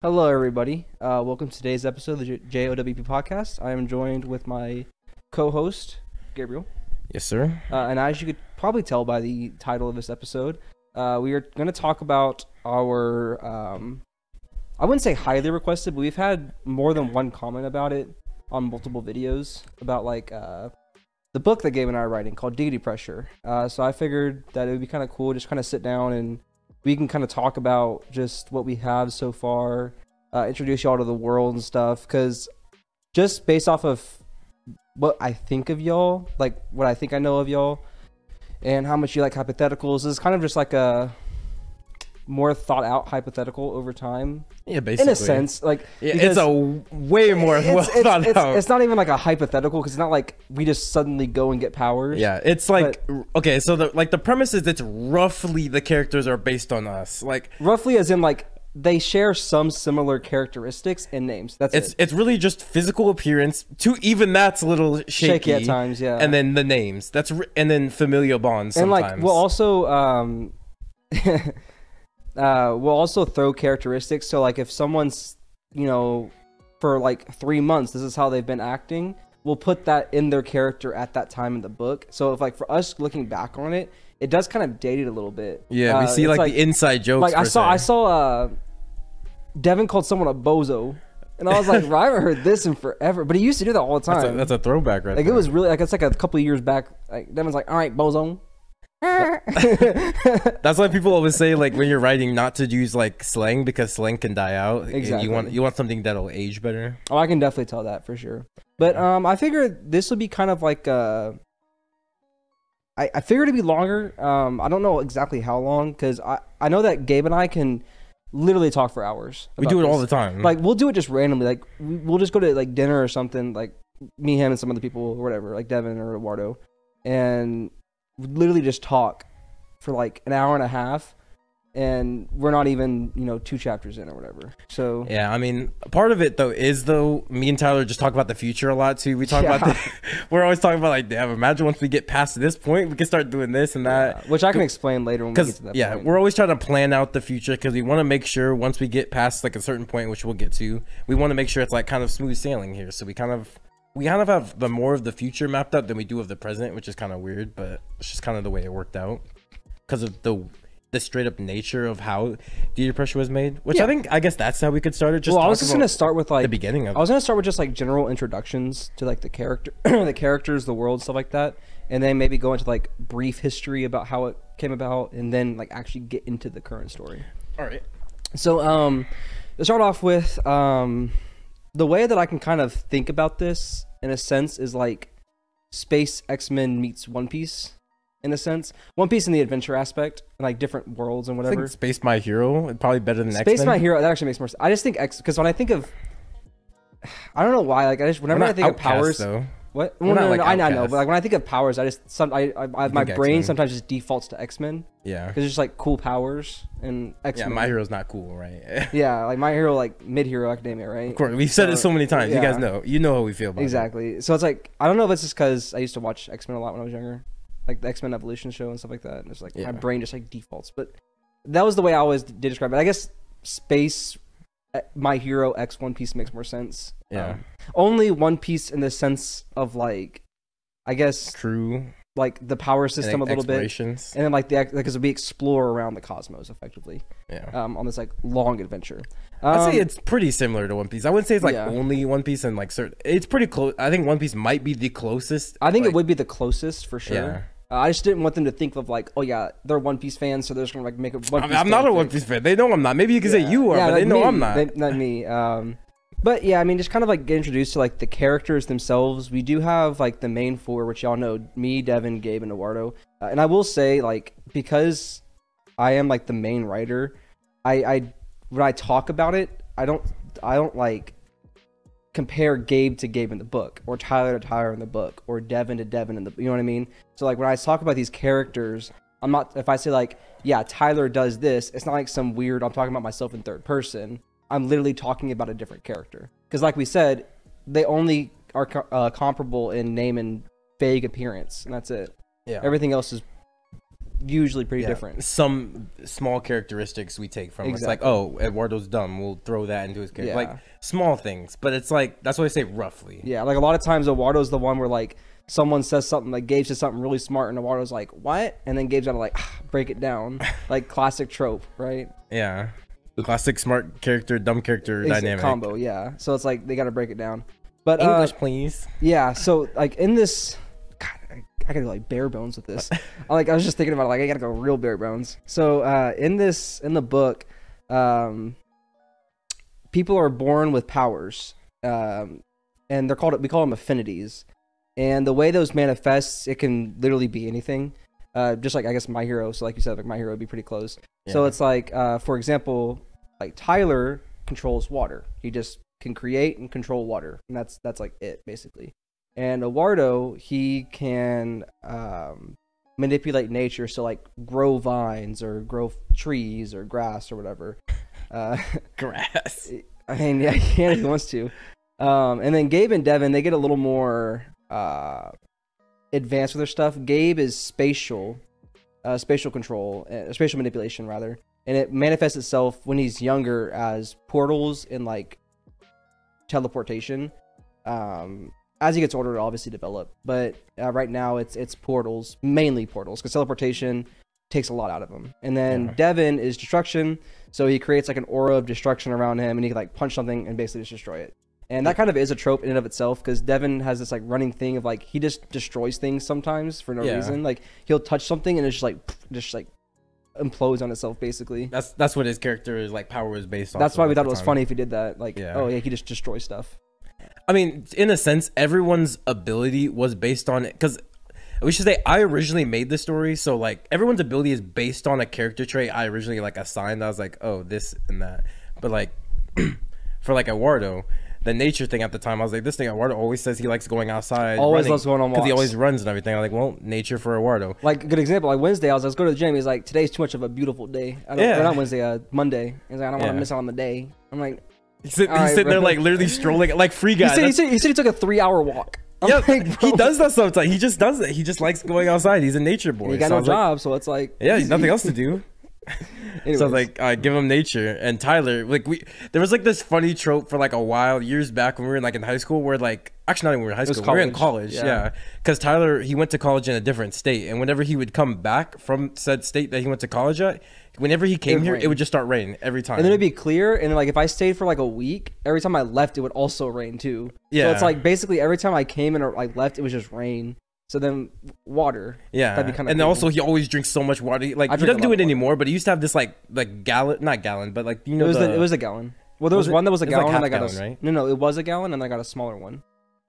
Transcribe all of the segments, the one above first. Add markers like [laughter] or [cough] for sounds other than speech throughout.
Hello, everybody. Uh, welcome to today's episode of the J- JOWP podcast. I am joined with my co-host Gabriel, Yes, sir. uh, and as you could probably tell by the title of this episode, uh, we are going to talk about our. Um, I wouldn't say highly requested, but we've had more than one comment about it on multiple videos about like uh, the book that Gabe and I are writing called Deity Pressure. Uh, so I figured that it would be kind of cool just kind of sit down and we can kind of talk about just what we have so far, uh, introduce y'all to the world and stuff. Because just based off of what I think of y'all, like what I think I know of y'all, and how much you like hypotheticals, is kind of just like a more thought out hypothetical over time. Yeah, basically. In a sense, like Yeah, it's a way more [laughs] it's, well it's, thought it's, out. it's not even like a hypothetical because it's not like we just suddenly go and get powers. yeah, it's like okay, so the like the premise is it's roughly the characters are based on us. Like roughly as in like they share some similar characteristics and names. That's it's it. it's really just physical appearance. To even that's a little shaky, Shaky at times, yeah. And then the names. That's and then familial bonds. and like we'll also um [laughs] uh we'll also throw characteristics. So like if someone's you know for like three months this is how they've been acting we'll put that in their character at that time in the book. So if like for us looking back on it it does kind of date it a little bit. Yeah, we Uh, see it's like, the inside jokes. like i saw se. i saw uh devin called someone a bozo. And i was like i haven't heard this in forever. But he used to do that all the time That's a, that's a throwback right like there. it was really like it's like a couple of years back. Like devin's like all right bozo [laughs] That's why people always say like when you're writing not to use like slang because slang can die out. and Exactly. You want you want something that'll age better. Oh, I can definitely tell that for sure. But um, I figure this would be kind of like uh, I I figured it'd be longer. Um, I don't know exactly how long because I I know that Gabe and I can literally talk for hours. We do it all the time. Like we'll do it just randomly. Like we- we'll just go to like dinner or something. Like me, him, and some other people or whatever, like Devin or Eduardo, and literally just talk for like an hour and a half. And we're not even, you know, two chapters in or whatever. So Yeah, I mean, part of it though is though me and Tyler just talk about the future a lot too. We talk about the, [laughs] we're always talking about like, damn, imagine once we get past this point, we can start doing this and that. Uh, which I can explain later when we get to that. yeah, point. we're always trying to plan out the future because we want to make sure once we get past like a certain point, which we'll get to, we want to make sure it's like kind of smooth sailing here. So we kind of we kind of have the more of the future mapped out than we do of the present, which is kind of weird, but it's just kind of the way it worked out because of the the straight up nature of how Deity Pressure was made. Which Yeah. I think I guess that's how we could start it. Just well, I was just gonna start with like the beginning of I was gonna start with just like general introductions to like the character, [clears throat] the characters, the world, stuff like that, and then maybe go into like brief history about how it came about, and then like actually get into the current story. All right. So, um, to start off with, um, the way that I can kind of think about this in a sense is like Space X Men meets One Piece. In a sense, One Piece in the adventure aspect, and like different worlds and I whatever. think Space My Hero probably better than Space X-Men. Space My Hero that actually makes more sense. I just think X because when I think of, [sighs] I don't know why. Like I just whenever I think of powers, though. What? Well, no, no, like no, I, know, but like when I think of powers, I just some I, I, I my brain X-Men. sometimes just defaults to X Men Yeah. because it's just like cool powers and X Men. Yeah. My Hero's not cool, right? [laughs] Yeah, like my hero, like mid hero academia, right? Of course, we've said it so many times. You guys know. You know how we feel about it. Exactly. So it's like I don't know if it's just because I used to watch X Men a lot when I was younger, like the X Men Evolution show and stuff like that. And it's like Yeah. my brain just like defaults. But that was the way I always did describe it. I guess space, my hero X One Piece makes more sense. Yeah. Um, only One Piece in the sense of like, I guess True. like the power system a little bit, and then like the because we explore around the cosmos effectively Yeah. um, on this like long adventure. I'd Um, say it's pretty similar to One Piece. I wouldn't say it's like yeah. only One Piece and like certain. It's pretty close. I think One Piece might be the closest. I think like- it would be the closest for sure. Yeah. Uh, I just didn't want them to think of like, oh yeah, they're One Piece fans, so they're just gonna like make a One Piece. mean, I'm not a One. Piece fan. They know I'm not. Maybe you can say you are, Yeah, but they know me. I'm not. They, not me. Um, but yeah, I mean, just kind of like get introduced to like the characters themselves. We do have like the main four, which y'all know: me, Devin, Gabe, and Eduardo. Uh, and I will say, like, because I am like the main writer, I, I when I talk about it, I don't, I don't like compare Gabe to Gabe in the book, or Tyler to Tyler in the book, or Devin to Devin in the. You know what I mean? So like when I talk about these characters, I'm not. If I say like, yeah, Tyler does this, it's not like some weird. I'm talking about myself in third person. I'm literally talking about a different character. Because like we said, they only are uh, comparable in name and vague appearance, and that's it. yeah. Everything else is usually pretty Yeah, different. Some small characteristics we take from it. it's like, oh, Eduardo's dumb. We'll throw that into his character. Yeah. Like small things, but it's like that's what I say roughly. Yeah, like a lot of times Eduardo's the one where like someone says something like Gabe says something really smart and Eduardo's like, What? And then Gabe's gotta like break it down. [laughs] like classic trope, right? Yeah. Classic smart character, dumb character It's a dynamic. combo, yeah. So it's like they gotta break it down. But uh, English, please. Yeah, so like in this, I, gotta go like bare bones with this. I, [laughs] like I was just thinking about it, like I gotta go real bare bones. So uh, in this in the book, um, people are born with powers, um, and they're called we call them affinities. And the way those manifests, it can literally be anything. Uh, just like I guess my hero. So like you said, like my hero would be pretty close. So it's like, uh, for example, like Tyler controls water. He just can create and control water, and that's that's like it basically. And Eduardo, he can um, manipulate nature, so like grow vines or grow trees or grass or whatever. [laughs] Uh, grass. [laughs] I mean, yeah, he can if he wants to. Um, and then Gabe and Devin, they get a little more uh, advanced with their stuff. Gabe is spatial, uh, spatial control, uh, spatial manipulation rather, and it manifests itself when he's younger as portals and like teleportation. Um, as he gets older, it'll obviously develop, but uh, right now it's it's portals, mainly portals, because teleportation takes a lot out of him. And then Yeah. Devin is destruction, so he creates like an aura of destruction around him, and he can like punch something and basically just destroy it. And that kind of is a trope in and of itself because Devin has this like running thing of like he just destroys things sometimes for no Yeah. reason. Like he'll touch something and it's just like just like implodes on itself basically. That's that's what his character is like. Power is based on. That's why we thought it was funny if he did that. Like, Yeah. oh yeah, he just destroys stuff. I mean, in a sense, everyone's ability was based on it because we should say I originally made the story, so like everyone's ability is based on a character trait I originally like assigned. I was like, oh, this and that, but like [clears throat] for like Eduardo. The nature thing at the time, I was like, this thing Eduardo always says he likes going outside. Always running, loves going on because he always runs and everything. I'm like, well, nature for Eduardo. Like a good example, like Wednesday, I was let's go to the gym. He's like, today's too much of a beautiful day. I don't, Yeah. or not Wednesday, uh, Monday. He's like, I don't want to miss out on the day. I'm like, He's, sit- he's right, sitting there like literally strolling like free guy. he said, he said he said he took a three hour walk. I'm yeah, like, he does that sometimes. He just does it. He just likes going outside. He's a nature boy. He got So no was like, job, so it's like yeah, nothing else to do. [laughs] So like, I give him nature and Tyler. Like we, there was like this funny trope for like a while years back when we were in like in high school, where like actually not even we were in high school, we were in college, yeah. yeah. Because Tyler he went to college in a different state, and whenever he would come back from said state that he went to college at, whenever he came here, rain. it would just start raining every time. and then it'd be clear, and then like if I stayed for like a week, every time I left, it would also rain too. Yeah. so it's like basically every time I came and or like left, it was just rain. So then water. Yeah, That'd be kinda and cool. also he always drinks so much water. Like I he doesn't do it anymore, but he used to have this like like gallon, not gallon, but like you know It was the, the, it was a gallon. Well, there was, Was one that was a was like gallon, and I got a gallon, right? no, no, it was a gallon, and I got a smaller one,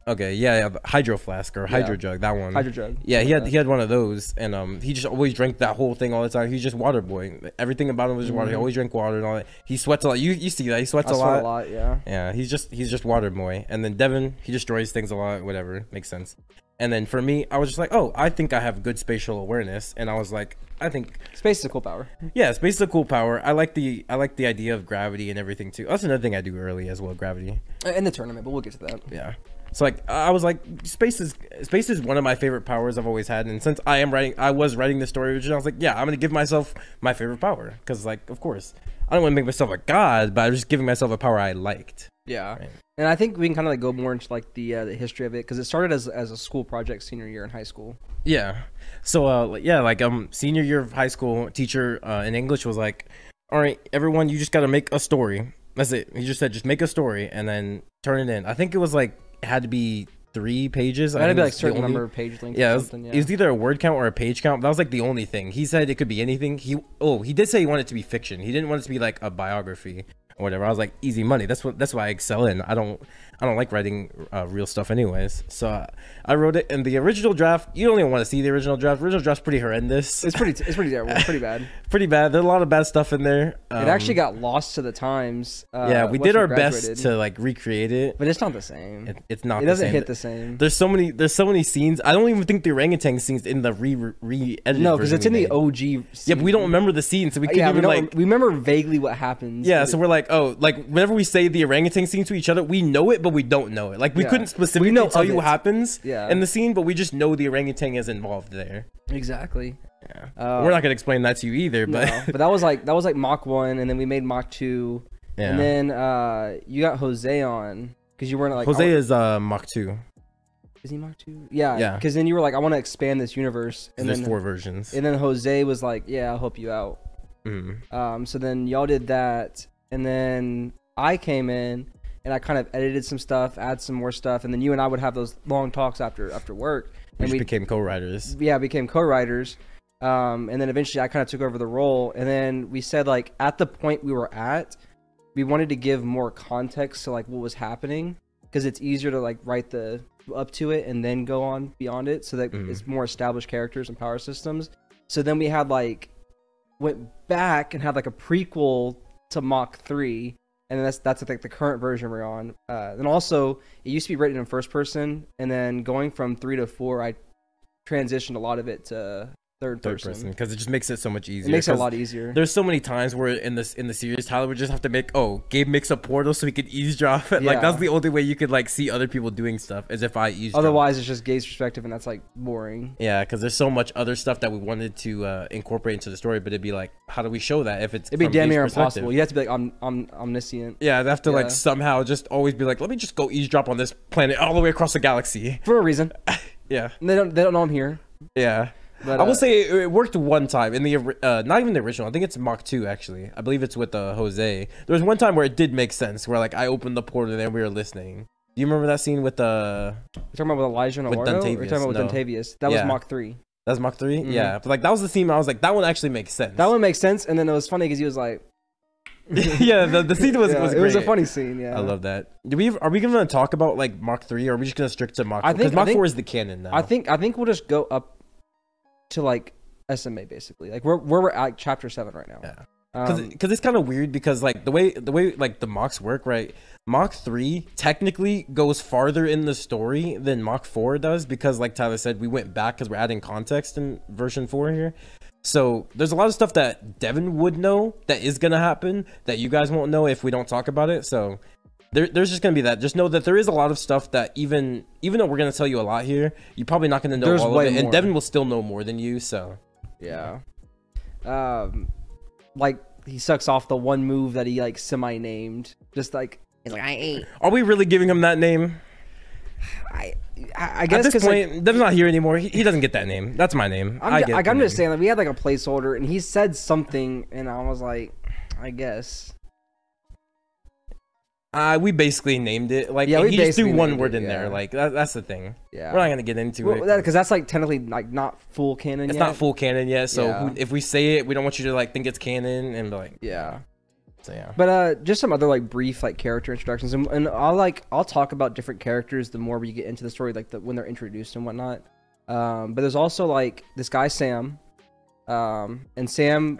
okay, yeah, yeah, hydro flask or hydro Yeah. jug, that one. hydro jug. Yeah, he had he had one of those, and um, he just always drank that whole thing all the time. He's just water boy. Everything about him was just water. He Mhm. always drank water and all that. He sweats a lot. You you see that he sweats I a sweat lot. a lot, yeah. Yeah, he's just he's just water boy. And then Devin, he destroys things a lot. Whatever makes sense. And then for me, I was just like, oh, I think I have good spatial awareness, and I was like, I think Space is a cool power. yeah, space is a cool power. I like the I like the idea of gravity and everything too. That's another thing I do early as well, gravity. In the tournament, but we'll get to that. Yeah. So like I was like space is space is one of my favorite powers I've always had. And since I am writing I was writing the story originally I was like yeah I'm gonna give myself my favorite power. Because like of course I don't want to make myself a god but I'm just giving myself a power I liked. Yeah, Right. and I think we can kind of like go more into like the uh, the history of it because it started as as a school project senior year in high school. yeah. So uh yeah like um senior year of high school teacher uh, in English was like all right everyone you just got to make a story. That's it. He just said just make a story and then turn it in. I think it was like it had to be three pages It I had to be like certain number of page length. Yeah, or it was, it was either a word count or a page count. That was like the only thing. He said it could be anything. He oh he did say he wanted it to be fiction. He didn't want it to be like a biography or whatever. I was like easy money. That's what that's why I excel in. I don't I don't like writing uh, real stuff anyways. So uh, I wrote it in the original draft. You don't even want to see the original draft. The Original draft's pretty horrendous. It's pretty. It's pretty [laughs] terrible. It's pretty bad. pretty bad. There's a lot of bad stuff in there. it Um, actually got lost to the times. Uh, yeah. We did our graduated, best to like recreate it. but it's not the same. It, it's not. it doesn't same. hit the same. There's so many. There's so many scenes. I don't even think the orangutan scenes in the re re edited. No, because it's in the OG. Yeah, but we don't remember the scene, so we couldn't Yeah, even don't, like. we remember vaguely what happens. Yeah, so it- we're like, oh, like whenever we say the orangutan scene to each other, we know it, but we don't know it. Like we Yeah. couldn't specifically know tell of you what it. happens Yeah. in the scene, but we just know the orangutan is involved there. exactly. Yeah. Uh, We're not gonna explain that to you either, but no, but that was like that was like Mach one, and then we made Mach two, yeah. and then uh, you got Jose on because you weren't like Jose is uh Mach two. is he Mach two? Yeah, Yeah. Because then you were like, I want to expand this universe, and There's then four versions. and then Jose was like, Yeah, I'll help you out. Mhm. Um, so then y'all did that, and then I came in and I kind of edited some stuff, add some more stuff, and then you and I would have those long talks after after work, We and just we became co-writers. yeah became co-writers. Um, and then eventually I kind of took over the role, and then we said like at the point we were at, we wanted to give more context to like what was happening because it's easier to like write the up to it and then go on beyond it, so that Mhm. it's more established characters and power systems. So then we had like went back and had like a prequel to Mach three, and that's that's like the current version we're on. Uh, and also, it used to be written in first person, and then going from three to four, I transitioned a lot of it to third, Third person. because it just makes it so much easier. It makes it a lot easier. There's so many times where in this in the series, Tyler would just have to make oh Gabe makes a portal so he could eavesdrop. [laughs] like that's the only way you could like see other people doing stuff as if I eavesdrop. Otherwise, it's just Gabe's perspective, and that's like boring. Yeah, because there's so much other stuff that we wanted to uh, incorporate into the story, but it'd be like, how do we show that if it's It'd be damn near impossible. You have to be like om- om- omniscient Yeah, I'd have to Yeah. like somehow just always be like, let me just go eavesdrop on this planet all the way across the galaxy. for a reason. [laughs] Yeah, And they don't they don't know I'm here. yeah. But I will uh, say it, it worked one time in the uh, not even the original. I think it's Mach two actually. I believe it's with uh, Jose. There was one time where it did make sense, where like I opened the portal and then we were listening. Do you remember that scene with uh, You're talking about with Elijah and With Eduardo? You're talking about with no. Duntavius. That was Yeah. Mach 3. that's Mach 3 Mhm. Yeah, but like that was the scene. I was like, that one actually makes sense. That one makes sense. And then it was funny because he was like, [laughs] yeah, the, the scene was [laughs] Yeah, was it was a funny scene. Yeah. I love that. Do we are we gonna talk about like Mach three, or are we just gonna stick to Mach? I? Because think- Mach think- four is the canon now. I think I think we'll just go up to like SMA basically. Like where where we're at chapter 7 right now. Yeah. Um, because it's kind of weird because like the way the way like the Machs work, right? Mach three technically goes farther in the story than Mach four does because, like Tyler said, we went back because we're adding context in version four here. So there's a lot of stuff that Devin would know that is gonna happen that you guys won't know if we don't talk about it. So there, there's just gonna be that. Just know that there is a lot of stuff that even even though we're gonna tell you a lot here, you're probably not gonna know There's all of it, and. Devin will still know more than you. So Yeah. Um, like he sucks off the one move that he like semi named. Just like he's like I ain't. are we really giving him that name? I I, I guess At this 'cause, like, point, Devin's not here anymore. He, he doesn't get that name. That's my name. I'm, I get like, I'm just saying like we had like a placeholder and he said something and I was like, I guess. Uh, we basically named it. Like Yeah, we he just threw one word it, in there. Like that, that's the thing. Yeah. We're not gonna get into Well, it. because that's like technically like not full canon it's yet. not full canon yet. So Yeah. if we say it, we don't want you to like think it's canon and be like, Yeah. so yeah. But uh, just some other like brief like character introductions, and, and I'll like I'll talk about different characters the more we get into the story, like the when they're introduced and whatnot. Um, but there's also like this guy Sam, um, and Sam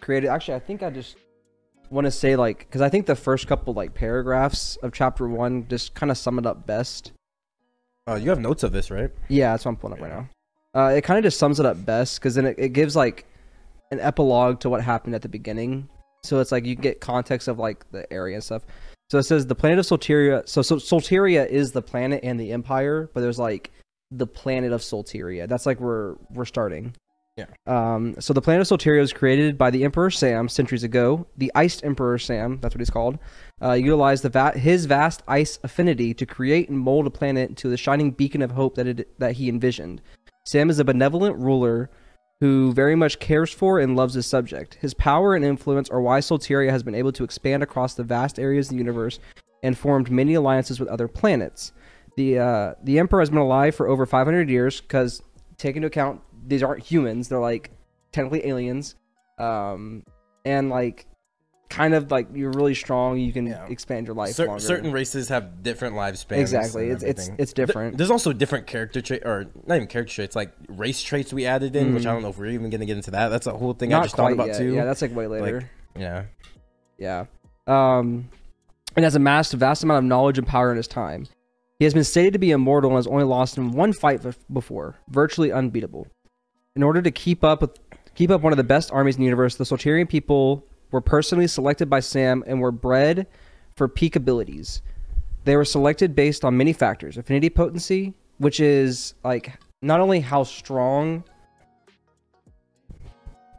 created. Actually, I think I just want to say like because I think the first couple like paragraphs of chapter one just kind of sum it up best. Oh, you have notes of this, right? Yeah, that's what I'm pulling up right now. Uh, it kind of just sums it up best because then it, it gives like an epilogue to what happened at the beginning. So it's like you get context of like the area and stuff. So it says the planet of Solteria. So, so Solteria is the planet and the empire, but there's like the planet of Solteria. That's like where we're starting. Yeah. Um. So the planet of Solteria was created by the Emperor Sam centuries ago. The Iced Emperor Sam, that's what he's called, uh, utilized va- his vast ice affinity to create and mold a planet into the shining beacon of hope that it that he envisioned. Sam is a benevolent ruler who very much cares for and loves his subject. His power and influence are why Solteria has been able to expand across the vast areas of the universe and formed many alliances with other planets. The uh, the Emperor has been alive for over 500 years because, take into account, these aren't humans; they're like technically aliens, um, and like kind of like you're really strong. You can Yeah. expand your life Cer- certain races have different lifespans. Exactly. It's- it's- everything. it's different. there's also different character traits, or not even character traits, like race traits we added in, which Mhm. I don't know if we're even gonna get into that. That's a whole thing I just thought about yet. too. Yeah, that's like way later. Like, yeah. Yeah. Um, and has amassed a vast amount of knowledge and power in his time. He has been stated to be immortal and has only lost in one fight before, virtually unbeatable. In order to keep up with keep up one of the best armies in the universe, the Solterian people were personally selected by Sam and were bred for peak abilities. They were selected based on many factors: affinity potency, which is like not only how strong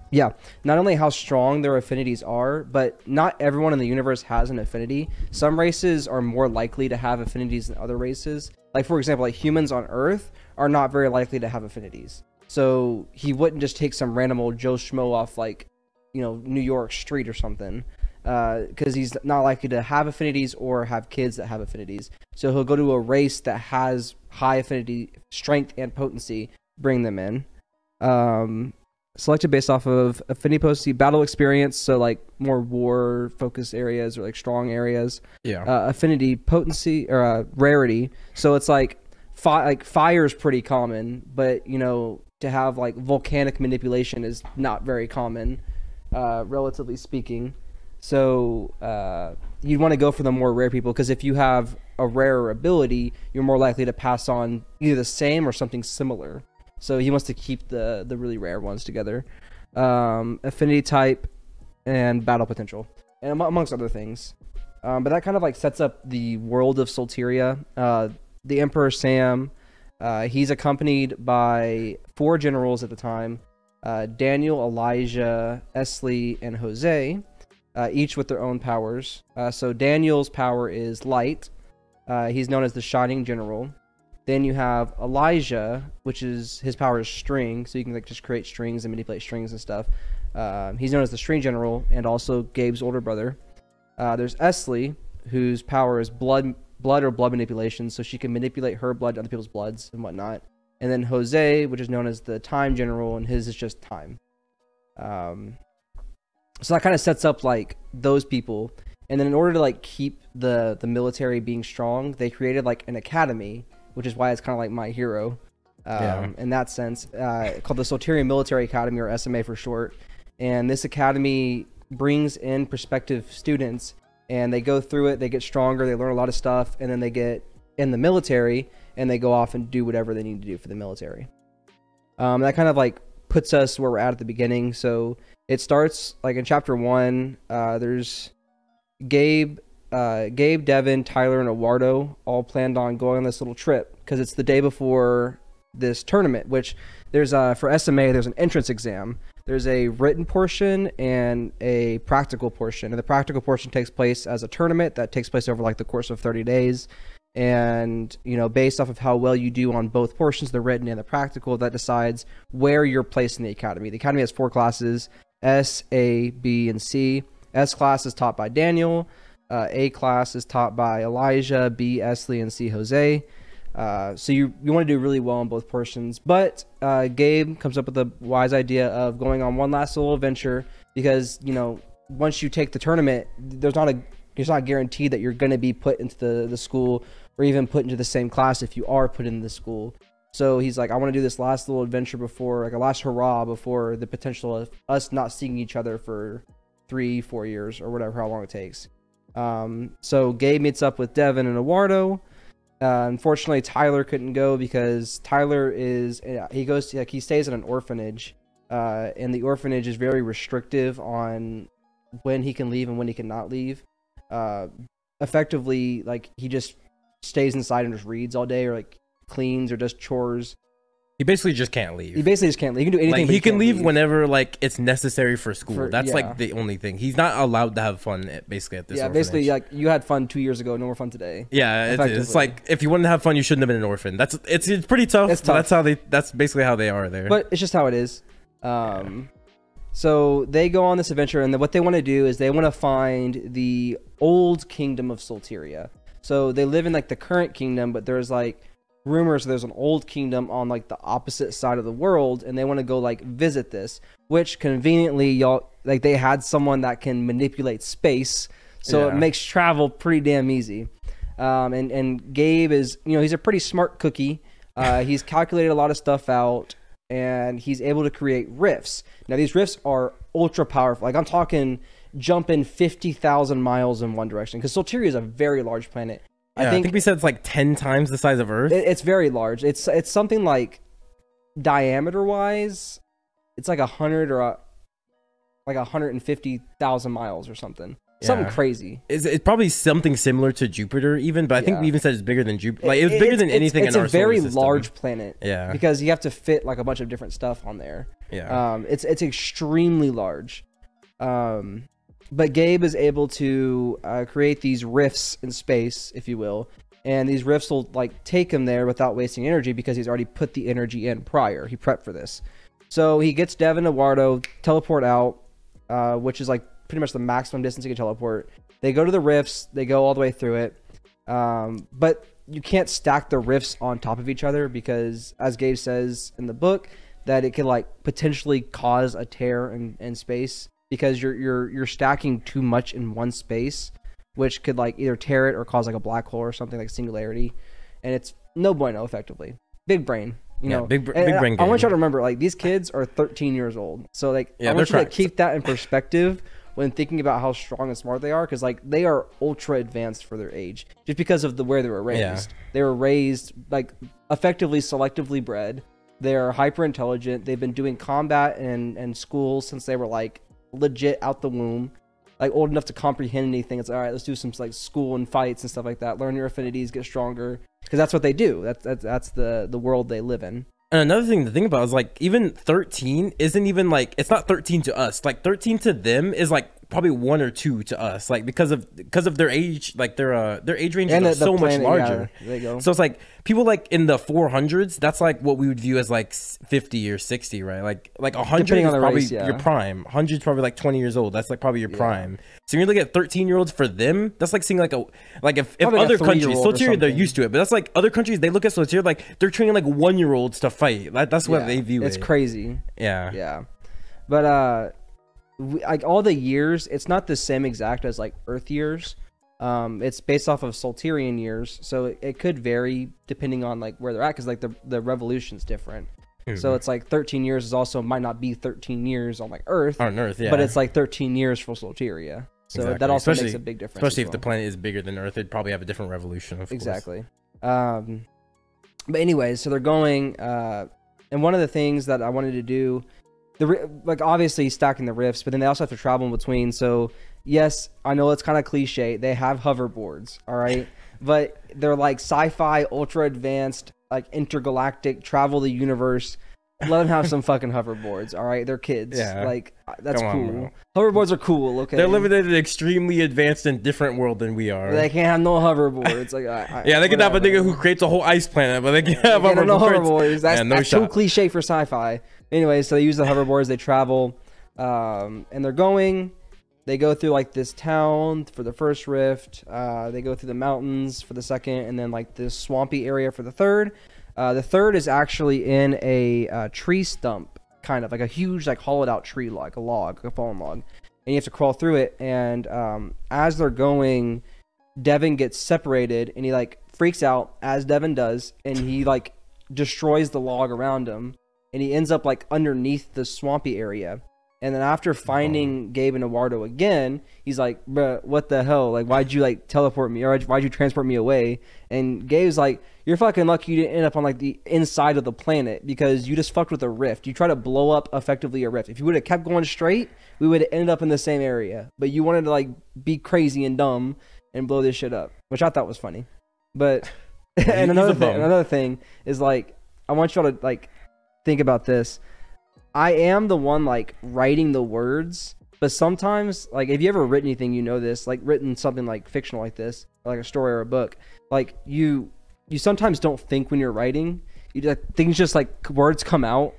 Yeah, not only how strong their affinities are, but not everyone in the universe has an affinity. Some races are more likely to have affinities than other races. Like for example, like humans on Earth are not very likely to have affinities. So he wouldn't just take some random old Joe Schmo off like, you know, New York street or something, because he's not likely to have affinities or have kids that have affinities. So he'll go to a race that has high affinity, strength, and potency, bring them in. Um, selected based off of affinity potency, battle experience, so like more war focused areas or like strong areas. Yeah. Uh, affinity potency or uh, rarity, so it's like fi- like fire is pretty common, but you know to have like volcanic manipulation is not very common, uh, relatively speaking. So uh, you'd want to go for the more rare people because if you have a rarer ability, you're more likely to pass on either the same or something similar. So he wants to keep the the really rare ones together. Um, affinity type and battle potential, and am- amongst other things. Um, but that kind of like sets up the world of Solteria. Uh, the Emperor Sam, uh, he's accompanied by four generals at the time: uh, Daniel, Elijah, Esley, and Jose, uh, each with their own powers. Uh, so Daniel's power is light. Uh, he's known as the Shining General. Then you have Elijah, which is his power is string, so you can like just create strings and manipulate strings and stuff. Um, he's known as the String General and also Gabe's older brother. Uh, there's Esley, whose power is blood, blood or blood manipulation, so she can manipulate her blood to other people's bloods and whatnot. And then Jose, which is known as the Time General, and his is just time. Um, so that kind of sets up like those people. And then in order to like keep the the military being strong, they created like an academy, which is why it's kind of like my hero. Um, Yeah. in that sense, uh, called the Solterian Military Academy or SMA for short. And this academy brings in prospective students and they go through it, they get stronger, they learn a lot of stuff, and then they get in the military and they go off and do whatever they need to do for the military. Um, that kind of like puts us where we're at at the beginning. So it starts like in chapter one. Uh, there's Gabe, uh, Gabe, Devin, Tyler, and Eduardo all planned on going on this little trip because it's the day before this tournament. Which there's uh, for SMA, there's an entrance exam. There's a written portion and a practical portion, and the practical portion takes place as a tournament that takes place over like the course of 30 days and you know based off of how well you do on both portions the written and the practical that decides where you're placed in the academy. The academy has four classes s a b and c. S class is taught by daniel. Uh, a class is taught by elijah b esley and c jose. Uh, so you, you want to do really well on both portions. But uh, gabe comes up with the wise idea of going on one last little adventure because you know once you take the tournament there's not a it's not guaranteed that you're going to be put into the, the school or even put into the same class if you are put in the school. So he's like, I want to do this last little adventure before, like a last hurrah before the potential of us not seeing each other for three, four years or whatever, how long it takes. Um, so Gabe meets up with Devin and Eduardo. Uh, unfortunately, Tyler couldn't go because Tyler is he goes to, like he stays at an orphanage, uh, and the orphanage is very restrictive on when he can leave and when he cannot leave. Uh, effectively, like he just stays inside and just reads all day, or like cleans or does chores. He basically just can't leave. He basically just can't leave. He can do anything. like but he can can't leave, whenever like it's necessary for school. For- That's yeah. like the only thing. He's not allowed to have fun at, basically at this. yeah, orphanage. basically, like you had fun two years ago, no more fun today. Yeah, it's, it's like if you wanted to have fun, you shouldn't have been an orphan. That's it's it's pretty tough. It's tough. That's how they. That's basically how they are there. but it's just how it is. Um, so they go on this adventure, and then what they want to do is they want to find the old kingdom of Solteria. So they live in like the current kingdom, but there's like rumors there's an old kingdom on like the opposite side of the world, and they want to go like visit this. Which conveniently, y'all like they had someone that can manipulate space, so it makes travel pretty damn easy. Um, and and Gabe is you know he's a pretty smart cookie. Uh, [laughs] he's calculated a lot of stuff out, and he's able to create rifts. Now these rifts are ultra powerful. Like I'm talking jumping fifty thousand miles in one direction because Solteria is a very large planet. Yeah, I think, we said it's like ten times the size of Earth. it- it's very large. It's it's something like diameter wise, it's like a hundred or a, like a hundred and fifty thousand miles or something. something crazy. It's, it's probably something similar to Jupiter, even, but I think Yeah. we even said it's bigger than Jupiter. Like it was bigger It's- than anything It's in a our solar very large planet. Yeah. because you have to fit like a bunch of different stuff on there. Yeah. Um, it's it's extremely large. Um, but Gabe is able to uh, create these rifts in space, if you will, and these rifts will like take him there without wasting energy because he's already put the energy in prior. He prepped for this, so he gets Dev and Eduardo teleport out, uh, which is like pretty much the maximum distance he can teleport. They go to the rifts. They go all the way through it, um, but you can't stack the rifts on top of each other because, as Gabe says in the book, that it could like potentially cause a tear in, in space because you're you're you're stacking too much in one space, which could like either tear it or cause like a black hole or something like singularity, and it's no bueno effectively. Big brain, you Yeah, know. big br- And big I- brain I, want y'all to remember, like these kids are 13 years old, so like Yeah, I want you to keep that in perspective when thinking about how strong and smart they are, because like they are ultra advanced for their age, just because of the where they were raised. Yeah. They were raised like effectively selectively bred. They're hyper intelligent. They've been doing combat and and school since they were like legit out the womb, like old enough to comprehend anything. It's all right. Let's do some like school and fights and stuff like that. Learn your affinities, get stronger, because that's what they do. That's that's that's the the world they live in. And another thing to think about is like even 13 isn't even like it's not 13 to us. Like 13 to them is like probably one or two to us. Like because of because of their age, like their uh their age range And are the- the so planet, much larger. yeah, there you go. So it's like people like in the 400s. That's like what we would view as like 50 or 60, right? Like like 100 Depending is probably race, yeah. your prime. 100 is probably like 20 years old. That's like probably your prime. So you're looking at 13 year olds for them. That's like seeing like a like if, if other countries Solteria they're used to it, but that's like other countries they look at Solteria like they're training like one year olds to fight. That, that's what Yeah, they view It's it. crazy. Yeah. Yeah, but uh, we, like all the years, it's not the same exact as like Earth years. Um, it's based off of Solterian years, so it, it could vary depending on like where they're at, because like the the revolution's different. Mm-hmm. So it's like 13 years is also might not be 13 years on like Earth, On Earth, yeah. but it's like 13 years for Solteria. So Exactly. that also Especially- makes a big difference. especially if the planet is bigger than Earth, it'd probably have a different revolution. Of course. exactly um but anyways so they're going uh and one of the things that i wanted to do the like obviously stacking the rifts but then they also have to travel in between so yes i know it's kind of cliche they have hoverboards all right [laughs] but they're like sci-fi ultra advanced like intergalactic travel the universe let them have some [laughs] fucking hoverboards all right they're kids Yeah. like uh, that's Come on, cool hoverboards are cool okay They're living in an extremely advanced and different world than we are. they can't have no hoverboards like I, yeah, they can have a nigga who creates a whole ice planet, but they can't have Yeah, no hoverboards. hoverboards. That's, Yeah, no that's too cliche for sci-fi. Anyway, so they use the hoverboards. They travel, um, and they're going. They go through like this town for the first rift. Uh, they go through the mountains for the second, and then like this swampy area for the third. Uh, the third is actually in a uh, tree stump, kind of like a huge, like hollowed out tree, like a log, a fallen log, and you have to crawl through it. And um, as they're going, Devin gets separated and he like freaks out as Devin does and he like destroys the log around him and he ends up like underneath the swampy area. And then after finding Gabe and Eduardo again, he's like, "Bruh, what the hell? Like, why'd you like teleport me or why'd you transport me away?" And Gabe's like, "You're fucking lucky you didn't end up on like the inside of the planet because you just fucked with a rift. You try to blow up effectively a rift. If you would have kept going straight, we would have ended up in the same area. But you wanted to like be crazy and dumb and blow this shit up, which I thought was funny. But [laughs] [laughs] and another thing, another thing is like I want y'all to like think about this. I am the one like writing the words, but sometimes like if you ever written anything, you know this, like written something like fictional like this, like a story or a book, like you you sometimes don't think when you're writing. You just, things just like words come out,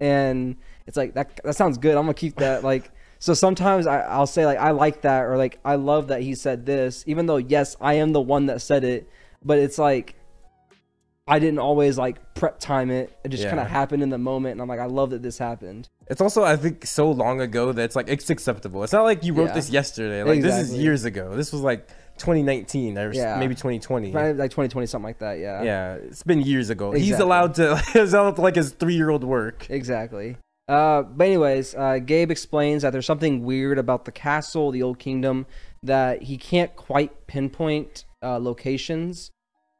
and it's like that that sounds good. I'm gonna keep that [laughs] like. So sometimes I, I'll say like I like that or like I love that he said this, even though yes I am the one that said it, but it's like I didn't always like prep time it. It just Yeah. kind of happened in the moment, and I'm like I love that this happened. It's also, I think, so long ago that it's like it's acceptable. It's not like you wrote Yeah. this yesterday. Like this is years ago. This was like 2019 or Yeah. maybe 2020. Probably like 2020 something like that. Yeah. Yeah, it's been years ago. He's allowed to. [laughs] He's allowed to like his three-year-old work. Exactly. Uh, but anyways, uh, Gabe explains that there's something weird about the castle, the old kingdom, that he can't quite pinpoint uh, locations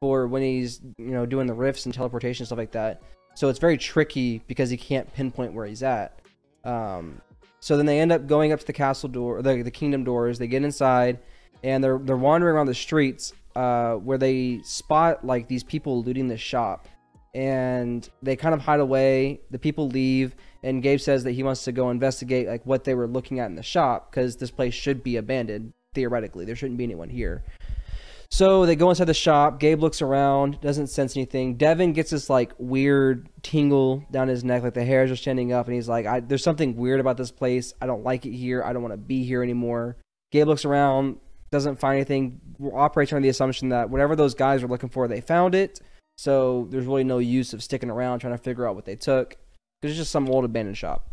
for when he's you know doing the rifts and teleportation stuff like that. So it's very tricky because he can't pinpoint where he's at. Um, So then they end up going up to the castle door, the, the kingdom doors. They get inside, and they're they're wandering around the streets, uh, where they spot like these people looting the shop, and they kind of hide away. The people leave, and Gabe says that he wants to go investigate like what they were looking at in the shop because this place should be abandoned theoretically. There shouldn't be anyone here. So they go inside the shop. Gabe looks around, doesn't sense anything. Devin gets this like weird tingle down his neck, like the hairs are standing up, and he's like, "There's something weird about this place. I don't like it here. I don't want to be here anymore." Gabe looks around, doesn't find anything. Operates under the assumption that whatever those guys were looking for, they found it. So there's really no use of sticking around trying to figure out what they took because it's just some old abandoned shop.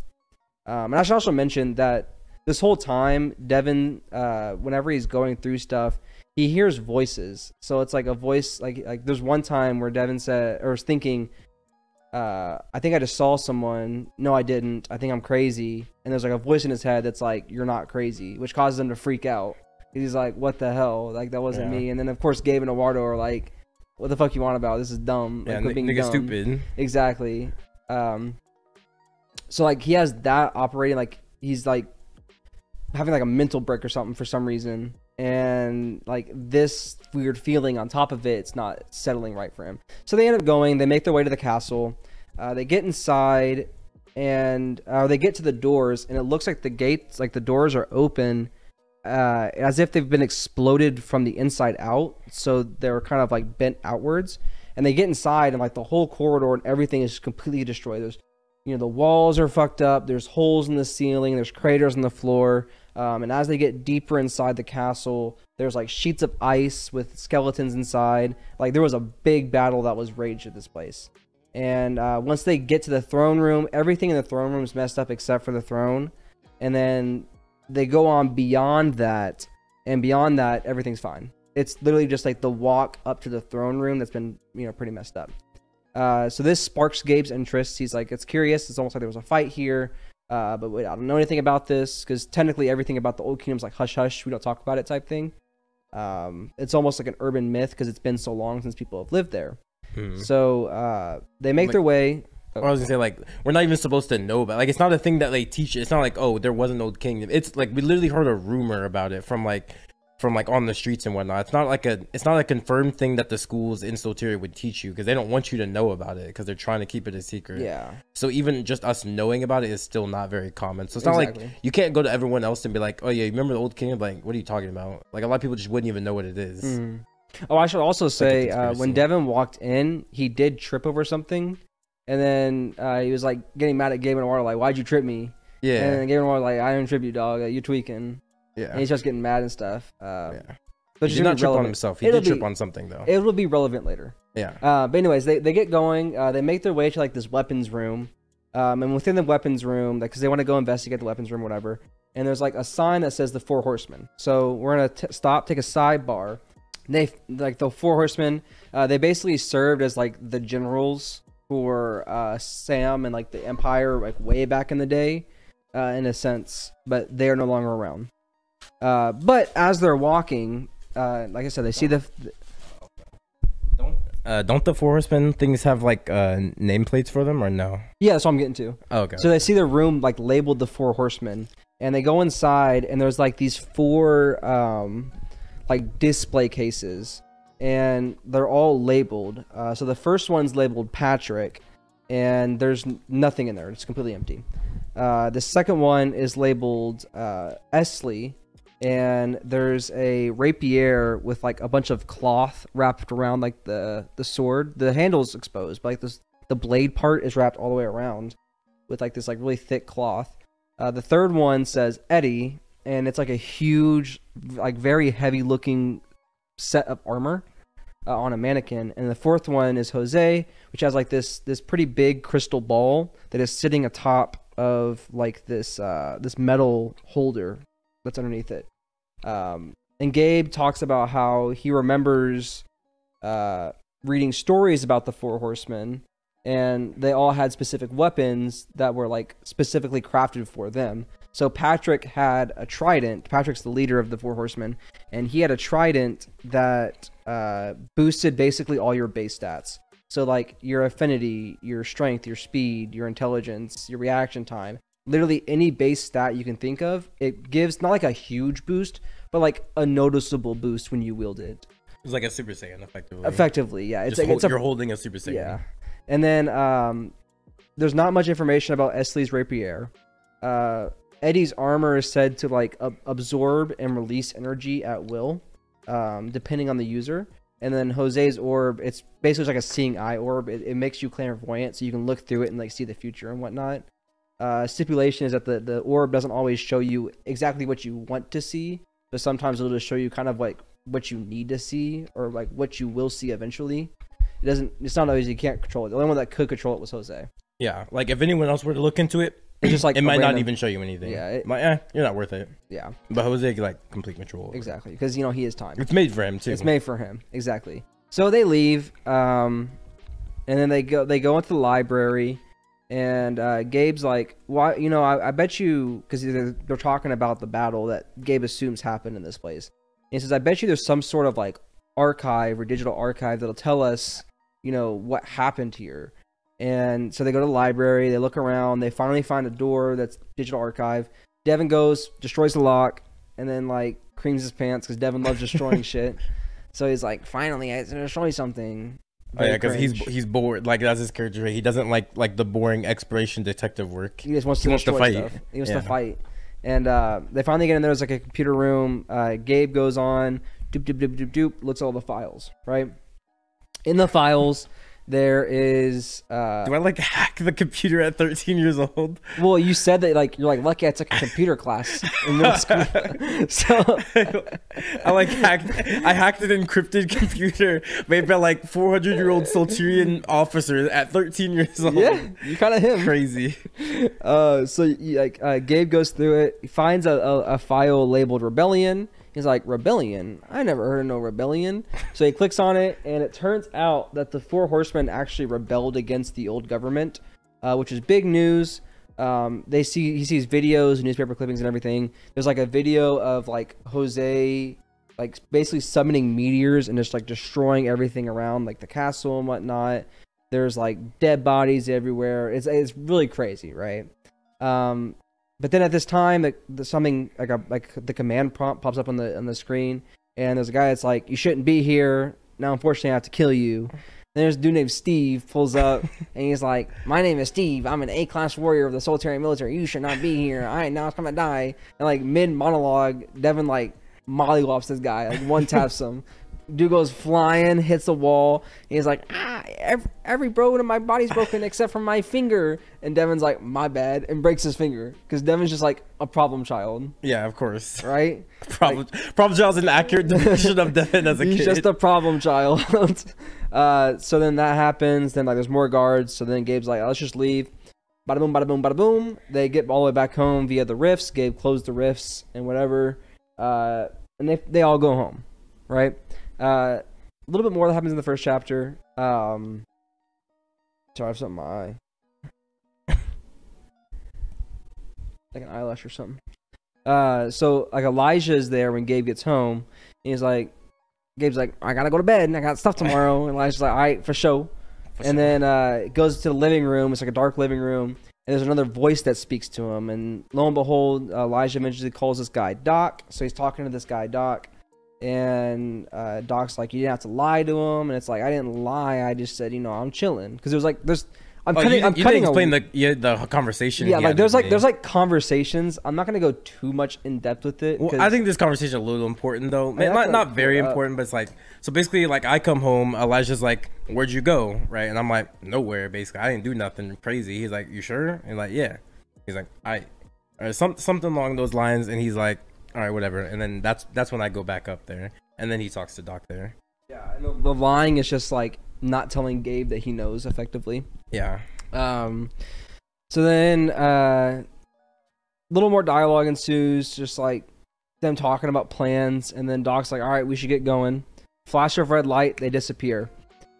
Um, and I should also mention that this whole time, Devin, uh, whenever he's going through stuff, he hears voices. So it's like a voice like like there's one time where Devin said or was thinking, uh, I think I just saw someone. No, I didn't. I think I'm crazy. And there's like a voice in his head that's like, You're not crazy, which causes him to freak out. He's like, What the hell? Like that wasn't Yeah. me. And then of course Gabe and Eduardo are like, What the fuck you want about? This is dumb. Yeah, like, quit n- being nigga dumb. stupid. Exactly. Um, so like he has that operating like he's like having like a mental break or something for some reason, and like this weird feeling on top of it, it's not settling right for him. So they end up going. They make their way to the castle. Uh, they get inside, and uh, they get to the doors, and it looks like the gates, like the doors, are open. Uh, as if they've been exploded from the inside out, so they're kind of like bent outwards and they get inside and like the whole corridor and everything is completely destroyed there's you know the walls are fucked up there's holes in the ceiling there's craters on the floor um, and as they get deeper inside the castle there's like sheets of ice with skeletons inside. Like there was a big battle that was raged at this place. And uh, once they get to the throne room everything in the throne room is messed up except for the throne. And then they go on beyond that and beyond that everything's fine. It's literally just like the walk up to the throne room that's been you know pretty messed up. Uh, so this sparks gabe's interest. He's like it's curious. It's almost like there was a fight here uh, but wait, i don't know anything about this because technically everything about the old kingdom's like hush hush we don't talk about it type thing um, it's almost like an urban myth because it's been so long since people have lived there Hmm. so uh, they make Like- their way I was gonna say like we're not even supposed to know about. Like it's not a thing that they teach. It's not like oh there was an old kingdom. It's like we literally heard a rumor about it from like from like on the streets and whatnot. It's not like a it's not a confirmed thing that the schools in Solteria would teach you because they don't want you to know about it because they're trying to keep it a secret. yeah So even just us knowing about it is still not very common. So it's not like you can't go to everyone else and be like, oh yeah, you remember the old kingdom? Like what are you talking about? Like a lot of people just wouldn't even know what it is. Mhm. Oh, I should also say, uh, when. Devin walked in, he did trip over something, and then uh, he was like getting mad at Gabe and Eduardo, like, "Why'd you trip me?" Yeah. And Gabe and Eduardo like, "I didn't trip you, dog. Like, you're tweaking." Yeah. And he's just getting mad and stuff. Uh, yeah. But He did not be trip on himself. He It'll did trip on something though. It will be relevant later. yeah. Uh, but anyways, they, they get going. Uh, they make their way to like this weapons room, um, and within the weapons room, because they want to go investigate the weapons room, whatever. And there's like a sign that says the Four Horsemen. So we're gonna t- stop, take a sidebar. They like the Four Horsemen. Uh, they basically served as like the generals for uh, Sam and like the Empire, like way back in the day, uh, in a sense. But they are no longer around. Uh, but as they're walking, uh, like I said, they see the Don't uh, don't the four horsemen things have like uh, nameplates for them or no? yeah. That's what I'm getting to. Oh, okay. So they see the room like labeled the four horsemen, and they go inside, and there's like these four um, like display cases, and they're all labeled. Uh, so the first one's labeled Patrick, and there's nothing in there; it's completely empty. Uh, the second one is labeled uh, Esley, and there's a rapier with like a bunch of cloth wrapped around like the the sword. The handle's exposed, but like this the blade part is wrapped all the way around with like this like really thick cloth. Uh, the third one says Eddie, and it's like a huge, like very heavy looking set of armor uh, on a mannequin. And the fourth one is Jose, which has like this this pretty big crystal ball that is sitting atop of like this uh, this metal holder that's underneath it. Um, and Gabe talks about how he remembers uh, reading stories about the four horsemen and they all had specific weapons that were like specifically crafted for them. So Patrick had a trident. Patrick's the leader of the Four Horsemen, and he had a trident that uh, boosted basically all your base stats. So like your affinity, your strength, your speed, your intelligence, your reaction time, literally any base stat you can think of. It gives not like a huge boost, but like a noticeable boost when you wield it. It's like a Super Saiyan, effectively. Effectively, yeah. It's Just like hold- it's a you're holding a Super Saiyan. yeah. And then um, there's not much information about Esley's rapier. Uh, Eddie's armor is said to like ab- absorb and release energy at will, um, depending on the user. And then Jose's orb, it's basically like a seeing eye orb. It, it makes you clairvoyant, so you can look through it and like see the future and whatnot. Uh, stipulation is that the the orb doesn't always show you exactly what you want to see, but sometimes it'll just show you kind of like what you need to see or like what you will see eventually. It doesn't. It's not always you can't control it. The only one that could control it was Jose. Yeah, like if anyone else were to look into it, It's just like it might not even show you anything. Yeah, it- But, eh, you're not worth it. Yeah, But Jose like complete control. exactly. Because you know he is time. It's made for him too. It's made for him. Exactly. So they leave, um, and then they go. They go into the library, and uh, Gabe's like, "Why? You know, I, I bet you because they're, they're talking about the battle that Gabe assumes happened in this place. And he says, "I bet you there's some sort of like archive or digital archive that'll tell us, you know, what happened here." And so they go to the library. They look around. They finally find a door that's digital archive. Devin goes, destroys the lock, and then like creams his pants because Devin loves destroying [laughs] shit. So he's like, finally, I you something. Oh, yeah, because he's he's bored. Like that's his character. He doesn't like like the boring exploration detective work. he just wants he to wants to fight. stuff. He wants Yeah. to fight. And uh, they finally get in there. There's like a computer room. Uh, Gabe goes on, doop doop doop doop doop, looks at all the files. Right. In the files, there is. Uh, Do I like [laughs] hack the computer at 13 years old? well, you said that like you're like lucky I took a computer class in middle school. [laughs] [laughs] so I like hacked. I hacked an encrypted computer made by like 400 year old Solterian officers at 13 years old. yeah, you kind of him. crazy. Uh, so like uh, Gabe goes through it. He finds a, a, a file labeled rebellion. He's like rebellion. I never heard of no rebellion. So he clicks on it, and it turns out that the four horsemen actually rebelled against the old government, uh, which is big news. Um, they see he sees videos, newspaper clippings, and everything. There's like a video of like Jose, like basically summoning meteors and just like destroying everything around like the castle and whatnot. There's like dead bodies everywhere. It's it's really crazy, right? Um, but then at this time, the, something like a like the command prompt pops up on the on the screen, and there's a guy that's like, "You shouldn't be here." Now, unfortunately, I have to kill you. Then there's a dude named Steve pulls up, [laughs] and he's like, "My name is Steve. I'm an A-class warrior of the Solterian Military. You should not be here. I now I'm gonna die." And like mid monologue, Devin like mollywops this guy, like one taps [laughs] him. Dude goes flying, hits the wall. And he's like, ah, every, every bone in my body's broken [laughs] except for my finger. And Devin's like, my bad, and breaks his finger because Devin's just like a problem child, Yeah, of course. right? [laughs] Problem, problem child's an accurate depiction of Devin as a He's kid. just a problem child. [laughs] uh, so then that happens. Then like there's more guards. So then Gabe's like, let's just leave. Bada boom, bada boom, bada boom. They get all the way back home via the rifts. Gabe closed the rifts and whatever. Uh, and they they all go home, right? Uh, a little bit more that happens in the first chapter. Um, sorry, I have something in my eye. [laughs] like an eyelash or something. Uh, so like Elijah is there when Gabe gets home. And he's like, Gabe's like, I gotta go to bed and I got stuff tomorrow. and Elijah's like, all right, for sure. For and sure. then uh, it goes to the living room. It's like a dark living room. And there's another voice that speaks to him. And lo and behold, Elijah eventually calls this guy Doc. So he's talking to this guy Doc. And uh, Doc's like, you didn't have to lie to him. And it's like, I didn't lie. I just said, you know, I'm chilling. Because it was like, there's, I'm Oh, cutting, you, I'm you cutting didn't a- explain the yeah, the conversation. yeah, like there's like there's like conversations. I'm not gonna go too much in depth with it. Well, I think this conversation is a little important though. Not not very important, but it's like so basically like I come home, Elijah's like, "Where'd you go?" Right, and I'm like, "Nowhere." Basically, I didn't do nothing crazy. He's like, "You sure?" And like, "Yeah." He's like, "I," or some something along those lines, and he's like, "All right, whatever." And then that's that's when I go back up there, and then he talks to Doc there. yeah, and the, the lying is just like not telling Gabe that he knows effectively. Yeah, Um, so then uh, a little more dialogue ensues, just like them talking about plans, and then Doc's like, "All right, we should get going." Flash of red light, they disappear.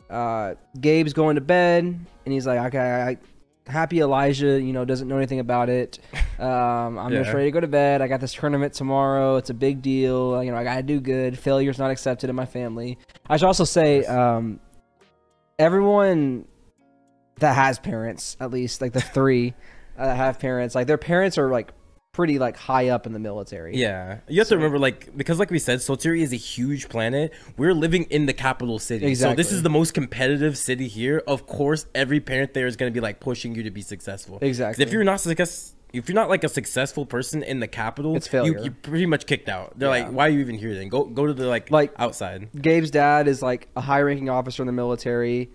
Uh, Gabe's going to bed, and he's like, "Okay, I, happy Elijah, you know, doesn't know anything about it. [laughs] Um, I'm just ready to go to bed. I got this tournament tomorrow. It's a big deal. You know, I gotta do good. Failure's not accepted in my family. I should also say, um, everyone that has parents, at least like the three, uh, have parents. Like their parents are like pretty like high up in the military. Yeah, you have to remember, like, because like we said, Solteria is a huge planet. We're living in the capital city, so this is the most competitive city here. Of course, every parent there is going to be like pushing you to be successful. Exactly. If you're not if you're not like a successful person in the capital, It's failure. You, you're pretty much kicked out. They're Yeah. like, why are you even here? Then go go to the like Like- outside. Gabe's dad is like a high-ranking officer in the military.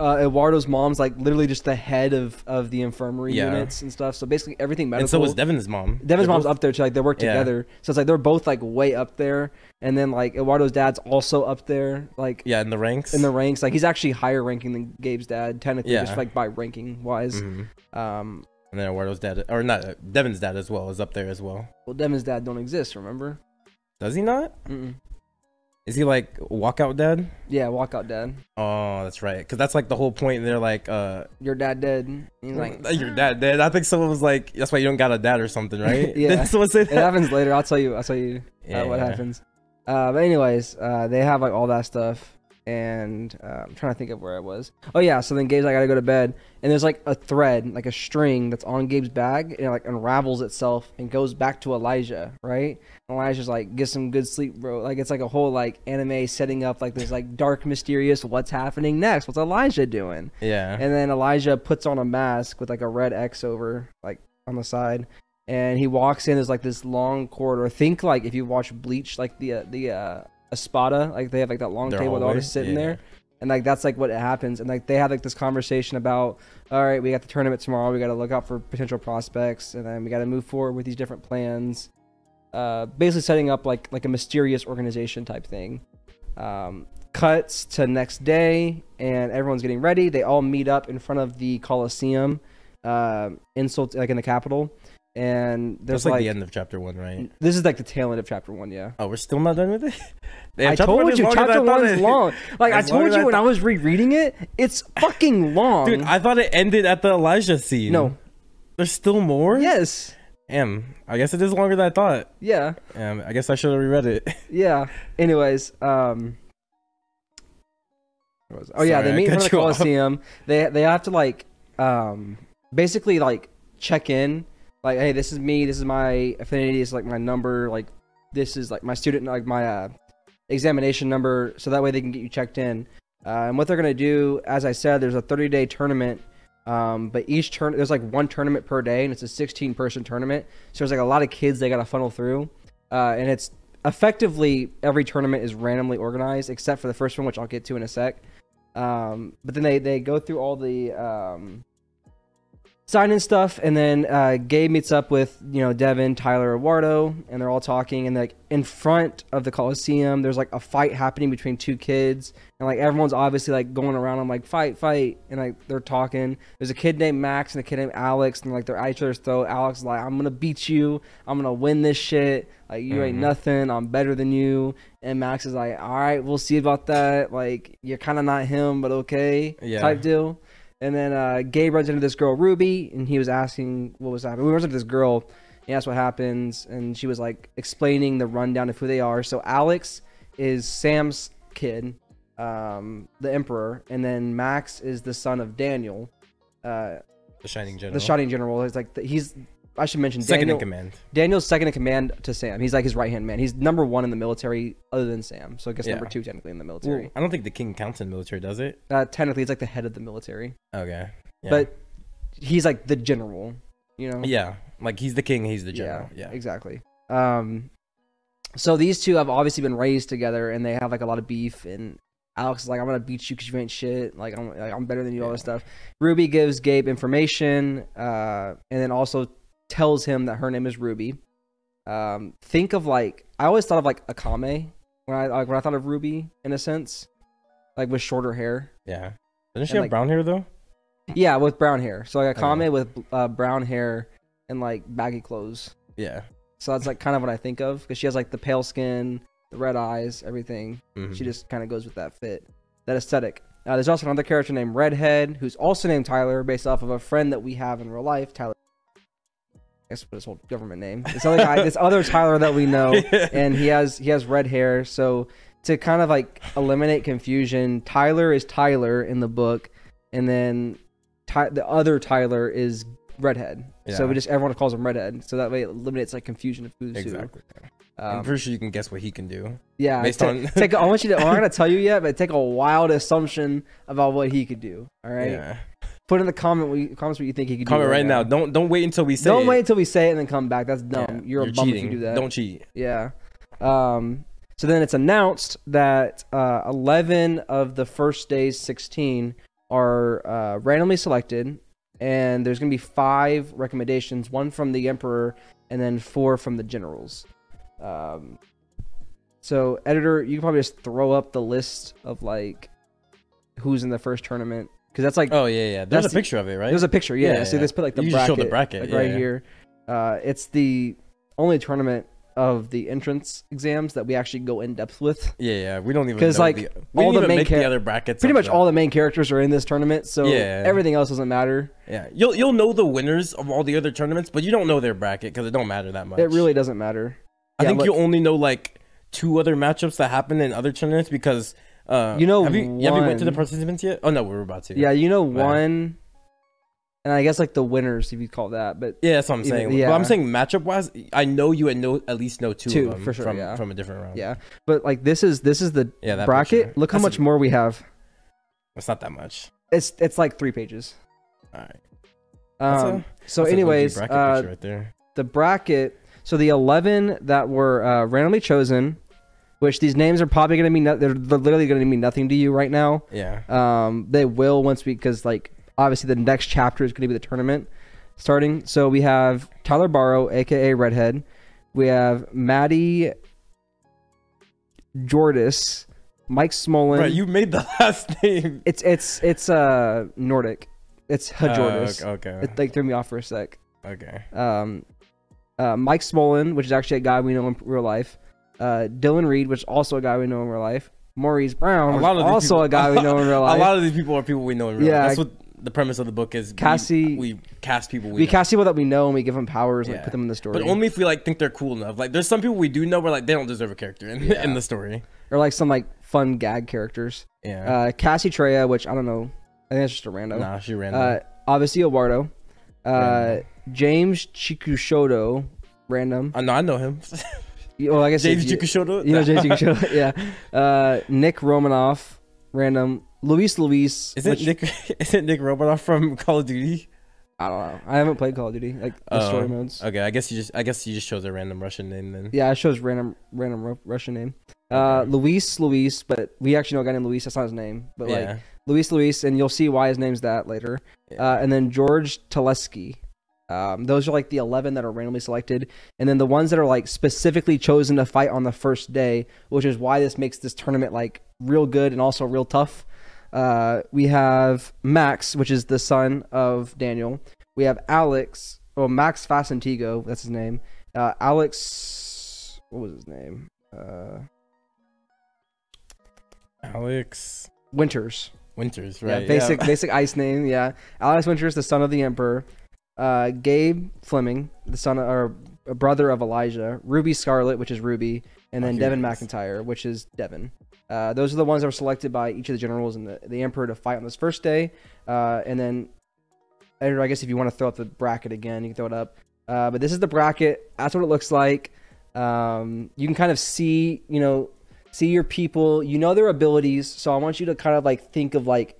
Uh, Eduardo's mom's like literally just the head of of the infirmary Yeah. units and stuff. So basically everything medical. And so was Devin's mom. Devin's They're mom's both- up there too. Like they work Yeah. together. So it's like they're both like way up there. And then like Eduardo's dad's also up there, like Yeah, in the ranks. in the ranks. Like he's actually higher ranking than Gabe's dad, technically, Yeah. just like by ranking wise. Mhm. Um, And then Eduardo's dad, or not uh, Devin's dad as well, is up there as well. well, Devin's dad don't exist. Remember? Does he not? Mm-mm. Is he like walkout dead? Yeah, walkout dead. Oh, that's right. Because that's like the whole point. They're like, uh, Your dad dead. He's like, [laughs] your dad did. I think someone was like, that's why you don't got a dad or something, right? [laughs] Yeah. Did [laughs] someone say it happens later. I'll tell you. I'll tell you uh, what Yeah. happens. Uh, but anyways, uh, they have like all that stuff, and uh, I'm trying to think of where I was. Oh yeah, so then Gabe's like, I gotta go to bed, and there's like a thread, like a string that's on Gabe's bag, and it like unravels itself and goes back to Elijah, right? And Elijah's like, get some good sleep, bro. Like it's like a whole like anime setting up like this like dark, mysterious, what's happening next? What's Elijah doing? Yeah. And then Elijah puts on a mask with like a red X over like on the side, and he walks in. There's like this long corridor. Think like if you watch Bleach, like the uh, the uh, Espada, like they have like that long table. They're all just sitting Yeah. there, and like that's like what happens. And like they have like this conversation about, all right, we got the tournament tomorrow. We got to look out for potential prospects, and then we got to move forward with these different plans. Uh, basically setting up like like a mysterious organization type thing. Um, cuts to next day, and everyone's getting ready. They all meet up in front of the Coliseum, uh, insult like in the Capitol, and there's That's like, like, the end of chapter one, right? this is like the tail end of chapter one. Yeah, Oh, we're still not done with it. [laughs] Damn, I told you, chapter one's it- long. [laughs] Like I told you I when I was rereading it, it's [laughs] fucking long. Dude, I thought it ended at the Elijah scene. no, There's still more? yes, Damn. I guess it is longer than I thought. yeah. Um, I guess I should have reread it. Yeah. Anyways, um where was it? Oh yeah, they meet in cut front of the you off. Coliseum. They they have to like um basically like check in. Like, hey, this is me, this is my affinity, this is like my number, like this is like my student like my uh examination number, so that way they can get you checked in. Uh, and what they're gonna do, as I said, there's a 30 day tournament. Um, but each turn there's like one tournament per day, and it's a 16 person tournament. So there's like a lot of kids they gotta funnel through, uh, and it's effectively every tournament is randomly organized except for the first one, which I'll get to in a sec. Um, but then they they go through all the um, sign in stuff, and then uh, Gabe meets up with you know Devin, Tyler, Eduardo, and they're all talking. And like in front of the Coliseum, there's like a fight happening between two kids, and like everyone's obviously like going around. I'm like fight, fight, and like they're talking. There's a kid named Max and a kid named Alex, and like they're at each other's throat. Alex is like, I'm gonna beat you. I'm gonna win this shit. Like you ain't Mhm. nothing. I'm better than you. And Max is like, all right, we'll see about that. Like you're kind of not him, but okay, Yeah. type deal. And then uh, Gabe runs into this girl Ruby, and he was asking what was happening. We runs into this girl. He asked what happens, and she was like explaining the rundown of who they are. So Alex is Sam's kid, um, the Emperor, and then Max is the son of Daniel, uh, The Shining General. the Shining General. He's like the, he's. I should mention Second Daniel. in command. Daniel's second in command to Sam. He's like his right hand man. He's number one in the military, other than Sam. So I guess Yeah. number two technically in the military. I don't think the king counts in military, does it? Uh, technically, it's like the head of the military, Okay. Yeah. but he's like the general. You know. yeah, like he's the king, he's the general. Yeah. exactly. Um, so these two have obviously been raised together, and they have like a lot of beef. And Alex is like, "I'm gonna beat you because you ain't shit. Like I'm, like, I'm better than you." All this stuff. Ruby gives Gabe information, uh, and then also tells him that her name is Ruby. Um, think of like I always thought of like Akame when I like, when I thought of Ruby in a sense, like with shorter hair. Yeah. Doesn't she And, have like- brown hair though? Yeah, with brown hair. So like Akame Okay. with uh, brown hair and like baggy clothes. Yeah. So that's like kind of what I think of because she has like the pale skin, the red eyes, everything. Mhm. She just kind of goes with that fit, that aesthetic. Uh, there's also another character named Redhead who's also named Tyler, based off of a friend that we have in real life, Tyler. I guess what his whole government name. This other guy, this other Tyler that we know, [laughs] and he has he has red hair. So to kind of like eliminate confusion, Tyler is Tyler in the book, and then Ty- the other Tyler is redhead. So we just everyone calls him redhead. So that way it eliminates like confusion of who's Exactly. who. I'm Um, pretty sure you can guess what he can do. yeah, based ta- on- [laughs] take. I want you to. I'm not gonna tell you yet, but take a wild assumption about what he could do. All right. Yeah. Put in the comment what you, comments what you think he could Comment do Comment right now. Don't don't wait until we say. Don't it. wait until we say it and then come back. That's dumb. Yeah, You're, a bum cheating. if you do that. Don't cheat. Yeah. Um, so then it's announced that uh, 11 of the first day's 16 are uh, randomly selected, and there's going to be five recommendations one from the Emperor and then four from the generals. Um, so, editor, you can probably just throw up the list of like who's in the first tournament because that's like Oh yeah, yeah. There's a the- picture of it, right? there's a picture, yeah. Yeah, so yeah. let's put like the You bracket, the bracket, like, right yeah. here. Uh, it's the only tournament of the entrance exams that we actually go in depth with. yeah, yeah. We don't even 'Cause, know like, the, we all the main the other brackets. Pretty much all the main characters are in this tournament, so Yeah. everything else doesn't matter. Yeah, you'll you'll know the winners of all the other tournaments, but you don't know their bracket because it don't matter that much. It really doesn't matter. I Yeah, think you only know like two other matchups that happen in other tournaments because uh You know have you, have you went to the participants yet? Oh no, we're about to. Yeah, you know Yeah. one, and I guess like the winners, if you call that. But Yeah, that's what I'm saying. yeah. But I'm saying matchup wise, I know you and know at least know two, Two, of them for sure, from yeah. from a different round. yeah, but like this is this is the yeah, bracket. picture. Look how That's much a- more we have. It's not that much. It's it's like three pages. All right. That's a- Um, so, anyways, bracket uh, right there. the bracket. So the eleven that were uh, randomly chosen, which these names are probably going to mean no- they're, they're literally going to mean nothing to you right now. Yeah. Um, they will once we because like obviously the next chapter is going to be the tournament starting. So we have Tyler Barrow, aka Redhead. We have Maddie Jordis, Mike Smolin. Right, you made the [laughs] last name. it's it's it's uh Nordic. It's Uh, okay. It like threw me off for a sec. Okay. Um, uh, Mike Smolin, which is actually a guy we know in real life. Uh, Dylan Reed, which is also a guy we know in real life. Maurice Brown, A also people- a guy we know in [laughs] real life. A lot of these people are people we know in real Yeah. life. That's what the premise of the book is. Cassie- We, cast people we, we cast people that we know and we give them powers and like, put them in the story. But only if we like think they're cool enough. Like there's some people we do know where like they don't deserve a character in, Yeah. in the story. or like some like fun gag characters. Yeah. Uh, Cassie Treya, which I don't know. I think that's just a random. nah, she ran. Uh, obviously Eduardo. Uh, Random. James Chikushoto, random. uh, know, I know him. [laughs] Well, I guess James if you, know James [laughs] Chikushoto, yeah. Uh, Nick Romanoff, random. Luis Luis. Isn't which- Nick [laughs] isn't Nick Romanoff from Call of Duty? I don't know. I haven't played Call of Duty like the Oh, story modes. Okay, I guess you just I guess you just chose a random Russian name then. Yeah, I chose random random Ru- Russian name. Uh, Okay. Luis Luis, but we actually know a guy named Luis. That's not his name, but like yeah. Luis Luis, and you'll see why his name's that later. Yeah. Uh, and then George Teleski. Um, those are like the 11 that are randomly selected. And then the ones that are like specifically chosen to fight on the first day, which is why this makes this tournament like real good and also real tough. Uh, we have Max, which is the son of Daniel. We have Alex, or Max Fasantigo, that's his name. Uh, Alex, what was his name? Uh, Alex Winters. Winters, right? Yeah, basic basic ice name. Yeah, Alex Winters, the son of the emperor. Uh, Gabe Fleming, the son of, or brother of Elijah. Ruby Scarlet, which is Ruby, and then Devin. McIntyre, which is Devin. Uh, those are the ones that were selected by each of the generals and the, the emperor to fight on this first day. Uh, and then, I guess if you want to throw up the bracket again, you can throw it up. Uh, but this is the bracket. That's what it looks like. Um, you can kind of see, you know, see your people. You know their abilities. So I want you to kind of like think of like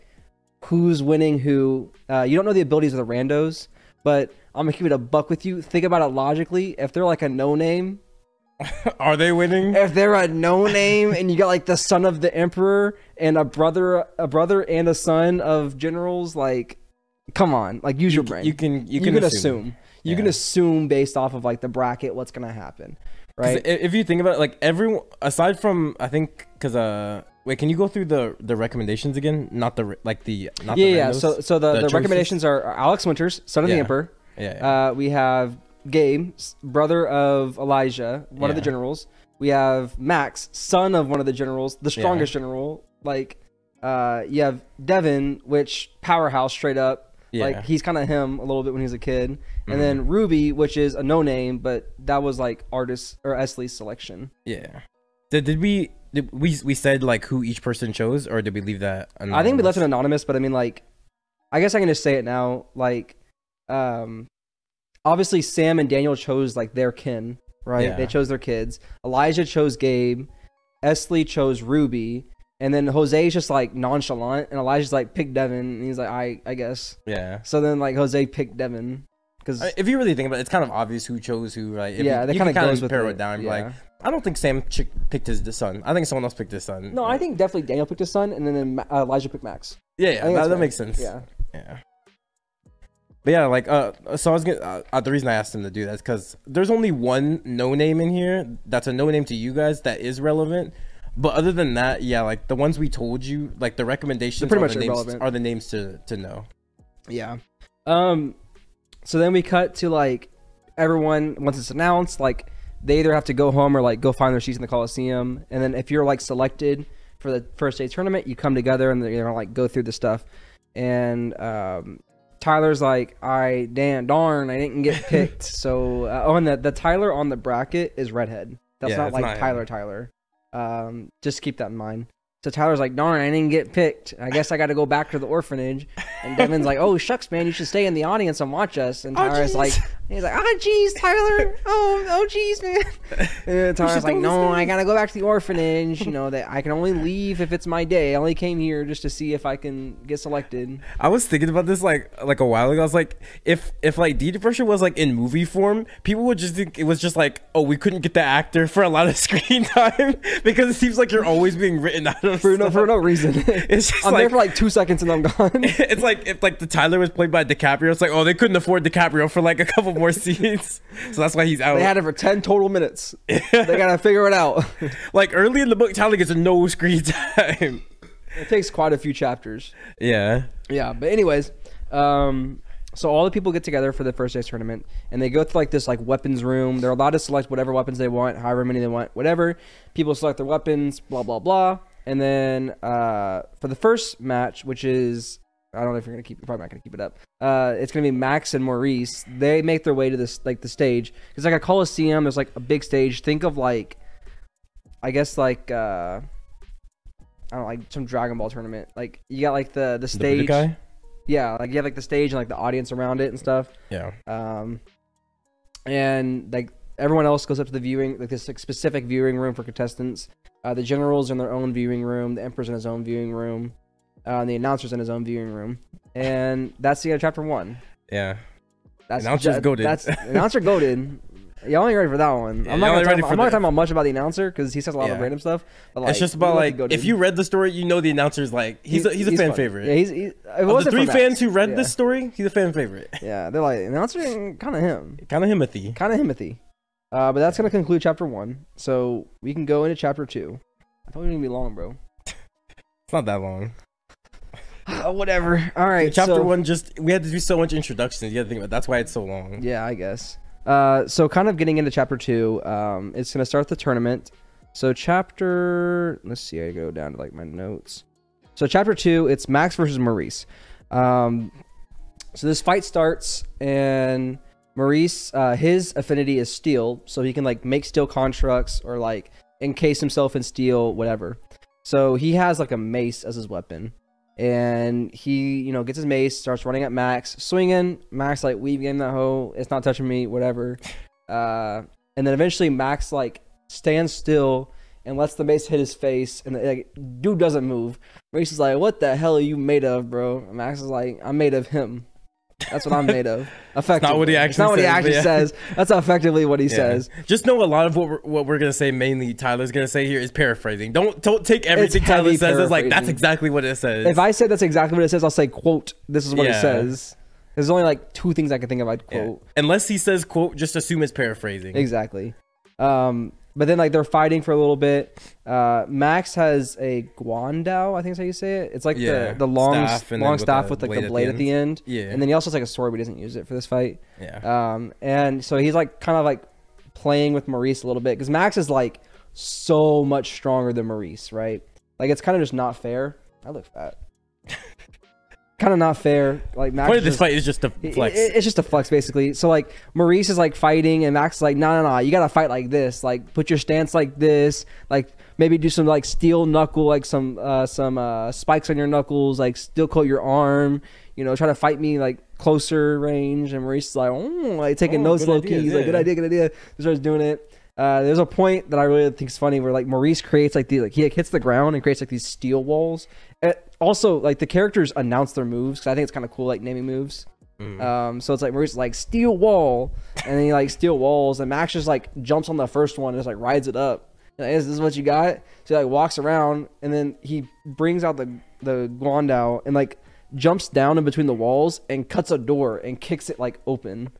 who's winning who. Uh, you don't know the abilities of the randos, but I'm gonna keep it a buck with you. Think about it logically. If they're like a no name, [laughs] Are they winning? if they're a no name, and you got like the son of the emperor and a brother, a brother and a son of generals, like, come on, like use your brain. You can you You can, can, assume. assume. You can assume based off of like the bracket what's gonna happen, right? If you think about it, like everyone aside from I think because uh wait, can you go through the the recommendations again? Not the like the not yeah, the yeah. randos? So, so the, The the, recommendations are Alex Winters, son of the emperor. yeah, yeah. Uh, we have Gabe, brother of Elijah, one of the generals. We have Max, son of one of the generals, the strongest general. Like, uh, you have Devin, which powerhouse straight up. Yeah. Like he's kind of him a little bit when he was a kid. Mhm. And then Ruby, which is a no name, but that was like artist or Esley's selection. yeah. Did, did we did we we said like who each person chose or did we leave that? I think we left it anonymous? anonymous, but I mean like I guess I can just say it now. Like, um, obviously Sam and Daniel chose like their kin, right? Yeah. They chose their kids. Elijah chose Gabe. Esley chose Ruby. And then Jose's just like nonchalant, and Elijah's like pick Devin, and he's like, I, I guess. Yeah. So then like Jose picked Devin, because if you really think about it, it's kind of obvious who chose who, right? If yeah, you, that kind of goes with it. it down. yeah. Like, I don't think Sam ch- picked his son. I think someone else picked his son. no, I think definitely Daniel picked his son, and then, uh, Elijah picked Max. Yeah, yeah, that, that makes sense. Yeah. Yeah. But yeah, like uh, so I was gonna. Uh, uh, the reason I asked him to do that is because there's only one no name in here that's a no name to you guys that is relevant. But other than that, yeah, like the ones we told you, like the recommendations pretty are much the names, are the names to to know. Yeah. Um so then we cut to like everyone once it's announced, like they either have to go home or like go find their seats in the Coliseum. And then if you're like selected for the first day tournament, you come together and you're gonna like go through the stuff. And um Tyler's like, I damn darn, I didn't get [laughs] picked. so uh, oh, and the the Tyler on the bracket is redhead. That's Yeah, not like not him. Tyler. Tyler. Um, just keep that in mind. So Tyler's like, darn, I didn't get picked. I guess I got to go back to the orphanage. And Devin's like, oh shucks, man, you should stay in the audience and watch us. And Oh, Tyler's jeez. like, he's like, oh jeez, Tyler, oh oh jeez, man. [laughs] And Tyler's like, no, I gotta go back to the orphanage. You know that I can only leave if it's my day. I only came here just to see if I can get selected. I was thinking about this like like a while ago. I was like, if if like Deity Pressure was like in movie form, people would just think it was just like, oh, we couldn't get the actor for a lot of [laughs] screen time because it seems like you're always being written out of For no for no reason. [laughs] It's just I'm there for like two seconds and I'm gone. [laughs] it's like if like the Tyler was played by DiCaprio, it's like oh they couldn't afford DiCaprio for like a couple more [laughs] scenes, so that's why he's out. They had it for ten total minutes. They gotta figure it out. like early in the book, Tyler gets no screen time. it takes quite a few chapters. Yeah, Yeah, but anyways, um, so all the people get together for the first day's tournament, and they go through like this like weapons room. They're allowed to select whatever weapons they want, however many they want, whatever. People select their weapons, blah blah blah, and then uh, for the first match, which is I don't know if you're gonna keep, you're probably not gonna keep it up. Uh, it's gonna be Max and Maurice. They make their way to this like the stage. It's like a coliseum. There's like a big stage. Think of like, I guess like. Uh, I don't know, like some Dragon Ball tournament. Like you got like the the the stage. guy. Yeah, like you have like the stage and like the audience around it and stuff. Yeah, Um, and like everyone else goes up to the viewing, like this like, specific viewing room for contestants. Uh, the general's in their own viewing room. The emperor's in his own viewing room. Uh, and the announcer's in his own viewing room. And that's the end of chapter one. yeah. That's Announcer's ju- goated. That's [laughs] announcer goated. Y'all ain't ready for that one. Yeah, I'm not ready about, I'm not talking about much about the announcer because he says a lot of random stuff. But like, it's just about like if you read the story, you know the announcer's like he's a, he's a fan fun. favorite. Yeah, he's, he, it the three fans Max. who read Yeah. this story, he's a fan favorite. Yeah, they're like announcer, kind of him, kind of Himothy. kind of Himothy. Uh, but that's gonna conclude chapter one. So we can go into chapter two. I thought we were gonna be long, bro. It's not that long. [sighs] Uh, whatever. All right. Chapter so- one, just we had to do so much introductions. You got to think about. That's why it's so long. Yeah, I guess. Uh, so kind of getting into chapter two. Um, it's gonna start the tournament. So chapter, let's see. I go down to like my notes. So chapter two, it's Max versus Maurice. Um, so this fight starts, and Maurice, uh, his affinity is steel, so he can like make steel constructs or like encase himself in steel, whatever. So he has like a mace as his weapon, and he, you know, gets his mace, starts running at Max, swinging. Max like weave game that hoe. It's not touching me, whatever. Uh, and then eventually Max like stands still and lets the mace hit his face, and the like, dude doesn't move. Maurice is like, "What the hell are you made of, bro?" And Max is like, "I'm made of him." That's what I'm made of. [laughs] Effectively. what he not actually what he says, actually yeah. says. That's effectively what he Yeah. says. Just know a lot of what we're, what we're gonna say. Mainly, Tyler's gonna say here is paraphrasing. Don't don't take everything Tyler says as like that's exactly what it says. If I say that's exactly what it says, I'll say quote. This is what it says. There's only like two things I can think of. I'd Yeah. quote unless he says quote, just assume it's paraphrasing. exactly. Um, but then like they're fighting for a little bit. Uh, Max has a guandao, I think is how you say it. It's like Yeah, the the long staff long with staff the with like blade the at blade the at the end. Yeah. And then he also has like a sword, but he doesn't use it for this fight. Yeah. Um, and so he's like kind of like playing with Maurice a little bit because Max is like so much stronger than Maurice, right? Like it's kind of just not fair. I look fat. Kind of not fair. Like Max. Point of this fight is just a flex. it- it's just a flex basically. So like Maurice is like fighting and Max is like, no, no, no, you gotta fight like this. Like put your stance like this. Like maybe do some like steel knuckle, like some uh, some uh, spikes on your knuckles, like steel coat your arm. You know, try to fight me like closer range. And Maurice is like, oh, like taking Oh, notes low key. He's like, good idea, good idea. He starts doing it. Uh, there's a point that I really think is funny where like Maurice creates like the like he like, hits the ground and creates like these steel walls. Also, like the characters announce their moves because I think it's kind of cool, like naming moves. Mm. Um, so it's like Maurice like steel wall, and then he like steel walls, and Max just like jumps on the first one and just like rides it up. Like, is this what you got? So he like walks around, and then he brings out the the Guandao and like jumps down in between the walls and cuts a door and kicks it like open.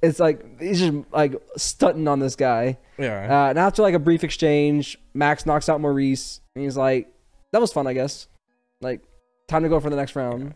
It's like he's just like stunting on this guy. Yeah. Uh, and after like a brief exchange, Max knocks out Maurice, and he's like, "That was fun, I guess." Like, time to go for the next round.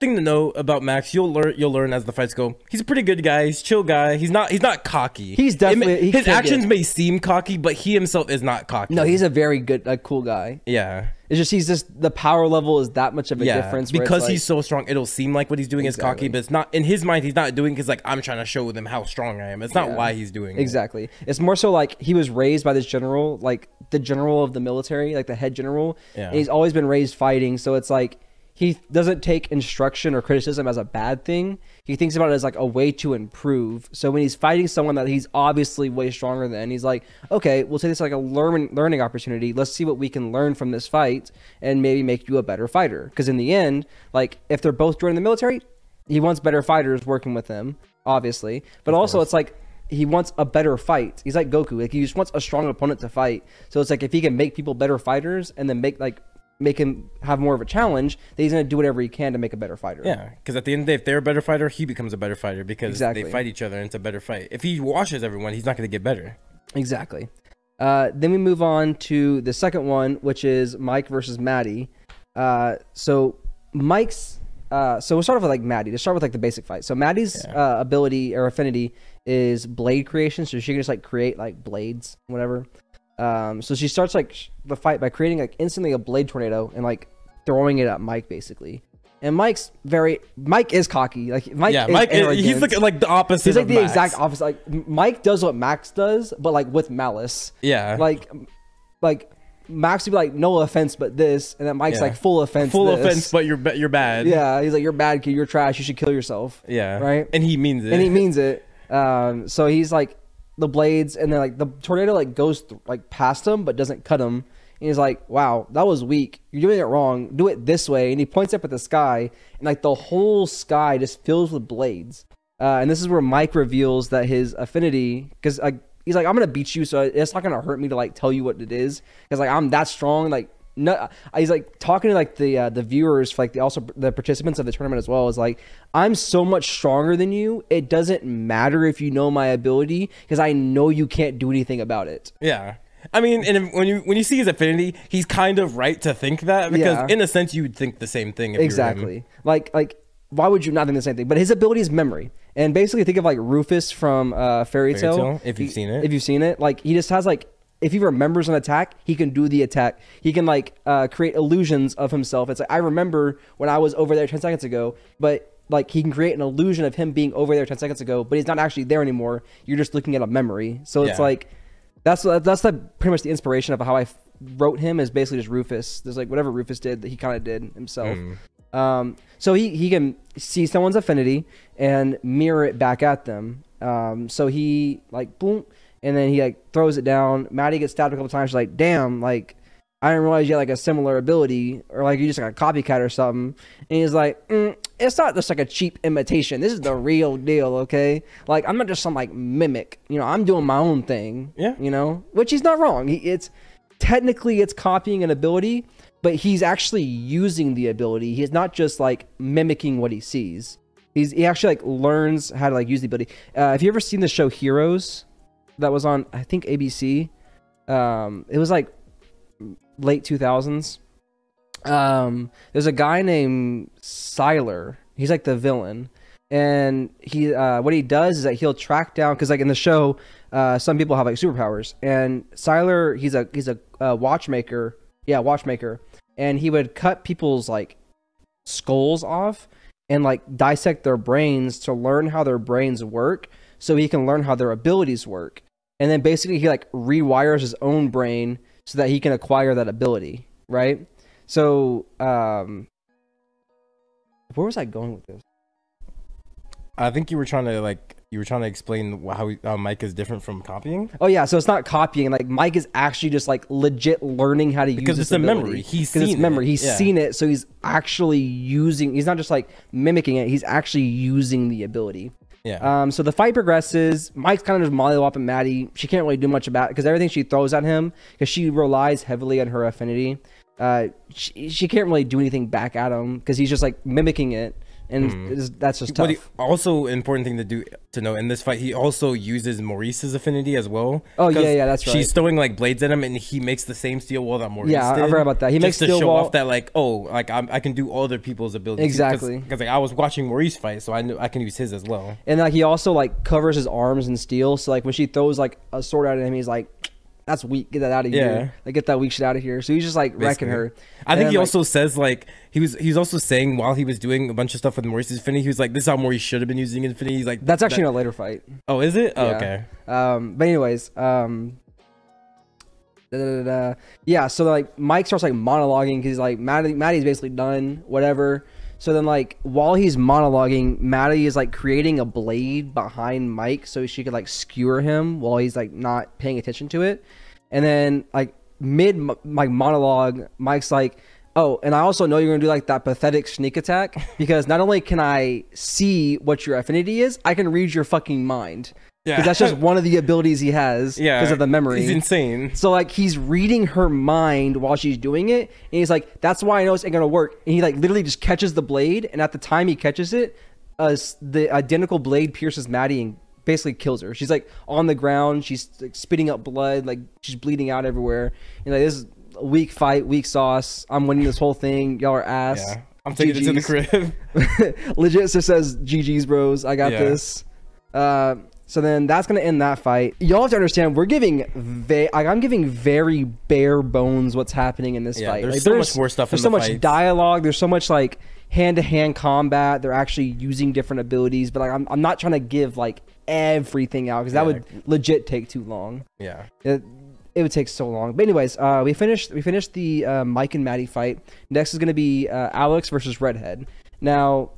thing to know about Max, you'll learn you'll learn as the fights go. He's a pretty good guy. He's a chill guy. He's not he's not cocky. He's It may- definitely- he his actions get- may seem cocky, but he himself is not cocky. No, he's a very good, like, cool guy. yeah. It's just he's just the power level is that much of a Yeah, difference. because like- he's so strong, it'll seem like what he's doing is cocky, but it's not. In his mind, he's not doing because like I'm trying to show them how strong I am. It's not Yeah. why he's doing it. Exactly. It's more so like he was raised by this general, like the general of the military, like the head general. Yeah. And he's always been raised fighting, so it's like he doesn't take instruction or criticism as a bad thing. He thinks about it as like a way to improve. So when he's fighting someone that he's obviously way stronger than, he's like, okay, we'll take this like a learn learning opportunity. Let's see what we can learn from this fight and maybe make you a better fighter. Because in the end, like if they're both joining the military, he wants better fighters working with him, obviously. But also, it's like he wants a better fight. He's like Goku. Like he just wants a strong opponent to fight. So it's like if he can make people better fighters and then make like make him have more of a challenge, that he's gonna do whatever he can to make a better fighter. Yeah, because at the end of the day, if they're a better fighter, he becomes a better fighter because Exactly. they fight each other and it's a better fight. If he washes everyone, he's not going to get better. Exactly. Uh, then we move on to the second one, which is Mike versus Maddie. Uh, so Mike's. Uh, so we'll start off with like Maddie. To start with like the basic fight. So Maddie's uh, ability or affinity is blade creation. So she can just like create like blades, whatever. Um, so she starts like sh- the fight by creating like instantly a blade tornado and like throwing it at Mike basically. And Mike's very Mike is cocky. Like Mike, yeah, is Mike, arrogant. he's like like the opposite. He's like the Max. exact opposite. Like Mike does what Max does, but like with malice. Yeah, Like, like Max would be like, no offense, but this, and then Mike's Yeah. like, full offense. full this. offense, but you're you're bad. Yeah, he's like, you're bad kid. You're trash. You should kill yourself. yeah, Right? And he means it. And he means it. Um, so he's like the blades, and then like the tornado like goes th- like past him, but doesn't cut him. And he's like, "Wow, that was weak. You're doing it wrong. Do it this way." And he points up at the sky, and like the whole sky just fills with blades. Uh, and this is where Mike reveals that his affinity, because like he's like, "I'm gonna beat you, so it's not gonna hurt me to like tell you what it is, because like I'm that strong." Like, no, he's like talking to like the uh, the viewers, for, like the also the participants of the tournament as well. Is like, I'm so much stronger than you. It doesn't matter if you know my ability, because I know you can't do anything about it. Yeah. I mean, and if- when you when you see his affinity, he's kind of right to think that because Yeah. in a sense you would think the same thing. If you were him. Exactly. Like like why would you not think the same thing? But his ability is memory. And basically think of like Rufus from uh Fairy Tail. Tale, if you've He- seen it. If you've seen it, like he just has like if he remembers an attack, he can do the attack. He can like uh, create illusions of himself. It's like I remember when I was over there ten seconds ago, but like he can create an illusion of him being over there ten seconds ago, but he's not actually there anymore. You're just looking at a memory. So it's Yeah. like that's that's the pretty much the inspiration of how I wrote him is basically just Rufus. There's like whatever Rufus did that he kind of did himself. Um, so he he can see someone's affinity and mirror it back at them. Um, so he like boom, and then he like throws it down. Maddie gets stabbed a couple times. She's like, damn, like I didn't realize you had like a similar ability, or like you just like a copycat or something. And he's like, mm, it's not just like a cheap imitation. This is the real deal, okay? Like I'm not just some like mimic. You know, I'm doing my own thing. Yeah. You know, which he's not wrong. He, it's technically it's copying an ability, but he's actually using the ability. He's not just like mimicking what he sees. He's he actually like learns how to like use the ability. Uh, have you ever seen the show Heroes? That was on I think ABC. Um, it was like late two thousands. Um, there's a guy named Sylar. He's like the villain, and he uh, what he does is that he'll track down because like in the show, uh, some people have like superpowers, and Sylar he's a he's a uh, watchmaker. Yeah, watchmaker, and he would cut people's like skulls off and like dissect their brains to learn how their brains work so he can learn how their abilities work and then basically he like rewires his own brain so that he can acquire that ability, right? So, um, where was I going with this? I think you were trying to like you were trying to explain how, how Mike is different from copying Oh yeah, so it's not copying. Like Mike is actually just like legit learning how to use it. Because this it's a memory. He's 'Cause it's memory. it. He's Yeah. seen it, so he's actually using. He's not just like mimicking it. He's actually using the ability. Yeah Um, so the fight progresses. Mike's kind of just mollywopping Maddie. She can't really do much about it because everything she throws at him, because she relies heavily on her affinity. Uh, she, she can't really do anything back at him because he's just like mimicking it, and mm-hmm. it's- that's just tough. But he, also important thing to do to know in this fight, he also uses Maurice's affinity as well. Oh, yeah, yeah, that's right. She's throwing like blades at him, and he makes the same steel wall that Maurice. Yeah, I- I forgot about that. He just makes to steel show wall- off that like, oh, like I'm, I can do other people's abilities. Exactly. Because like I was watching Maurice fight, so I knew I can use his as well. And like he also like covers his arms in steel. So like when she throws like a sword at him, he's like, "That's weak. Get that out of Yeah. here. Like get that weak shit out of here." So he's just like wrecking Basically. her. I think he like- also says like he was he's also saying while he was doing a bunch of stuff with Maurice's affinity, he was like, "This is how Maurice should have been using affinity." He's like, That's actually that- in a later fight. oh, is it? Oh, Yeah. okay. Um, but anyways, um, da, da, da. yeah. So like Mike starts like monologuing because he's like Maddie, Maddie's basically done whatever. So then like while he's monologuing, Maddie is like creating a blade behind Mike so she could like skewer him while he's like not paying attention to it. And then like mid like monologue, Mike's like. Oh, and I also know you're gonna do like that pathetic sneak attack because not only can I see what your affinity is, I can read your fucking mind. Yeah. 'Cause that's just one of the abilities he has Yeah, because of the memory. He's insane. so like he's reading her mind while she's doing it, and he's like, "That's why I know it's ain't gonna work." And he like literally just catches the blade, and at the time he catches it, uh, the identical blade pierces Maddie and basically kills her. She's like on the ground, she's like spitting up blood, like she's bleeding out everywhere. And like this is a weak fight, weak sauce. I'm winning this whole thing. Y'all are ass. Yeah, I'm taking it to the crib. [laughs] Legit just says GG's bros. I got Yeah. this. Uh, so then that's gonna end that fight. Y'all have to understand we're giving ve- like I'm giving very bare bones what's happening in this Yeah, fight. there's Like, so much more stuff in this fight. There's so the much fights. dialogue. There's so much like hand to hand combat. They're actually using different abilities, but like I'm I'm not trying to give like everything out because that Yeah. would legit take too long. yeah. It, it would take so long. But anyways, uh, we finished we finished the uh, Mike and Maddie fight. Next is going to be uh, Alex versus Redhead. Now,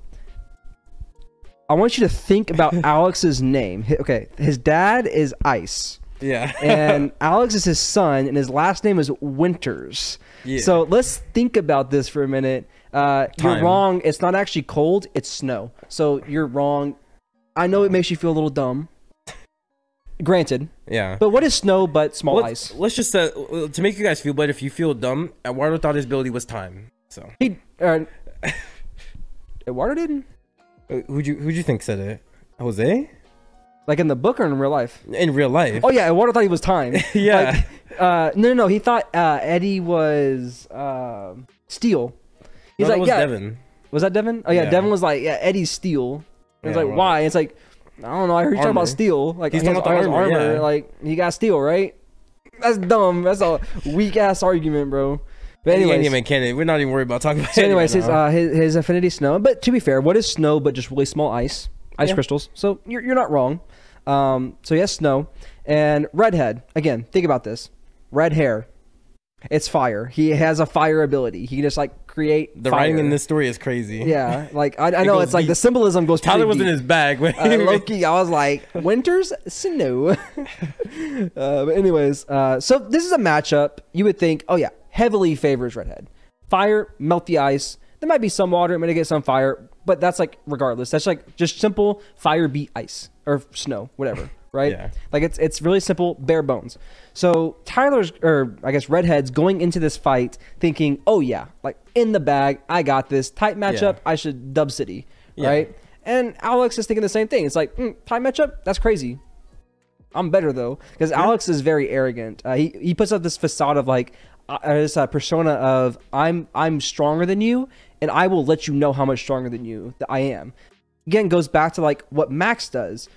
I want you to think about [laughs] Alex's name. Okay, his dad is Ice, Yeah. and [laughs] Alex is his son, and his last name is Winters. Yeah. So let's think about this for a minute. Uh, you're wrong. It's not actually cold. It's snow. So you're wrong. I know it makes you feel a little dumb. Granted, yeah. but what is snow but small let's, ice? let's just uh, to make you guys feel better. If you feel dumb, Eduardo thought his ability was time. So He uh, [laughs] Eduardo didn't who'd you who'd you think said it? Jose? like in the book or in real life. In real life? Oh yeah, Eduardo thought he was time. [laughs] Yeah. Like, uh, no, no, no. He thought uh, Eddie was uh, Steel. He's No, like, was yeah. Devin. Was that Devin? Oh yeah, Yeah. Devin was like, yeah, Eddie's Steel. And it's like, well- why? It's like, I don't know. I heard you talking about Steel. Like He's he has talking about the armor, yeah. Like he got Steel, right? That's dumb. That's a weak ass argument, bro. But anyways, Anyway, Cannon, we're not even worried about talking about So, anyways, his, uh, his his affinity snow. But to be fair, what is snow but just really small ice, ice Yeah. crystals? So you're you're not wrong. Um, so yes, snow and redhead. Again, think about this: red hair. It's fire. He has a fire ability. He can just like create the fire. writing in this story is crazy. Yeah, [laughs] like I, I know it's like deep. the symbolism goes. Tyler was in his bag. When Uh, Loki, I was like, [laughs] winter's snow. [laughs] uh, but anyways, uh, so this is a matchup. You would think, oh yeah, heavily favors redhead. Fire, melt the ice. There might be some water, I'm gonna get some fire, but that's like regardless. That's like just simple fire beat ice or snow, whatever, right? Yeah. Like it's it's really simple, bare bones. So Tyler's or I guess redhead's going into this fight thinking, oh yeah, like in the bag, I got this tight matchup. Yeah. I should dub city, Yeah. right? And Alex is thinking the same thing. It's like, mm, time matchup? That's crazy. I'm better though, because Alex is very arrogant. Uh, he he puts up this facade of like uh, this uh, persona of I'm I'm stronger than you, and I will let you know how much stronger than you that I am. Again, goes back to like what Max does.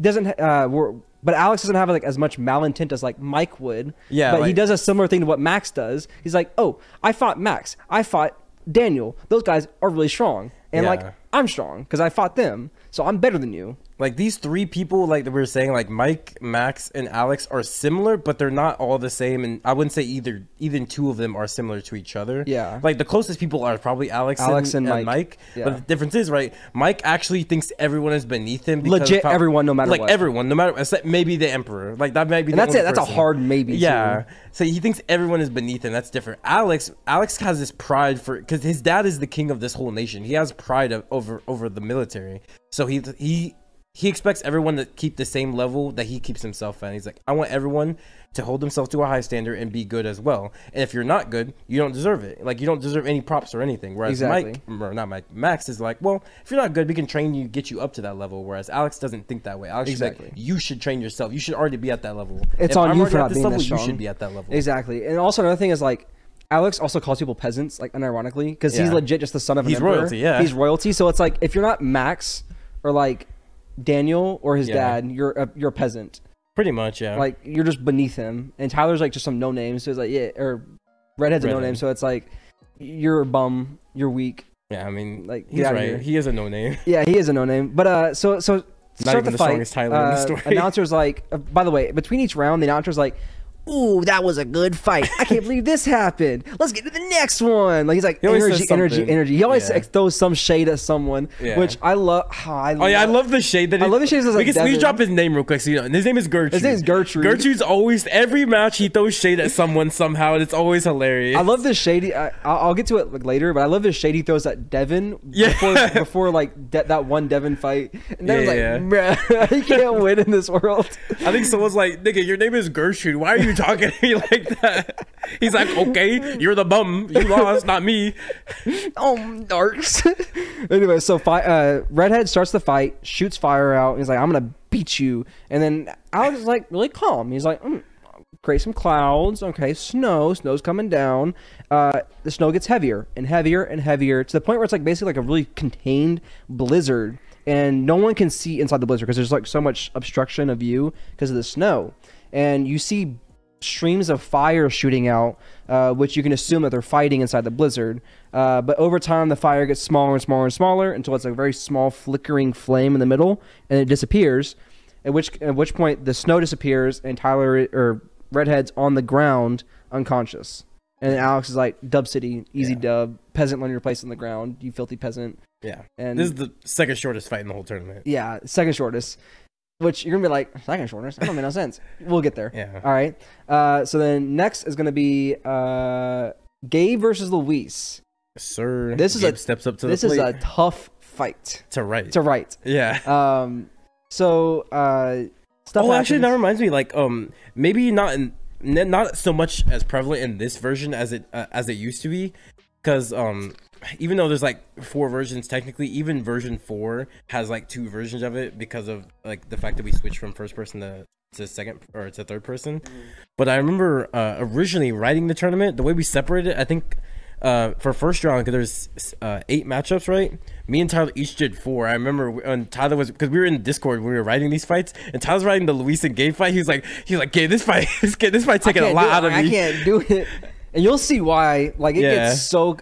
Doesn't uh, we're, but Alex doesn't have like as much malintent as like Mike would. Yeah, but he does a similar thing to what Max does. He's like, oh, I fought Max. I fought Daniel. Those guys are really strong, and Yeah. like I'm strong because I fought them, so I'm better than you. Like these three people like that we were saying like mike max and alex are similar but they're not all the same and i wouldn't say either even two of them are similar to each other Yeah. like the closest people are probably alex, Alex and, and and Mike. mike, Yeah. but the difference is right mike actually thinks everyone is beneath him because Legit how- everyone, no matter like what. everyone no matter except maybe the emperor like that might be And the that's it. That's a hard maybe. yeah too. so he thinks everyone is beneath him that's different alex alex has this pride for because his dad is the king of this whole nation he has pride of, over over the military so he he he expects everyone to keep the same level that he keeps himself at he's like i want everyone to hold themselves to a high standard and be good as well and if you're not good you don't deserve it like you don't deserve any props or anything whereas Exactly. mike or not mike max is like well if you're not good we can train you get you up to that level whereas alex doesn't think that way alex Exactly. like you should train yourself you should already be at that level It's If on I'm you for not being level that you should be at that level Exactly. And also another thing is like Alex also calls people peasants, like unironically, because he's legit just the son of an He's emperor. royalty, yeah. He's royalty. So it's like if you're not Max or like Daniel or his Yeah. dad, you're a, you're a peasant. Pretty much, yeah. Like you're just beneath him. And Tyler's like just some no name. So it's like yeah, or Redhead's a no name. So it's like you're a bum. You're weak. yeah, I mean, like, he's right. He is a no name. [laughs] Yeah, he is a no name. But uh, so so start even the the fight. strongest Tyler in the uh, story. Announcer's like, uh, by the way, between each round, the announcer's like, "Ooh, that was a good fight. I can't believe this happened. Let's get to the next one." Like he's like He energy, energy, energy. He always Yeah. throws some shade at someone, Yeah. which I love. Oh, I Oh yeah, I love the shade that I he- love the shade that We can we drop his name real quick, so you know. His name is Gertrude. His name is Gertrude. Gertrude's always every match he throws shade at someone somehow, and it's always hilarious. I love the shady. I, I'll I'll get to it like later, but I love the shade he throws at Devin Yeah. before before like de- that one Devin fight. And Devin's Yeah, like, bruh, [laughs] he can't win in this world. I think someone's like, "Nigga, your name is Gertrude. Why are you talking to me [laughs] like that?" He's like, "Okay, you're the bum. You lost, not me." [laughs] oh, darks. [laughs] anyway, so fi- uh, Redhead starts the fight, shoots fire out. He's like, I'm gonna beat you. And then Alex is like really calm. He's like, mm, create some clouds. Okay, snow. Snow's coming down. Uh, the snow gets heavier and heavier and heavier to the point where it's like basically like a really contained blizzard. And no one can see inside the blizzard because there's like so much obstruction of view because of the snow. And you see streams of fire shooting out, uh, which you can assume that they're fighting inside the blizzard. Uh, but over time, the fire gets smaller and smaller and smaller until it's a very small flickering flame in the middle, and it disappears. At which at which point the snow disappears and Tyler or Redhead's on the ground unconscious. And then Alex is like, "Dub City, easy Yeah. dub. Peasant, learn your place on the ground. You filthy peasant." Yeah, And this is the second shortest fight in the whole tournament. yeah, second shortest. Which you're gonna be like, second shortest? That don't make no sense. We'll get there. Yeah. All right. Uh, so then next is gonna be uh, Gabe versus Luis. Sir, This is Gabe a- steps up to This is a tough fight to right. to write. yeah. Um, so uh, stuff. oh, actually, that reminds me. Like, um, maybe not in, not so much as prevalent in this version as it uh, as it used to be, because um, even though there's like four versions technically, even version four has like two versions of it because of like the fact that we switched from first person to to second or to third person. But I remember uh, originally writing the tournament, the way we separated, I think. Uh, for first round, because there's uh, eight matchups, right? Me and Tyler each did four. I remember when Tyler was because we were in Discord when we were writing these fights, and Tyler's writing the Luis and Gabe fight. He was like, he was like, "Gabe, this fight, [laughs] this fight taking a lot out of me. I can't do it, and you'll see why. Like it Yeah. gets so.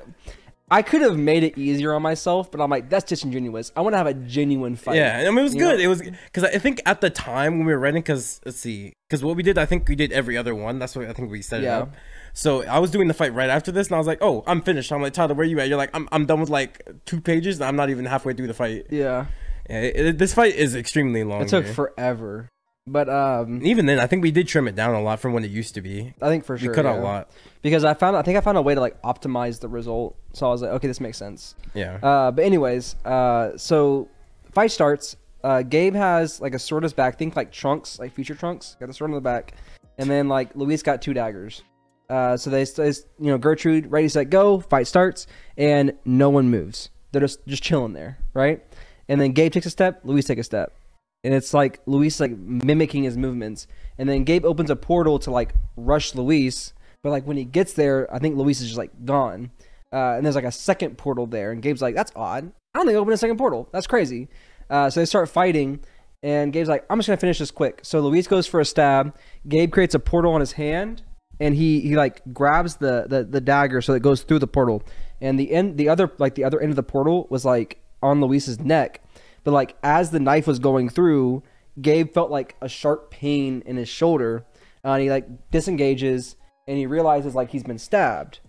I could have made it easier on myself, but I'm like, that's disingenuous. I want to have a genuine fight. Yeah, I mean it was You good. know? It was because I think at the time when we were writing, because let's see, because what we did, I think we did every other one. That's what I think we set Yeah. it up. So I was doing the fight right after this, and I was like, "Oh, I'm finished." I'm like, "Tyler, where are you at?" You're like, "I'm I'm done with like two pages, and I'm not even halfway through the fight." Yeah. Yeah, it, it- this fight is extremely long. It took forever, but um, even then, I think we did trim it down a lot from what it used to be. I think for sure We cut out yeah. a lot. because I found I think I found a way to like optimize the result. So I was like, okay, this makes sense. Yeah. Uh, but anyways, uh, so fight starts. Uh, Gabe has like a sword on his back. Think like trunks, like future trunks. Got the sword on the back, and then like Luis got two daggers. Uh, so they, they, you know, Gertrude, ready, set, go. Fight starts, and no one moves. They're just just chilling there, right? And then Gabe takes a step, Luis take a step, and it's like Luis like mimicking his movements. And then Gabe opens a portal to like rush Luis, but like when he gets there, I think Luis is just like gone. Uh, and there's like a second portal there, and Gabe's like, "That's odd. I don't think I opened a second portal. That's crazy." Uh, so they start fighting, and Gabe's like, "I'm just gonna finish this quick." So Luis goes for a stab. Gabe creates a portal on his hand, and he he like grabs the the, the dagger so it goes through the portal. And the end, the other like the other end of the portal was like on Luis's neck, but like as the knife was going through, Gabe felt like a sharp pain in his shoulder, uh, and he like disengages and he realizes like he's been stabbed.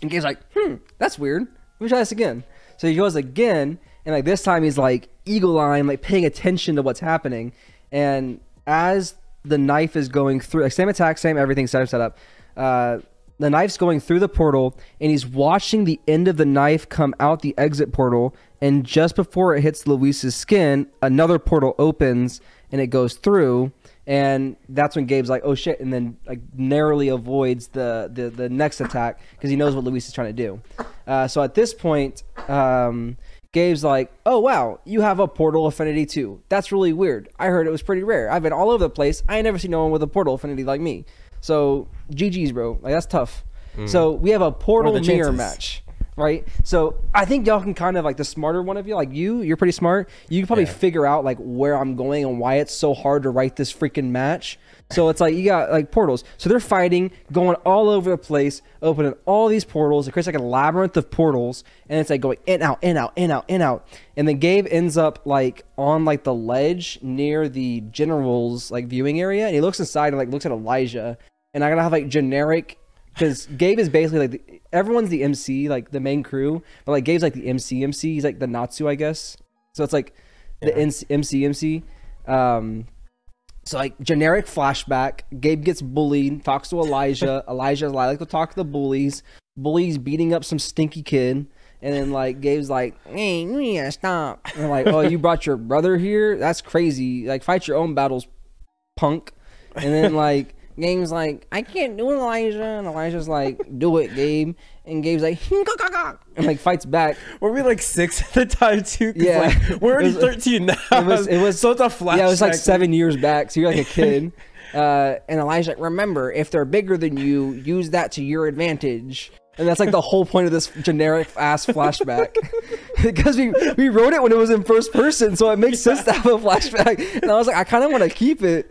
And Gabe's like, hmm, that's weird. Let me try this again. So he goes again, and like this time he's like eagle eyeing, like paying attention to what's happening. And as the knife is going through, like same attack, same everything, set up, set up. Uh, the knife's going through the portal, and he's watching the end of the knife come out the exit portal. And just before it hits Luis's skin, another portal opens and it goes through. And that's when Gabe's like, "Oh shit!" and then like narrowly avoids the the, the next attack because he knows what Luis is trying to do. Uh, so at this point, um, Gabe's like, "Oh wow, you have a portal affinity too. That's really weird. I heard it was pretty rare. I've been all over the place. I ain't never seen no one with a portal affinity like me. So GG's, bro. Like that's tough. Mm. So we have a portal What are the mirror match." Right, so I think y'all can kind of like the smarter one of you, like you, you're pretty smart. You can probably Yeah. figure out like where I'm going and why it's so hard to write this freaking match. So it's like you got like portals. So they're fighting, going all over the place, opening all these portals. It creates like a labyrinth of portals, and it's like going in out, in out, in out, in out. And then Gabe ends up like on like the ledge near the general's like viewing area, and he looks inside and like looks at Elijah. And I gotta have like generic because Gabe is basically like the, everyone's the MC, like the main crew, but like Gabe's like the MC MC. He's like the Natsu, I guess. So it's like the Yeah. MC MC. Um, so like generic flashback. Gabe gets bullied, talks to Elijah. [laughs] Elijah's like, to talk to the bullies. Bullies beating up some stinky kid. And then like Gabe's like, hey, you need to stop. And like, oh, you brought your brother here? That's crazy. Like fight your own battles, punk. And then like Gabe's like, I can't do it, Elijah. And Elijah's like, do it, Gabe. And Gabe's like, [laughs] and like fights back. Were we like six at the time too? Yeah. like, we're already was- thirteen now. it was- it was- so it's a flashback. Yeah, it was like seven years back. So you're like a kid. [laughs] Uh, and Elijah's like, remember, if they're bigger than you, use that to your advantage. And that's like the whole point of this generic ass flashback. [laughs] because we, we wrote it when it was in first person, so it makes sense to have a flashback. And I was like, I kind of want to keep it.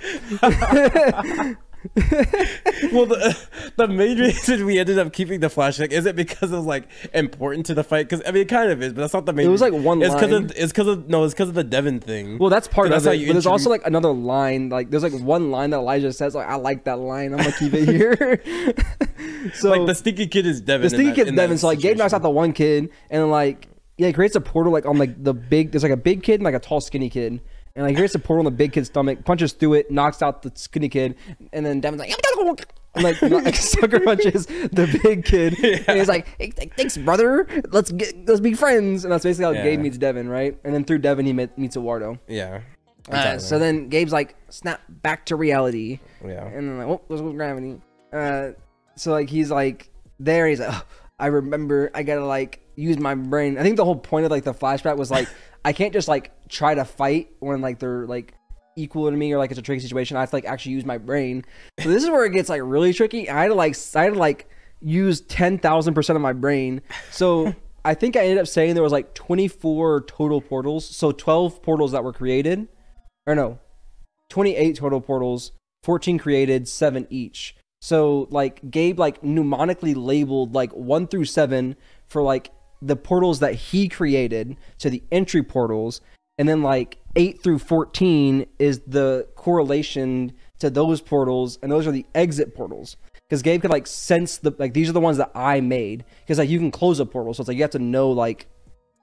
[laughs] Well, the, [laughs] the main reason we ended up keeping the flashback is it because it was like important to the fight? Because I mean, it kind of is, but that's not the main. It was, like, one It's because it's because of no, it's because of the Devin thing. Well, that's part of that's how it. you But there's also like another line. Like there's like one line that Elijah says. Like I like that line. I'm gonna keep it here. [laughs] so like the stinky kid is Devin. the stinky that- kid's in that Devin. So like Gabe knocks out the one kid, and like yeah, he creates a portal like on like the big. There's like a big kid and like a tall skinny kid, and like he creates a portal on the big kid's stomach, punches through it, knocks out the skinny kid, and then Devin's like. And like, like [laughs] sucker punches the big kid, [laughs] and he's like, hey, "Thanks, brother. Let's get let's be friends." And that's basically how Yeah. Gabe meets Devin, right? And then through Devin, he met, meets Eduardo. Yeah. Uh, so then Gabe's like, "Snap back to reality." yeah. and then like, oh, there's gravity. Uh, so like he's like there. He's like, oh, I remember. I gotta like use my brain. I think the whole point of like the flashback was like, [laughs] I can't just like try to fight when like they're like equal to me or like it's a tricky situation. I have to like actually use my brain. So this is where it gets like really tricky. I had to like I had to like use ten thousand percent of my brain. So. I think I ended up saying there was like 24 total portals, so 12 portals that were created, or no, 28 total portals, 14 created, 7 each. So like Gabe like mnemonically labeled like 1 through 7 for like the portals that he created to the entry portals. And then like 8 through 14 is the correlation to those portals and those are the exit portals. Because Gabe could like sense the like these are the ones that I made. Because like you can close a portal so it's like you have to know like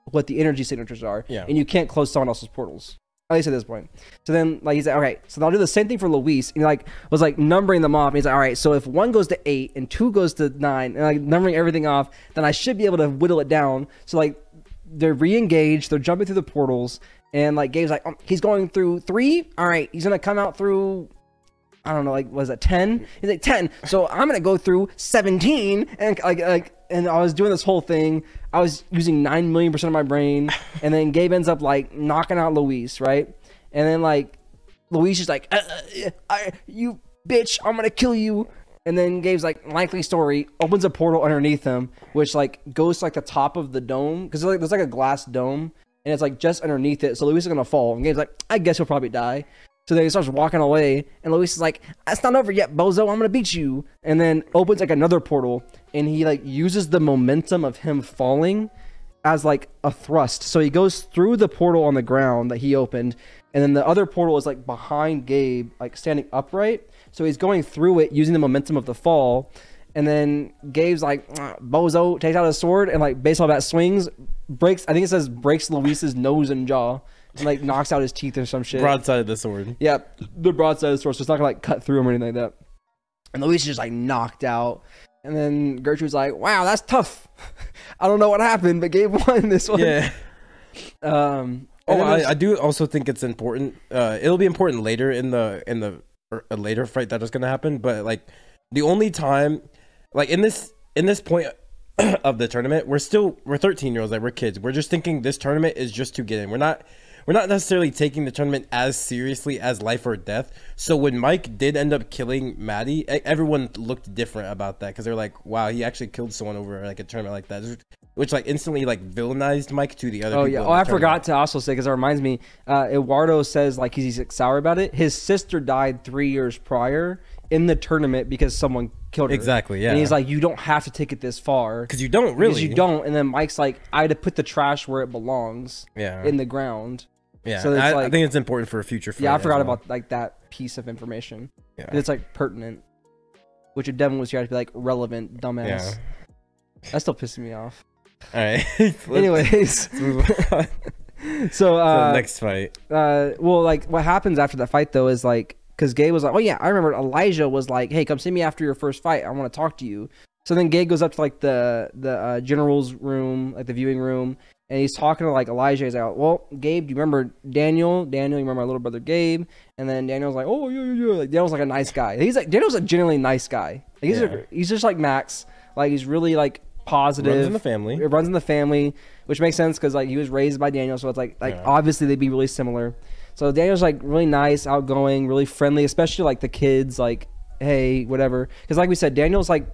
what the energy signatures are. Yeah. and you can't close someone else's portals at least at this point. So then, like, he's like, okay, so I'll do the same thing for Luis. And he, like, was like numbering them off. And he's like, all right, so if one goes to eight and two goes to nine, and like numbering everything off, then I should be able to whittle it down. So, like, they're re engaged, they're jumping through the portals. And, like, Gabe's like, um, he's going through three. All right, he's to come out through I don't know, like was it ten? He's like ten. So I'm gonna go through seventeen, and like like, and I was doing this whole thing. I was using nine million percent of my brain, and then Gabe ends up like knocking out Luis, right? And then like Luis is like, uh, uh, I, "You bitch, I'm gonna kill you." And then Gabe's like, likely story, opens a portal underneath him, which like goes to like the top of the dome because like, there's like a glass dome, and it's like just underneath it. So Luis is gonna fall, and Gabe's like, I guess he'll probably die. So then he starts walking away, and Luis is like, "It's not over yet, bozo. I'm gonna beat you." And then opens like another portal, and he like uses the momentum of him falling, as like a thrust. So he goes through the portal on the ground that he opened, and then the other portal is like behind Gabe, like standing upright. So he's going through it using the momentum of the fall. And then Gabe's like, "Ah, Bozo takes out his sword and like baseball bat swings, breaks. I think it says breaks Luis's nose and jaw, and like knocks out his teeth or some shit. Broadside of the sword. Yeah, the broadside of the sword, so it's not gonna like cut through him or anything like that. And Luis is just like knocked out. And then Gertrude's like, "Wow, that's tough. [laughs] I don't know what happened, but Gabe [laughs] won this one." Yeah. Um. Oh, and then there's- I, I do also think it's important. Uh, it'll be important later in the in the or a later fight that is going to happen. But like the only time, like in this in this point [clears throat] of the tournament, we're still we're 13 year olds, like we're kids. We're just thinking this tournament is just to get in. We're not we're not necessarily taking the tournament as seriously as life or death. So when Mike did end up killing Maddie, everyone looked different about that because they're like, "Wow, he actually killed someone over like a tournament like that," which like instantly like villainized Mike to the other. Oh yeah. Oh, I tournament. forgot to also say because it reminds me. Uh, Eduardo says like he's like, sour about it. His sister died three years prior in the tournament because someone killed her. Exactly, yeah. And he's like, you don't have to take it this far because you don't really. because you don't. And then Mike's like, I had to put the trash where it belongs. Yeah. In the ground. Yeah, So it's I, I think it's important for a future. Yeah, I forgot well. about like that piece of information. Yeah. And it's like pertinent. Which if Devin was here, I'd be like relevant, dumbass. Yeah. That still pisses me off. All right. [laughs] Anyways, [laughs] move on to [laughs] so uh, next fight. uh, well, like what happens after that fight though is like because Gabe was like, oh yeah, I remember Elijah was like, hey, come see me after your first fight. I want to talk to you. So then Gabe goes up to like the the uh, general's room, like the viewing room, and he's talking to like Elijah. He's like, well, Gabe, do you remember Daniel? Daniel, you remember my little brother Gabe? And then Daniel's like, oh yeah, yeah, yeah. Like, Daniel's like a nice guy. He's like Daniel's a genuinely nice guy. Like, he's Yeah. a, he's just like Max. Like he's really like positive. Runs in the family. It runs in the family, which makes sense because like he was raised by Daniel, so it's like like Yeah. obviously they'd be really similar. So Daniel's like really nice, outgoing, really friendly, especially like the kids. Like, hey, whatever. Because like we said, Daniel's like,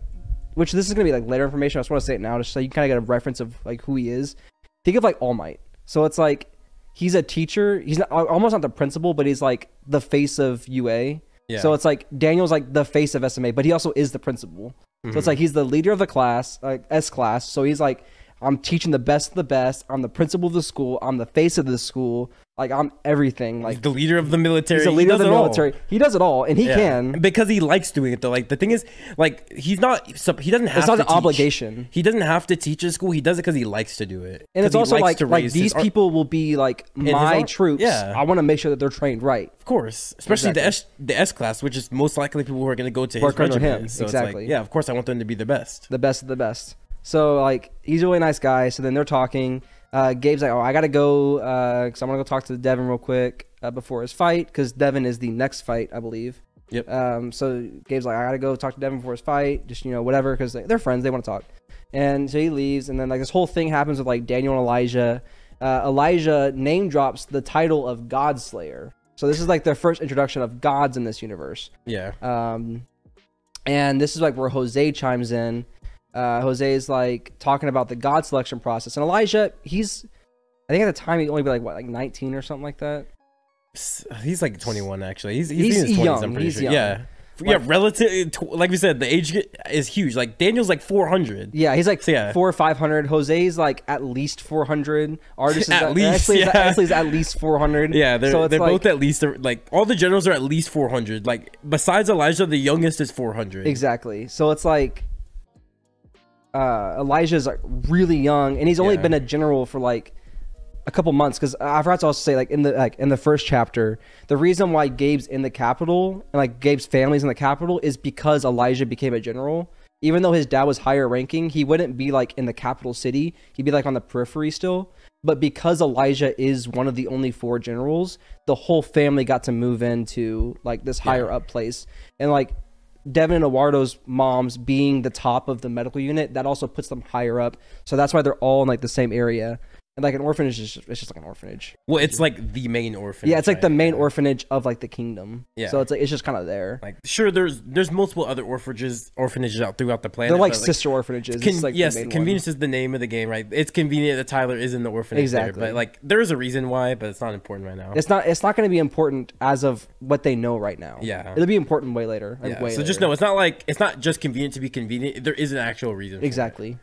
which this is gonna be like later information. I just want to say it now, just so you kind of get a reference of like who he is. Think of like All Might. So it's like he's a teacher. He's not almost not the principal, but he's like the face of UA. Yeah. So it's like Daniel's like the face of SMA, but he also is the principal. So Mm-hmm. it's like he's the leader of the class, like S class. So he's like, I'm teaching the best of the best. I'm the principal of the school. I'm the face of the school. Like I'm everything. Like He's the leader of the military. he's the He leader of does the it all. military. He does it all, and he Yeah. can. because he likes doing it though. Like the thing is, like he's not. He doesn't have. It's not to an teach. obligation. He doesn't have to teach at school. He does it because he likes to do it. And it's also like like these ar- people will be like my troops. yeah. I want to make sure that they're trained right. Of course, especially the S the S class, which is most likely people who are going to go to Work his regiment. him, So it's like, exactly. yeah, of course, I want them to be the best. the best of the best. So like he's a really nice guy. So then they're talking. Uh, Gabe's like, oh, I gotta go because I want to go talk to Devin real quick uh, before his fight because Devin is the next fight, I believe. Yep. Um, so Gabe's like, I gotta go talk to Devin before his fight, just you know whatever because they're friends, they want to talk. And so he leaves, and then like this whole thing happens with like Daniel and Elijah. Uh, Elijah name drops the title of Godslayer. So this is like their first introduction of gods in this universe. Yeah. Um, and this is like where Jose chimes in. Uh, Jose is like talking about the God selection process, and Elijah, he's, I think at the time he'd only be like what, like 19 or something like that. He's like 21 actually. He's he's, He's in his 20s, young, I'm pretty he's sure. young. Yeah. yeah, relative. Like we said, the age is huge. Like Daniel's like 400. Yeah, he's like So, yeah. four or five hundred. Jose's like at least 400. Artist [laughs] is At at, least, Ashley's, yeah. Ashley's at least 400. Yeah, they're so they're like, both at least like all the generals are at least 400. Like besides Elijah, the youngest is 400. Exactly. So it's like uh Elijah's like really young and he's only Yeah. been a general for like a couple months because I forgot to also say like in the like in the first chapter the reason why Gabe's in the capital and like Gabe's family's in the capital is because Elijah became a general. Even though his dad was higher ranking, he wouldn't be like in the capital city. He'd be like on the periphery still. But because Elijah is one of the only four generals, the whole family got to move into like this higher up place. And like Devin and Eduardo's moms being the top of the medical unit, that also puts them higher up. So that's why they're all in like the same area. And like an orphanage is just, it's just like an orphanage. Well, it's like the main orphanage. yeah, it's like the main orphanage of like the kingdom. Yeah. So it's like it's just kind of there. Like sure, there's there's multiple other orphanages orphanages out throughout the planet. They're like sister orphanages. Con- like yes, main one. convenience is the name of the game, right? It's convenient that Tyler is in the orphanage, Exactly. There, but like there is a reason why, but it's not important right now. It's not. It's not going to be important as of what they know right now. Yeah. it'll be important way later. like, yeah, way so just know it's not like it's not just convenient to be convenient. There is an actual reason. for it. exactly.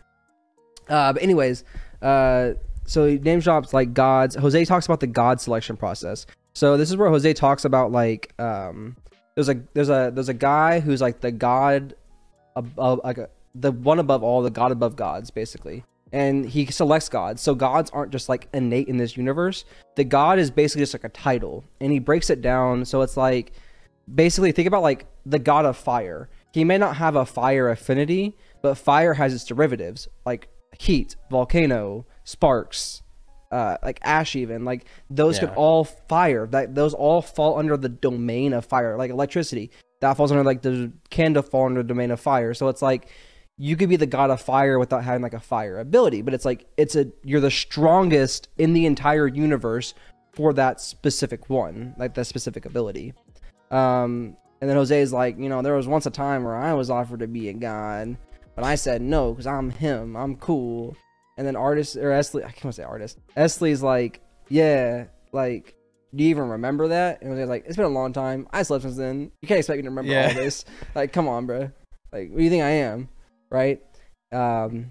Uh, but anyways, Uh, so he name drops like gods. Jose talks about the god selection process. So this is where Jose talks about like um, there's a there's a there's a guy who's like the god above like a, the one above all, the god above gods, basically. And he selects gods. So gods aren't just like innate in this universe. The god is basically just like a title, and he breaks it down. So it's like basically think about like the god of fire. He may not have a fire affinity, but fire has its derivatives like heat, volcano, sparks, uh, like ash even like those could all fire. That those all fall under the domain of fire like electricity. That falls under like the can fall under the domain of fire. So it's like you could be the god of fire without having like a fire ability but it's like it's a you're the strongest in the entire universe for that specific one like that specific ability. Um and then jose is like you know there was once a time where i was offered to be a god but i said no because i'm him. I'm cool and then artist or Esley, I can't say artist. Esley's like, yeah, like, do you even remember that? And Jose's like, it's been a long time. I slept since then. You can't expect me to remember Yeah. all this. Like, come on, bro. Like, what do you think I am? Right? Um.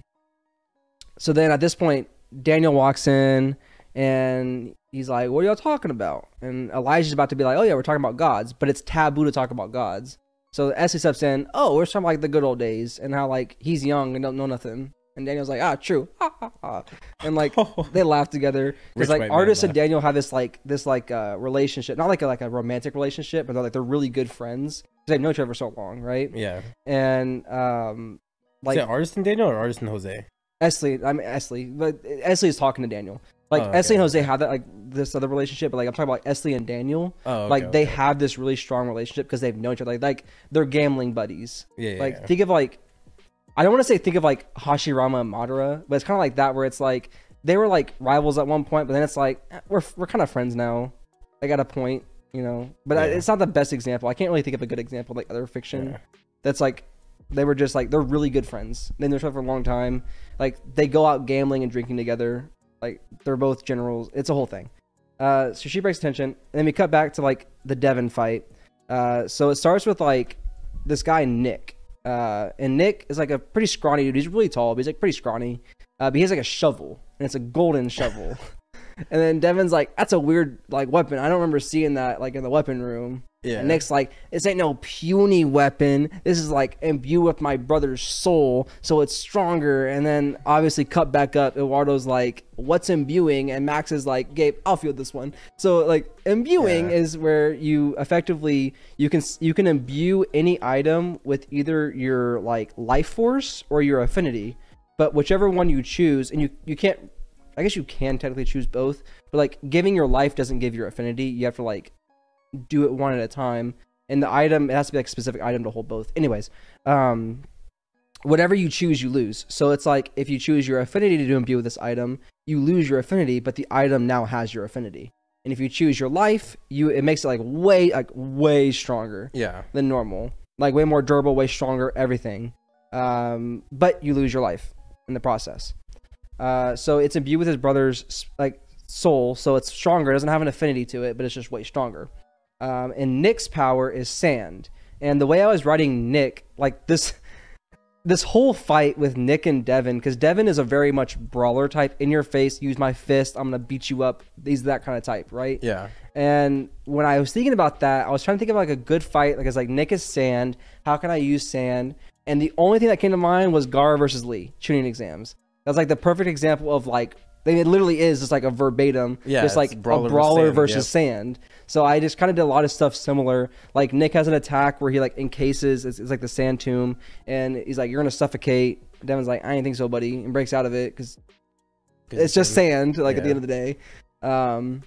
So then at this point, Daniel walks in and he's like, "What are y'all talking about?" And Elijah's about to be like, "Oh yeah, we're talking about gods," but it's taboo to talk about gods. So Esley steps in. Oh, we're talking about like the good old days and how like he's young and don't know nothing. And Daniel's like, "Ah, true." And like [laughs] they laugh together because like white man artist and. Daniel have this like this like uh relationship, not like a like a romantic relationship, but they're like they're really good friends because they've known each other for so long, right? Yeah. And um, Like, like Is it artist and Daniel or artist and Jose? Esley, I'm Esley, but Esley is talking to Daniel. Like Oh, okay. Esley and Jose have that like this other relationship, but like I'm talking about Esley and Daniel. Oh, okay, like they have this really strong relationship because they've known each other. Like, like they're gambling buddies. Yeah, yeah, like yeah. think of like I don't want to say think of like Hashirama and Madara, but it's kind of like that where it's like they were like rivals at one point, but then it's like eh, we're we're kind of friends now. Like at a point, you know. But I, it's not the best example. I can't really think of a good example like other fiction Yeah. that's like they were just like they're really good friends. They knew each other for a long time. Like they go out gambling and drinking together. Like they're both generals. It's a whole thing. Uh, so she breaks tension, and then we cut back to like the Devin fight. Uh, so it starts with like this guy Nick, uh, and Nick is like a pretty scrawny dude. He's really tall, but he's like pretty scrawny. Uh, but he has like a shovel, and it's a golden shovel. [laughs] and then Devin's like, "That's a weird like weapon. I don't remember seeing that like in the weapon room." Yeah. And Nick's like, "This ain't no puny weapon. This is like imbued with my brother's soul, so it's stronger." And then obviously cut back up. Eduardo's like, "What's imbuing?" And Max is like, "Gabe, I'll field this one." So like imbuing Yeah. is where you effectively you can you can imbue any item with either your like life force or your affinity, but whichever one you choose, and you you can't. I guess you can technically choose both, but like giving your life doesn't give your affinity. You have to like do it one at a time, and the item it has to be like a specific item to hold both. Anyways, um, whatever you choose, you lose. So it's like if you choose your affinity to imbue with this item, you lose your affinity, but the item now has your affinity. And if you choose your life, you it makes it like way like way stronger yeah. than normal, like way more durable, way stronger, everything. Um, but you lose your life in the process. Uh, so it's imbued with his brother's like soul, so it's stronger. It doesn't have an affinity to it, but it's just way stronger. Um, and Nick's power is sand. And the way I was writing Nick, like this, [laughs] this whole fight with Nick and Devin, because Devin is a very much brawler type, in your face, use my fist, I'm gonna beat you up. He's that kind of type, right? Yeah. And when I was thinking about that, I was trying to think of like a good fight. Like it's like Nick is sand. How can I use sand? And the only thing that came to mind was Gaara versus Lee Chunin exams. That's like the perfect example of like it literally is just like a verbatim, Yeah, just like it's brawler, brawler a brawler versus versus, sand, sand. So I just kind of did a lot of stuff similar. Like Nick has an attack where he like encases, it's, it's like the sand tomb, and he's like, "You're gonna suffocate." Devin's like, "I ain't think so, buddy," and breaks out of it because it's just sand like at the end of the day. Um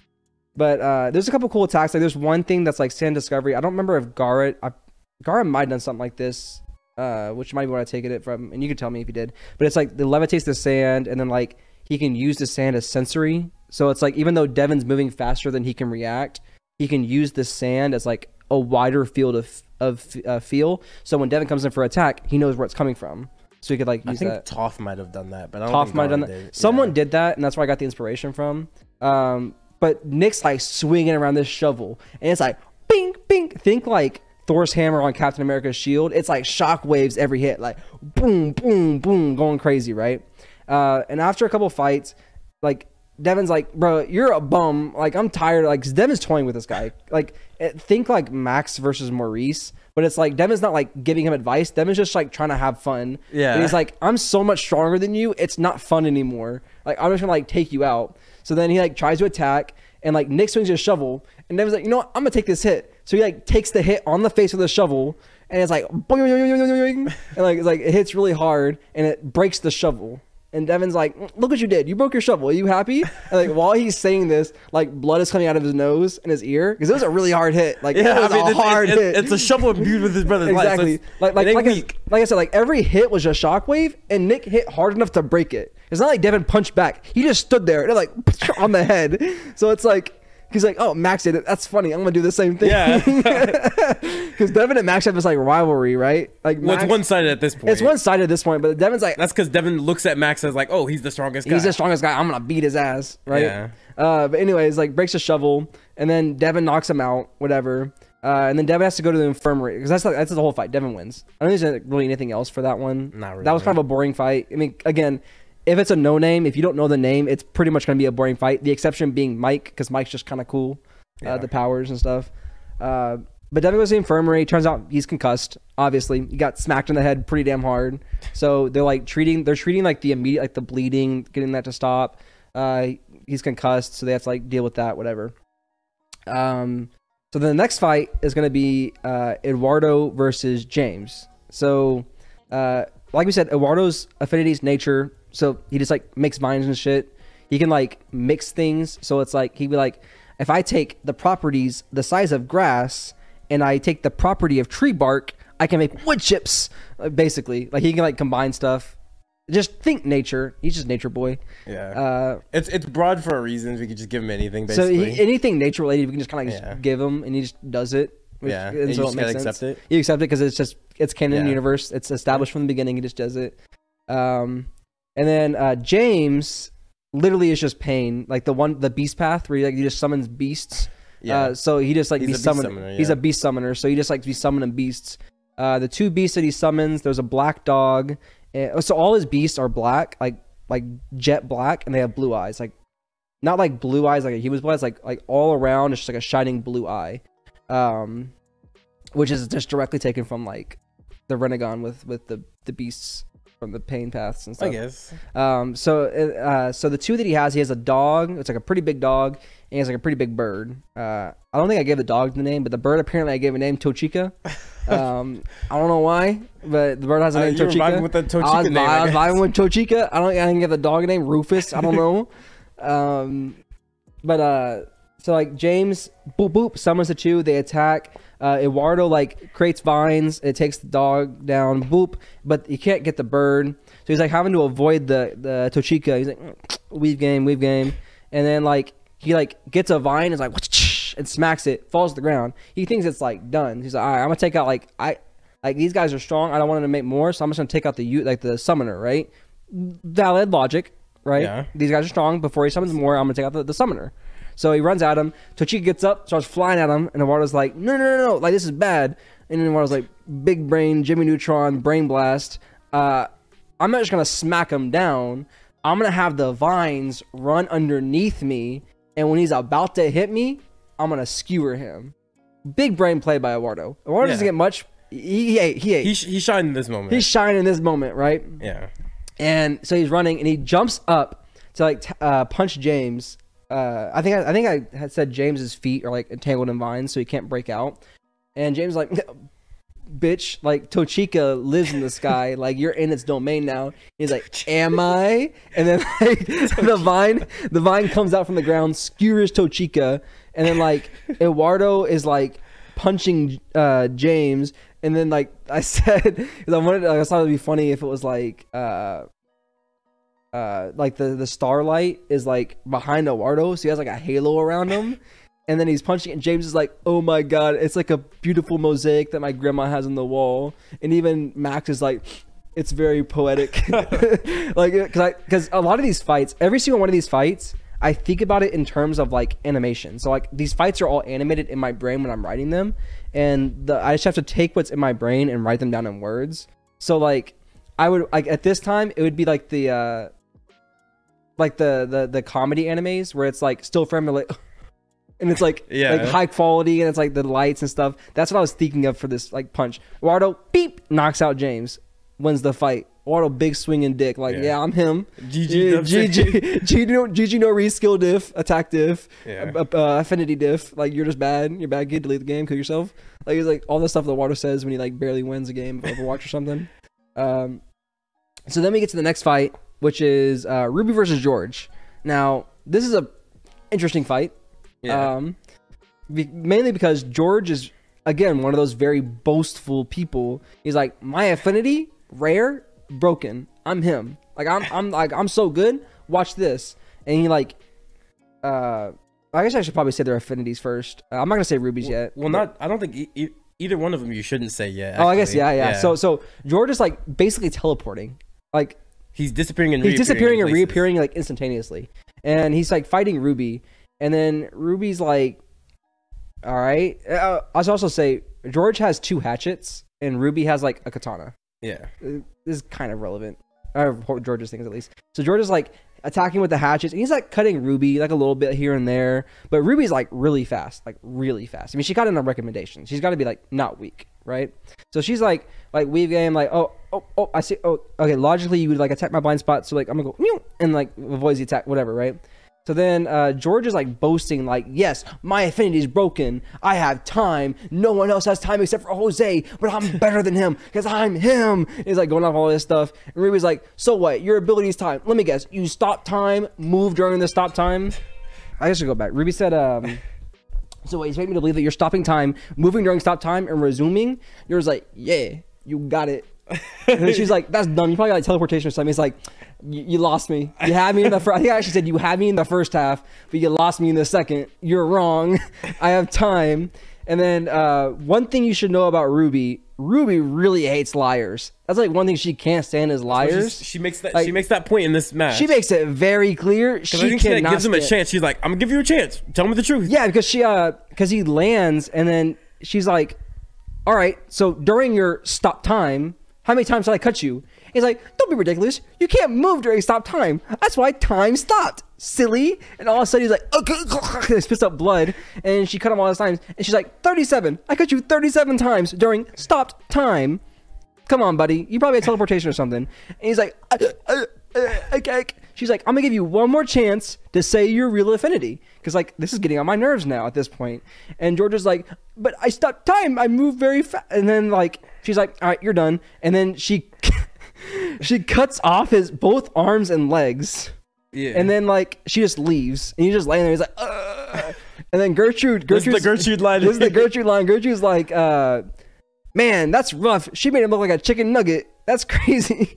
but uh there's a couple cool attacks. Like there's one thing that's like sand discovery. I don't remember if Gaara I, Gaara might have done something like this uh which might be what i taken it from and you can tell me if he did. But it's like the levitates the sand and then like he can use the sand as sensory. So it's like even though devin's moving faster than he can react he can use the sand as like a wider field of of uh, feel so when devin comes in for attack he knows where it's coming from so he could like I use think that Toph might have done that, but I don't might have done that. did. Someone Yeah. did that, and that's where I got the inspiration from. Um, but Nick's like swinging around this shovel, and it's like bing, bing. Think like Thor's hammer on Captain America's shield. It's like shock waves every hit, like boom, boom, boom, going crazy, right? Uh, and after a couple fights, like Devin's like, bro, you're a bum. Like I'm tired. Like Devin's toying with this guy. Like eh, think like Max versus Maurice, but it's like Devin's not like giving him advice. Devin's just like trying to have fun. Yeah. And he's like, I'm so much stronger than you. It's not fun anymore. Like I'm just gonna like take you out. So then he like tries to attack, and like Nick swings his shovel, and Devin's like, you know what? I'm gonna take this hit. So he like takes the hit on the face with the shovel, and it's like, boing, boing, boing. and like it's like it hits really hard, and it breaks the shovel. And Devin's like, mm, look what you did. You broke your shovel. Are you happy? And like while he's saying this, like blood is coming out of his nose and his ear because it was a really hard hit. Like it Yeah, was I mean, a it's, hard it's, hit. it's a shovel imbued with his brother's life. so exactly. like like like I, weak. like I said, like every hit was a shockwave, and Nick hit hard enough to break it. It's not like Devin punched back. He just stood there and like [laughs] on the head. So it's like. He's like, oh, Max did it. That's funny. I'm gonna do the same thing. Yeah. [laughs] because Devin and Max have this like rivalry, right? Like, Well, it's one sided at this point. It's one sided at this point, but Devin's like, That's because Devin looks at Max as like, oh, he's the strongest guy. he's the strongest guy. I'm gonna beat his ass, right? Yeah. Uh, but anyways, like breaks a shovel, and then Devin knocks him out, whatever. Uh, and then Devin has to go to the infirmary because that's like, that's the whole fight. Devin wins. I don't think there's really anything else for that one. Not really. That was kind of a boring fight. I mean, again, if it's a no name, if you don't know the name, it's pretty much gonna be a boring fight. The exception being Mike because Mike's just kind of cool, uh, the powers and stuff. Uh, but Devin goes to the infirmary. Turns out he's concussed. Obviously, he got smacked in the head pretty damn hard. So they're like treating. They're treating like the immediate, like the bleeding, getting that to stop. Uh, he's concussed, so they have to like deal with that, whatever. Um, so the next fight is going to be uh, Eduardo versus James. So, uh, like we said, Eduardo's affinity is nature. So he just like makes vines and shit. He can like mix things. So it's like he'd be like, if I take the properties the size of grass and I take the property of tree bark, I can make wood chips. uh, Basically, like he can like combine stuff. Just think nature. He's just nature boy. Yeah. Uh, it's it's broad for a reason. We could just give him anything, so he, anything nature related, we can just kind of like Yeah. give him, and he just does it. which- Yeah, and you just accept it. You accept it because it's just it's canon Yeah. universe. It's established from the beginning. He just does it. Um, and then uh, James literally is just pain, like the one the beast path where he like he just summons beasts. Yeah. Uh, so he just like He's be a beast summon- summoner, He's a beast summoner. So he just like be summoning beasts. Uh, the two beasts that he summons, there's a black dog. And, so all his beasts are black, like like jet black, and they have blue eyes, like not like blue eyes like a human's blue eyes, like like all around. It's just like a shining blue eye, um, which is just directly taken from like the Rinnegan with with the the beasts from the pain paths and stuff. I guess. Um, so, uh, so the two that he has, he has a dog. It's like a pretty big dog, and he has like a pretty big bird. Uh, I don't think I gave the dog the name, but the bird apparently I gave a name Tochika. [laughs] Um, I don't know why, but the bird has a Uh, name were Tochika. vibing with the Tochika I was, name, I I was vibing with Tochika. I don't. I didn't give the dog a name Rufus. I don't [laughs] know. um, but uh, so like James boop boop summons the two. They attack. Uh, Eduardo like creates vines. It takes the dog down. Boop, but he can't get the bird. So he's like having to avoid the the Tochika. He's like "Mm, [tsk] weave game, weave game, and then like he like gets a vine. Is like [tsk] and smacks it. Falls to the ground. He thinks it's like done. He's like, all right, I'm gonna take out like I like these guys are strong. I don't want them to make more, so I'm just gonna take out the you like the summoner. Right? Valid logic. Right? Yeah. These guys are strong. Before he summons more, I'm gonna take out the, the summoner. So he runs at him. Tochika gets up, starts flying at him, and Eduardo's like, no, no, no, no, like this is bad. And then Eduardo's like, big brain, Jimmy Neutron, brain blast. Uh, I'm not just gonna smack him down. I'm gonna have the vines run underneath me, and when he's about to hit me, I'm gonna skewer him. Big brain play by Eduardo. Eduardo doesn't get much. He, he ate. He ate. He sh- he shined in this moment. He's shining in this moment, right? yeah. and so he's running and he jumps up to like t- uh, punch James. Uh, I think I, I think I had said James's feet are like entangled in vines, so he can't break out. And James like, [laughs] bitch, like Tochika lives in the sky, [laughs] like you're in its domain now. He's like, [laughs] am I? And then like the vine, the vine comes out from the ground, skewers Tochika, and then like Eduardo is like punching uh, James, and then like I said, I wanted, I thought it'd be funny if it was like. Uh, uh, like the the starlight is like behind Eduardo, so he has like a halo around him, [laughs] and then he's punching, and James is like, "Oh my god, it's like a beautiful mosaic that my grandma has on the wall," and even Max is like, "It's very poetic," [laughs] [laughs] like because because a lot of these fights, every single one of these fights. I think about it in terms of like animation. So like these fights are all animated in my brain when I'm writing them, and the, I just have to take what's in my brain and write them down in words. So like I would like at this time it would be like the uh like the the the comedy animes where it's like still frame and like [laughs] and it's like [laughs] Yeah. like high quality and it's like the lights and stuff. That's what I was thinking of for this like punch. Eduardo beep knocks out James, wins the fight. Eduardo big swinging dick like yeah, Yeah. I'm him. GG Yeah, dub shit. GG GG no GG no reskill diff attack diff Yeah. uh, uh, affinity diff like you're just bad you're bad kid delete the game kill yourself like it's like all the stuff that Water says when he like barely wins a game of Overwatch or something. [laughs] Um, so then we get to the next fight, which is uh, Ruby versus George. Now this is a interesting fight, Yeah. um, be- mainly because George is again one of those very boastful people. He's like my affinity rare broken. I'm him. Like I'm I'm like I'm so good. Watch this, and he like. Uh, I guess I should probably say their affinities first. Uh, I'm not gonna say rubies yet. well, not. I don't think e- e- either one of them you shouldn't say yet. Oh, I guess actually. yeah, yeah, So so George is like basically teleporting. Like he's disappearing and he's disappearing and reappearing like instantaneously. And he's like fighting Ruby, and then Ruby's like, "All right." Uh, I should also say George has two hatchets, and Ruby has like a katana. Yeah. Uh, This is kind of relevant. Or George's things at least. So George is like attacking with the hatchets, and he's like cutting Ruby like a little bit here and there. But Ruby's like really fast, like really fast. I mean, she got in a recommendation. She's got to be like not weak, right? So she's like like weave game, like oh oh oh I see. Oh okay. Logically, you would like attack my blind spot, so like I'm gonna go "Meow," and like avoids the attack, whatever, right? So then uh, George is like boasting, like, yes, my affinity is broken. I have time. No one else has time except for Jose, but I'm [laughs] better than him because I'm him. He's like going off all this stuff. And Ruby's like, so what? Your ability is time. Let me guess. You stop time, move during the stop time. I guess I go back. Ruby said, um, [laughs] so he's making me believe that you're stopping time, moving during stop time, and resuming. Yours like, yeah, you got it. [laughs] and then she's like, that's dumb. You probably got like teleportation or something. He's like, you, you lost me. You had me in the first. I think I actually said you had me in the first half, but you lost me in the second. You're wrong. [laughs] I have time. And then uh, one thing you should know about Ruby, Ruby really hates liars. That's like one thing she can't stand is liars. she's- She makes that. Like- she makes that point in this match. She makes it very clear. She I think she like, gives him a chance. She's like, "I'm gonna give you a chance. Tell me the truth." Yeah, because she uh because he lands and then she's like, All right, so during your stop time, how many times did I cut you? He's like, Don't be ridiculous. You can't move during stop time. That's why time stopped. Silly. And all of a sudden he's like, [laughs] okay, spits up blood. And she cut him all those times. And she's like, 37. I cut you 37 times during stopped time. Come on, buddy. You probably had teleportation or something. And he's like, uh, uh, uh. She's like, I'm gonna give you one more chance to say your real affinity, because like this is getting on my nerves now at this point. And George is like, but I stopped time. I move very fast. And then like she's like, all right, you're done. And then she [laughs] she cuts off his both arms and legs. Yeah. And then like she just leaves, and he's just laying there. He's like, Ugh. and then Gertrude, is the Gertrude line. This is the Gertrude line. Gertrude's like, uh, man, that's rough. She made him look like a chicken nugget. That's [laughs] crazy.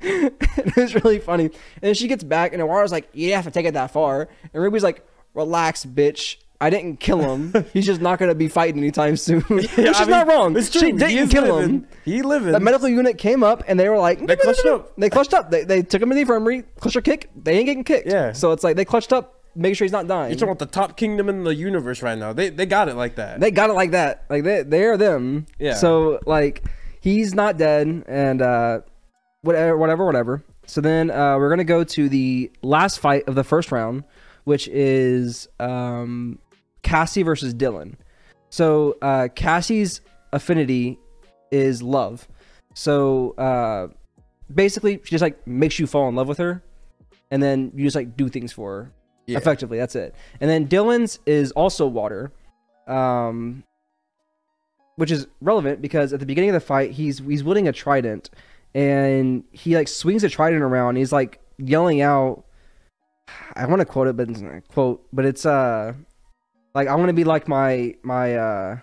it was really funny. And then she gets back, and Awara's like, you didn't have to take it that far. And Ruby's like, relax, bitch. I didn't kill him. He's just not gonna be fighting anytime soon. [laughs] [laughs] Which Yeah, is mean, not wrong. It's true. She He didn't kill living. him. He living. The medical unit came up and they were like, They clutched up. [laughs] They clutched up. They, they took him to the infirmary, clutch or kick. They ain't getting kicked. Yeah. So it's like they clutched up, make sure he's not dying. You're talking about the top kingdom in the universe right now. They they got it like that. They got it like that. Like they they're them. Yeah. So like he's not dead and uh whatever whatever whatever. So then uh we're gonna go to the last fight of the first round, which is um Cassie versus Dylan. So uh Cassie's affinity is love. So uh basically she just like makes you fall in love with her and then you just like do things for her Yeah. effectively that's it and then dylan's is also water um which is relevant because at the beginning of the fight he's he's wielding a trident and he like swings a trident around and he's like yelling out i want to quote it but it's not a quote but it's uh like i want to be like my my uh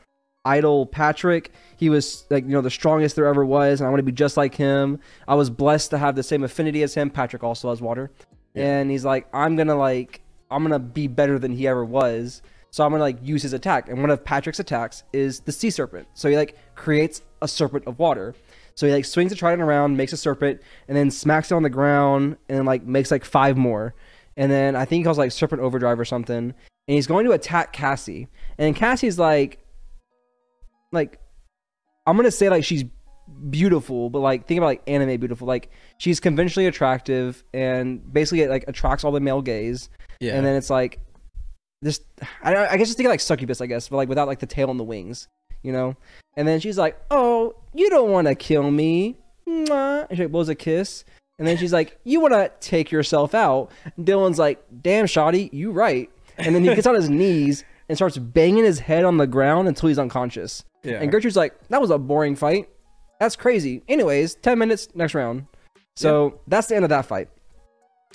idol patrick. He was like you know the strongest there ever was and i want to be just like him. I was blessed to have the same affinity as him. Patrick also has water. Yeah. and he's like i'm gonna like i'm gonna be better than he ever was. So i'm gonna like use his attack. And one of patrick's attacks is the sea serpent. So he like creates a serpent of water. So he like swings the trident around makes a serpent and then smacks it on the ground and like makes like five more. And then i think he calls like serpent overdrive or something and he's going to attack cassie and cassie's like like i'm gonna say like she's beautiful, but like think about like anime beautiful. Like she's conventionally attractive and basically it, like attracts all the male gaze. Yeah. And then it's like this. I, I guess just think of like succubus, I guess, but like without like the tail and the wings, you know. And then she's like, "Oh, you don't want to kill me." Mwah. And she like, blows a kiss. And then she's like, "You want to take yourself out?" And Dylan's like, "Damn, Shoddy, you right." And then he gets on his knees and starts banging his head on the ground until he's unconscious. Yeah. And Gertrude's like, "That was a boring fight. That's crazy." Anyways, ten minutes, next round. So that's the end of that fight.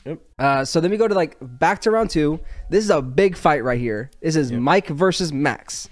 Yep. Uh, so then we go to like back to round two. This is a big fight right here. This is Mike versus Max.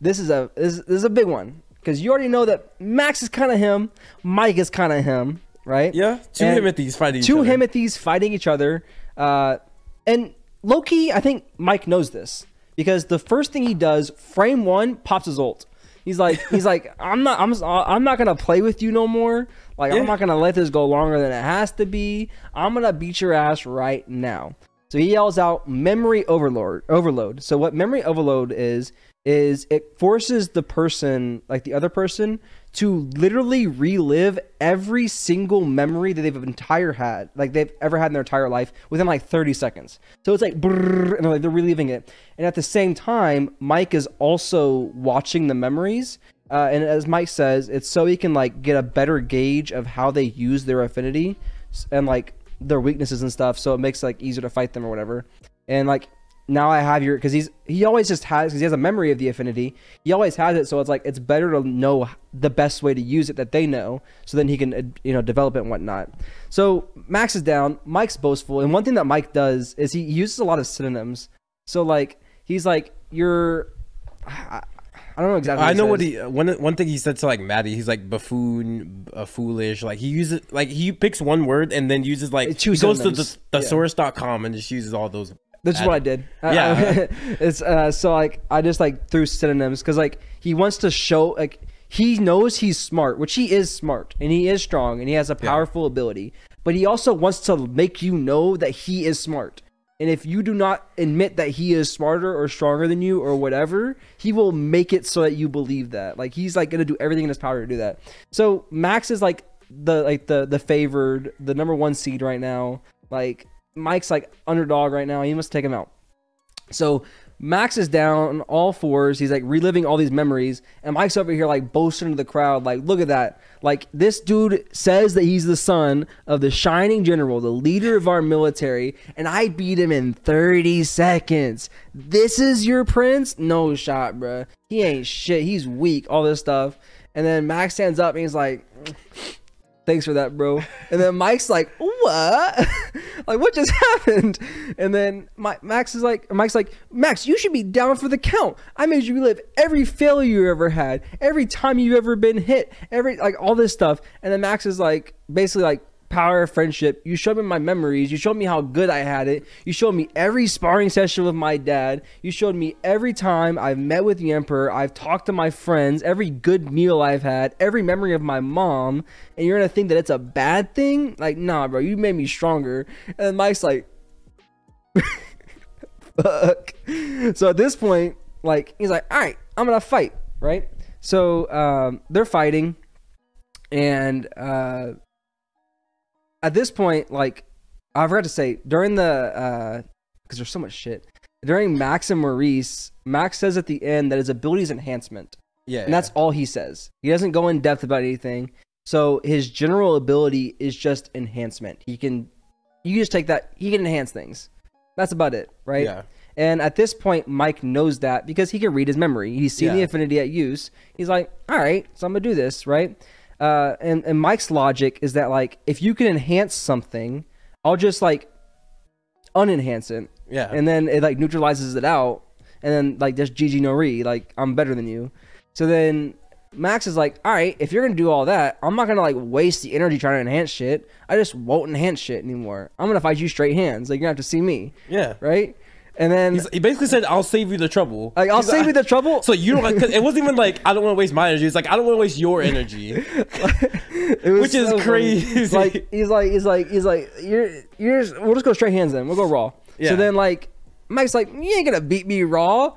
This is a this, this is a big one because you already know that Max is kind of him, Mike is kind of him, right? yeah. Two And Himothy's fighting each Two other. Himothy's fighting each other, uh, and Loki. I think Mike knows this because the first thing he does, frame one, pops his ult. He's like, he's [laughs] like, I'm not, I'm, uh, I'm not gonna play with you no more. Like, Yeah. I'm not gonna let this go longer than it has to be. I'm gonna beat your ass right now. So he yells out, "Memory overload!" Overload. So what memory overload is is it forces the person, like the other person, to literally relive every single memory that they've entire had, like they've ever had in their entire life, within like 30 seconds. So it's like, brrrr, and they're, like, they're reliving it. And at the same time, Mike is also watching the memories. Uh, and as Mike says, it's so he can like get a better gauge of how they use their affinity and like their weaknesses and stuff. So it makes like easier to fight them or whatever. And like now I have your because he's he always just has because he has a memory of the affinity. He always has it, so it's like it's better to know the best way to use it that they know, so then he can uh, you know develop it and whatnot. So Max is down. Mike's boastful, and one thing that Mike does is he uses a lot of synonyms. So like he's like you're. [sighs] I, I don't know exactly. I know what he one one thing he said to like Maddie. He's like buffoon, uh, foolish. Like he uses like he picks one word and then uses like he goes to the. Yeah. thesaurus.com and just uses all those. That's what I did. Yeah. [laughs] It's uh, so like I just like threw synonyms because like he wants to show like he knows he's smart, which he is smart and he is strong and he has a powerful ability, but he also wants to make you know that he is smart. And if you do not admit that he is smarter or stronger than you or whatever, he will make it so that you believe that. Like he's like gonna do everything in his power to do that. So Max is like the like the the favored, the number one seed right now. Like Mike's like underdog right now. He must take him out. So Max is down all fours. He's like reliving all these memories, and Mike's over here like boasting to the crowd, like, "Look at that! Like this dude says that he's the son of the shining general, the leader of our military, and I beat him in 30 seconds. This is your prince? No shot, bruh. He ain't shit. He's weak. All this stuff." And then Max stands up and he's like, thanks for that, bro. And then Mike's like, what? [laughs] like, what just [laughs] happened? And then my, Max is like, Mike's like, Max, you should be down for the count. I made you relive every failure you ever had, every time you've ever been hit, every, like, all this stuff. And then Max is like, basically like, power of friendship. You showed me my memories. You showed me how good I had it. You showed me every sparring session with my dad. You showed me every time I've met with the emperor. I've talked to my friends. Every good meal I've had. Every memory of my mom. And you're gonna think that it's a bad thing? Like, nah, bro. You made me stronger. And Mike's like, [laughs] fuck. So at this point, like, he's like, all right, I'm gonna fight, right? So um, they're fighting, and uh, at this point, like, I forgot to say during the uh, because there's so much shit during Max and Maurice. Max says at the end that his ability is enhancement, Yeah, and that's all he says. He doesn't go in depth about anything. So his general ability is just enhancement. He can, you just take that. He can enhance things. That's about it, right? Yeah. And at this point, Mike knows that because he can read his memory. He's seen the Yeah. affinity at use. He's like, all right, so I'm gonna do this, right? Uh, and and Mike's logic is that like if you can enhance something, I'll just like unenhance it, yeah. and then it like neutralizes it out, and then like there's GG no re, like I'm better than you. So then Max is like, all right, if you're gonna do all that, I'm not gonna like waste the energy trying to enhance shit. I just won't enhance shit anymore. I'm gonna fight you straight hands. Like you're gonna have to see me, yeah. right? And then He's, he basically said, "I'll save you the trouble." like I'll He's save you the [laughs] trouble. So you don't like. 'cause it wasn't even like I don't want to waste my energy. It's like I don't want to waste your energy. [laughs] It was Which is crazy. Like he's like he's like he's like you're you're just, we'll just go straight hands then. We'll go raw. Yeah. So then like Mike's like you ain't gonna beat me raw.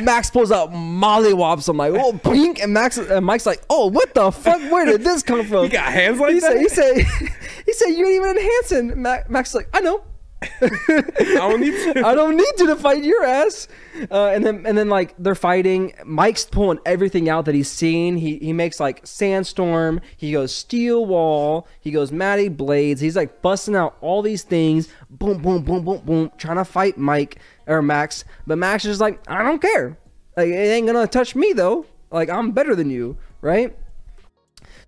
Max pulls out mollywops. I'm like, oh, pink, and Max and Mike's like, oh, what the fuck? Where did this come from? [laughs] He got hands like he that. said, he said, he said, you ain't even enhancing. Ma- Max is like, I know. I don't need to. [laughs] I don't need you to fight your ass. Uh, and then and then like they're fighting. Mike's pulling everything out that he's seen. He he makes like sandstorm. He goes steel wall. He goes Maddie blades. He's like busting out all these things. Boom boom boom boom boom. Trying to fight Mike or Max. But Max is like I don't care. Like it ain't gonna touch me though. Like I'm better than you, right?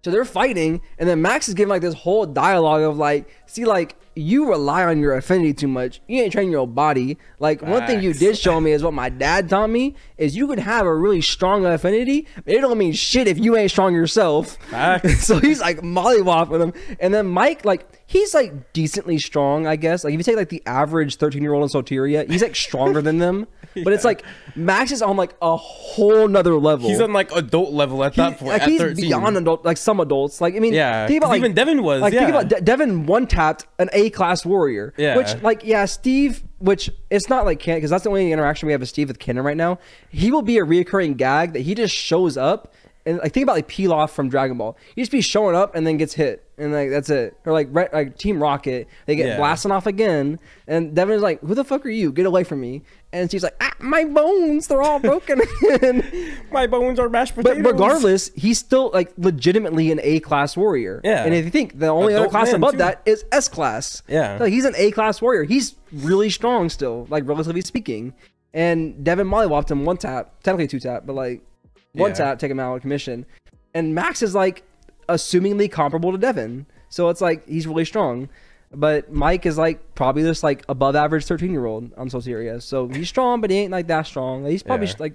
So they're fighting, and then Max is giving like this whole dialogue of like, see, like you rely on your affinity too much. You ain't training your body. Like one thing you did show me is what my dad taught me is you could have a really strong affinity, but it don't mean shit if you ain't strong yourself. [laughs] So he's like mollywopping him, and then Mike like he's like decently strong, I guess. Like if you take like the average thirteen year old in Solteria, he's like stronger than them. [laughs] But it's like Max is on like a whole nother level. He's on like adult level at that He- point. like he's 13. beyond adult, like some adults. Like I mean, Yeah, think about like even Devin was, Like think about De- Devin one an A class warrior. Yeah. which like yeah, Steve. Which it's not like Ken because that's the only interaction we have with Steve with Kenan right now. He will be a reoccurring gag that he just shows up. And like think about like Pilaf from Dragon Ball. He just be showing up and then gets hit, and like that's it. Or like Re- like Team Rocket, they get Yeah. blasting off again, and Devin is like, "Who the fuck are you? Get away from me!" And she's like, ah, "My bones, they're all broken." [laughs] My bones are mashed potatoes. But regardless, he's still like legitimately an A class warrior. Yeah. And if you think the only other class above too. that is S class. Yeah. Like he's an A class warrior. He's really strong still, like relatively speaking. And Devin mollywopped him one tap, technically two tap, but like one Yeah. tap, take him out of commission. And Max is like assumingly comparable to Devin. So it's like he's really strong. But Mike is like probably just like above average 13 year old on Solteria. So serious. So he's strong, but he ain't like that strong. He's probably Yeah. like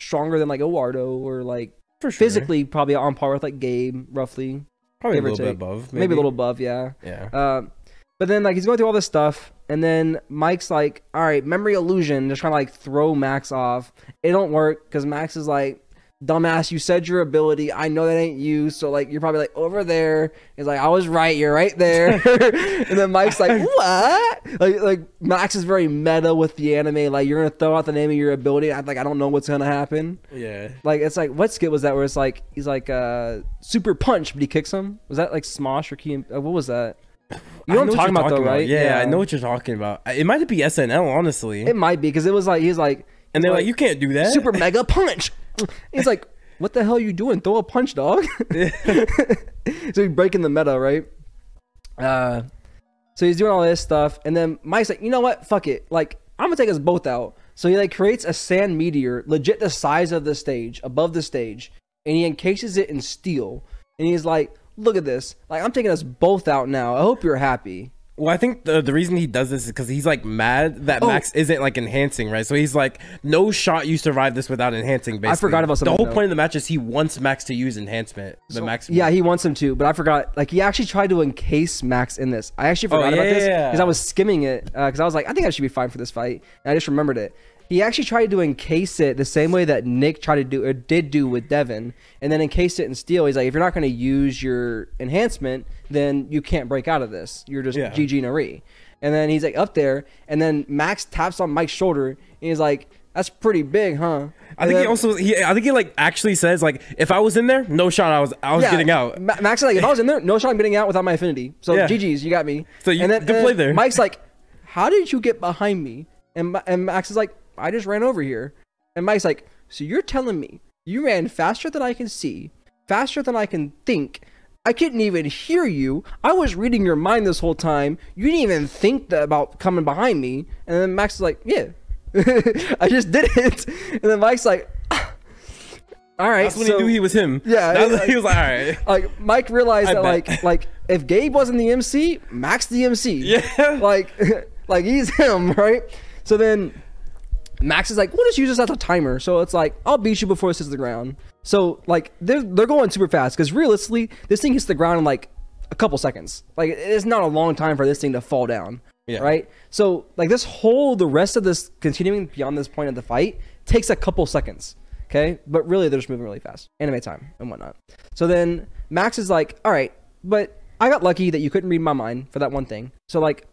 stronger than like Eduardo or like For sure. physically probably on par with like Gabe, roughly, probably a little bit above. maybe. a little above, yeah. Yeah. Um, but then like he's going through all this stuff, and then Mike's like, "All right, memory illusion," just trying to like throw Max off. It don't work because Max is like, "Dumbass, you said your ability. I know that ain't you. So like you're probably like over there." He's like, "I was right. You're right there." [laughs] and then Mike's like, [laughs] "What?" Like like Max is very meta with the anime. Like you're gonna throw out the name of your ability. I'm like, I don't know what's gonna happen. yeah. Like it's like what skit was that where it's like he's like uh super punch but he kicks him? Was that like Smosh or Key? Uh, what was that? You know what I'm what talking you're about right? Yeah, I know what you're talking about. It might be SNL, honestly. It might be because it was like he's like and they're like, "You can't do that." super mega punch. [laughs] He's like, what the hell are you doing? Throw a punch, dog. [laughs] so he's breaking the meta, right? Uh, so he's doing all this stuff, and then Mike's like, you know what? Fuck it. Like I'm gonna take us both out. So he like creates a sand meteor, legit the size of the stage, above the stage, and he encases it in steel. And he's like, look at this. Like I'm taking us both out now. I hope you're happy. Well, I think the the reason he does this is because he's like mad that Oh. Max isn't like enhancing, right? So he's like, no shot you survive this without enhancing. Basically, I forgot about something. the whole though. point of the match is he wants Max to use enhancement. The Max, Yeah, he wants him to, but I forgot. Like he actually tried to encase Max in this. I actually oh, forgot Oh, about this yeah. because I was skimming it uh, because I was like, I think I should be fine for this fight, and I just remembered it. He actually tried to encase it the same way that Nick tried to do or did do with Devin, and then encased it in steel. He's like, if you're not going to use your enhancement, then you can't break out of this. You're just Yeah. GG Nari. And then he's like up there, and then Max taps on Mike's shoulder, and he's like, "That's pretty big, huh?" I think he also he I think he like actually says like if I was in there, no shot I was I was Yeah, getting out. Ma- Max is like, if I was in there, no shot I'm getting out without my affinity. So Yeah. GG's, you got me. So you- and then, good and play then there. Mike's like, how did you get behind me? And and Max is like, I just ran over here. And Mike's like, so you're telling me you ran faster than I can see, faster than I can think. I couldn't even hear you. I was reading your mind this whole time. You didn't even think that about coming behind me. And then Max is like, yeah. [laughs] I just did it. [laughs] And then Mike's like, "Ah, all right. That's when so- he knew he was him. Yeah, That's when like- he was like, all right. [laughs] like Mike realized I that bet. like like if Gabe wasn't the MC, Max the MC. Yeah. Like like he's him, right? So then Max is like, we'll just use this as a timer. So it's like, I'll beat you before this hits the ground. So like they're they're going super fast because realistically, this thing hits the ground in like a couple seconds. Like it's not a long time for this thing to fall down. Yeah. Right. So like this whole the rest of this continuing beyond this point of the fight takes a couple seconds. Okay. But really they're just moving really fast. Anime time and whatnot. So then Max is like, all right, but I got lucky that you couldn't read my mind for that one thing. So like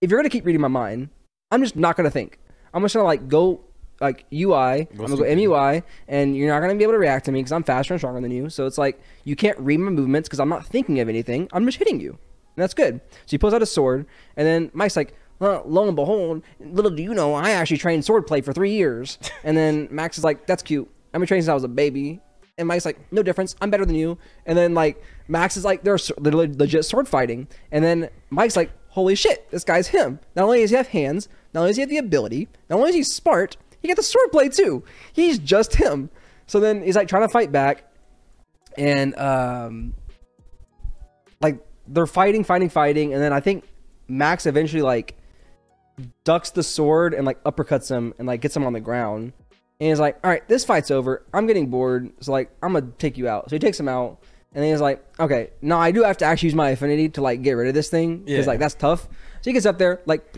if you're gonna keep reading my mind, I'm just not gonna think. I'm just gonna like go like UI. I'm gonna go. MUI, and you're not gonna be able to react to me because I'm faster and stronger than you. So it's like you can't read my movements because I'm not thinking of anything. I'm just hitting you, and that's good. So he pulls out a sword, and then Mike's like, well, lo and behold, little do you know, I actually trained swordplay for three years. [laughs] And then Max is like, that's cute. I've been training since I was a baby. And Mike's like, no difference. I'm better than you. And then like Max is like, they're legit sword fighting. And then Mike's like, holy shit, this guy's him. Not only does he have hands, not only does he have the ability, not only is he smart, he got the swordplay too. He's just him. So then he's like trying to fight back, and um, like they're fighting, fighting, fighting, and then I think Max eventually like ducks the sword and like uppercuts him and like gets him on the ground. And he's like, "All right, this fight's over. I'm getting bored, so like I'm gonna take you out." So he takes him out, and then he's like, "Okay, no, I do have to actually use my affinity to like get rid of this thing because Yeah. like that's tough." So he gets up there, like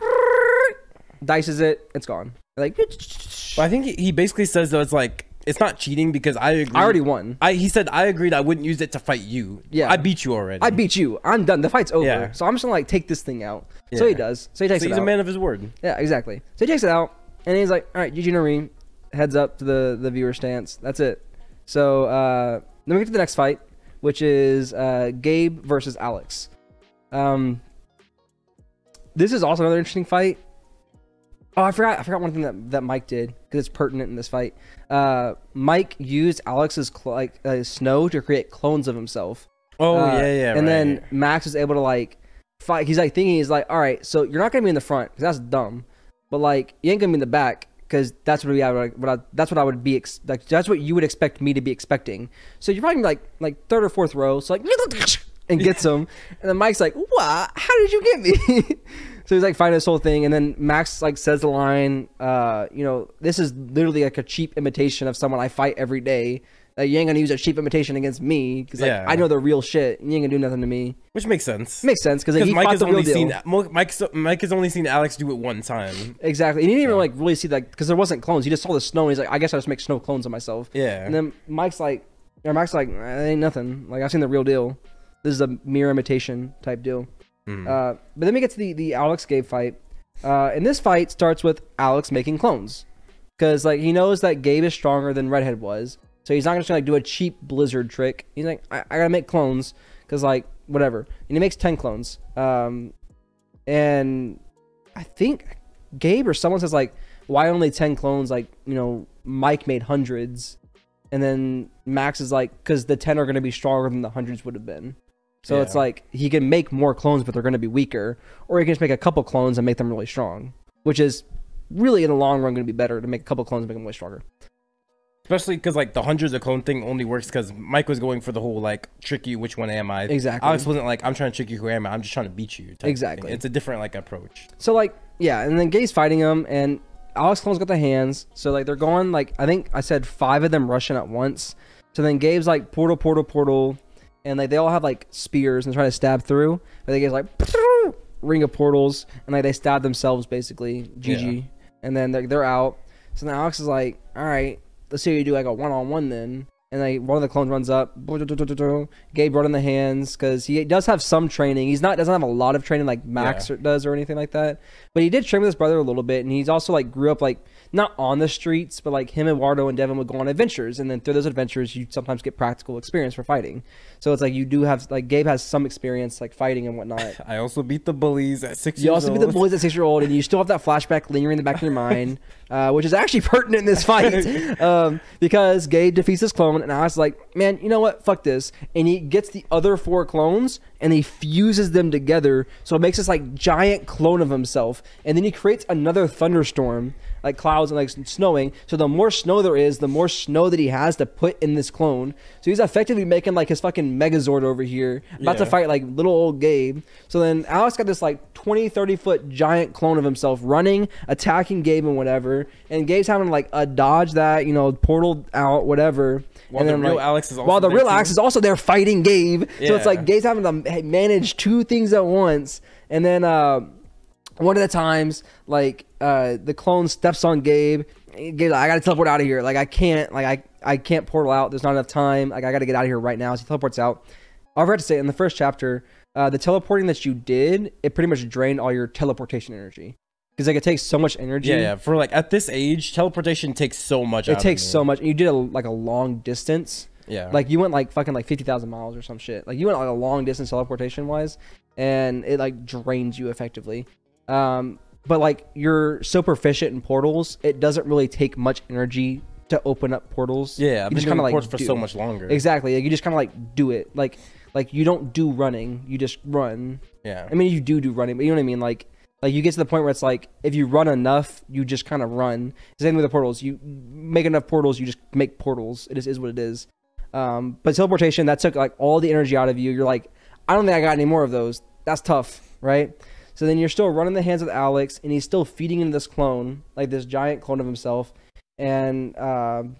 dices it, it's gone. Like But I think he- he basically says though it's like it's not cheating because I agree. I already won. I he said I agreed I wouldn't use it to fight you. Yeah. I beat you already. I beat you. I'm done. The fight's over. Yeah. So I'm just gonna like take this thing out. So he does. So he takes so it he's out. a man of his word. Yeah, exactly. So he takes it out, and he's like, "All right, GG Noreen, heads up to the the viewer stance. That's it." So uh, then we get to the next fight, which is uh, Gabe versus Alex. Um, this is also another interesting fight. Oh, I forgot. I forgot one thing that, that Mike did because it's pertinent in this fight. Uh, Mike used Alex's cl- like uh, snow to create clones of himself. Oh Uh, yeah, yeah. And then. Max is able to like fight. He's like thinking he's like, all right, so you're not gonna be in the front because that's dumb, but like you ain't gonna be in the back because that's what we I would, what I, that's what I would be ex- like that's what you would expect me to be expecting. So you're probably like like third or fourth row. So like [laughs] and gets him, and then Mike's like, what? How did you get me? [laughs] so he's like fighting this whole thing, and then Max like says the line, uh, you know, this is literally like a cheap imitation of someone I fight every day. Like, you ain't gonna use a cheap imitation against me because like Yeah. I know the real shit. And you ain't gonna do nothing to me. which makes sense. Makes sense because like, he Mike has only deal. seen Mo- Mike. Mike has only seen Alex do it one time. Exactly. And he didn't even like really see that because there wasn't clones. He just saw the snow and he's like, I guess I just make snow clones of myself. Yeah. And then Mike's like, or Mike's like, "Eh, ain't nothing. Like I've seen the real deal. This is a mere imitation type deal. Mhm. Uh, but then we get to the the Alex Gabe fight, uh, and this fight starts with Alex making clones, because like he knows that Gabe is stronger than Redhead was, so he's not just gonna like do a cheap Blizzard trick. He's like, I, I gotta make clones, because like whatever, and he makes ten clones. Um, and I think Gabe or someone says like, why only ten clones? Like you know, Mike made hundreds, and then Max is like, because the ten are gonna be stronger than the hundreds would have been. So it's like he can make more clones, but they're going to be weaker, or he can just make a couple clones and make them really strong, which is really in the long run going to be better to make a couple clones and make them way stronger. Especially because like the hundreds of clone thing only works because Mike was going for the whole like trick you, which one am I? Exactly. Alex wasn't like I'm trying to trick you, who am I? I'm just trying to beat you. Exactly. It's a different like approach. So like yeah, and then Gabe's fighting him, and Alex clones got the hands. So like they're going like I think I said five of them rushing at once. So then Gabe's like portal, portal, portal, and like they all have like spears and try to stab through. But they get like [laughs] ring of portals, and like they stab themselves basically. GG, Yeah. and then they're, they're out. So then Alex is like, all right, let's see you do like a one on one then. And like one of the clones runs up. [laughs] Gabe brought in the hands because he does have some training. He's not doesn't have a lot of training like Max Yeah. or- does or anything like that. But he did train with his brother a little bit, and he's also like grew up like not on the streets, but like him, Eduardo, and Devin would go on adventures, and then through those adventures, you sometimes get practical experience for fighting. So it's like you do have like Gabe has some experience like fighting and whatnot. [laughs] I also beat the bullies at six You years also old. the boys at six year old, and you still have that flashback lingering in the back of your mind, [laughs] uh, which is actually pertinent in this fight [laughs] um, because Gabe defeats his clone, and I was like, man, you know what? Fuck this. And he gets the other four clones and he fuses them together, so it makes this like giant clone of himself, and then he creates another thunderstorm. Like clouds and like snowing. So the more snow there is, the more snow that he has to put in this clone. So he's effectively making like his fucking Megazord over here, about to fight like little old Gabe. So then Alex got this like 20, 30 foot giant clone of himself running, attacking Gabe and whatever. And Gabe's having like a dodge that, you know, portal out, whatever. While and the then, real like, Alex is also while the there, real. Alex is also there fighting Gabe. So it's like Gabe's having to manage two things at once. And then uh, one of the times, like uh, the clone steps on Gabe. Gabe's like, I gotta teleport out of here. Like I can't, like I, I can't portal out. There's not enough time. Like I gotta get out of here right now. So he teleports out. I forgot to say in the first chapter, uh, the teleporting that you did, it pretty much drained all your teleportation energy. because like it takes so much energy. Yeah, yeah. For like at this age, teleportation takes so much. It takes so much. You did a, like a long distance. Yeah. Like you went like fucking like fifty thousand miles or some shit. Like you went like a long distance teleportation wise, and it like drains you effectively. Um, but like you're so proficient in portals, it doesn't really take much energy to open up portals. yeah. I've you just kinda, like, ports for do so much longer. Exactly. Like you just kind of like do it. Like like you don't do running. You just run. Yeah. I mean, you do do running, but you know what I mean. Like like you get to the point where it's like if you run enough, you just kind of run. Same with the portals. You make enough portals, you just make portals. It is, is what it is. Um, but teleportation that took like all the energy out of you. You're like, I don't think I got any more of those. That's tough, right? So then you're still running the hands with Alex, and he's still feeding into this clone, like this giant clone of himself, and um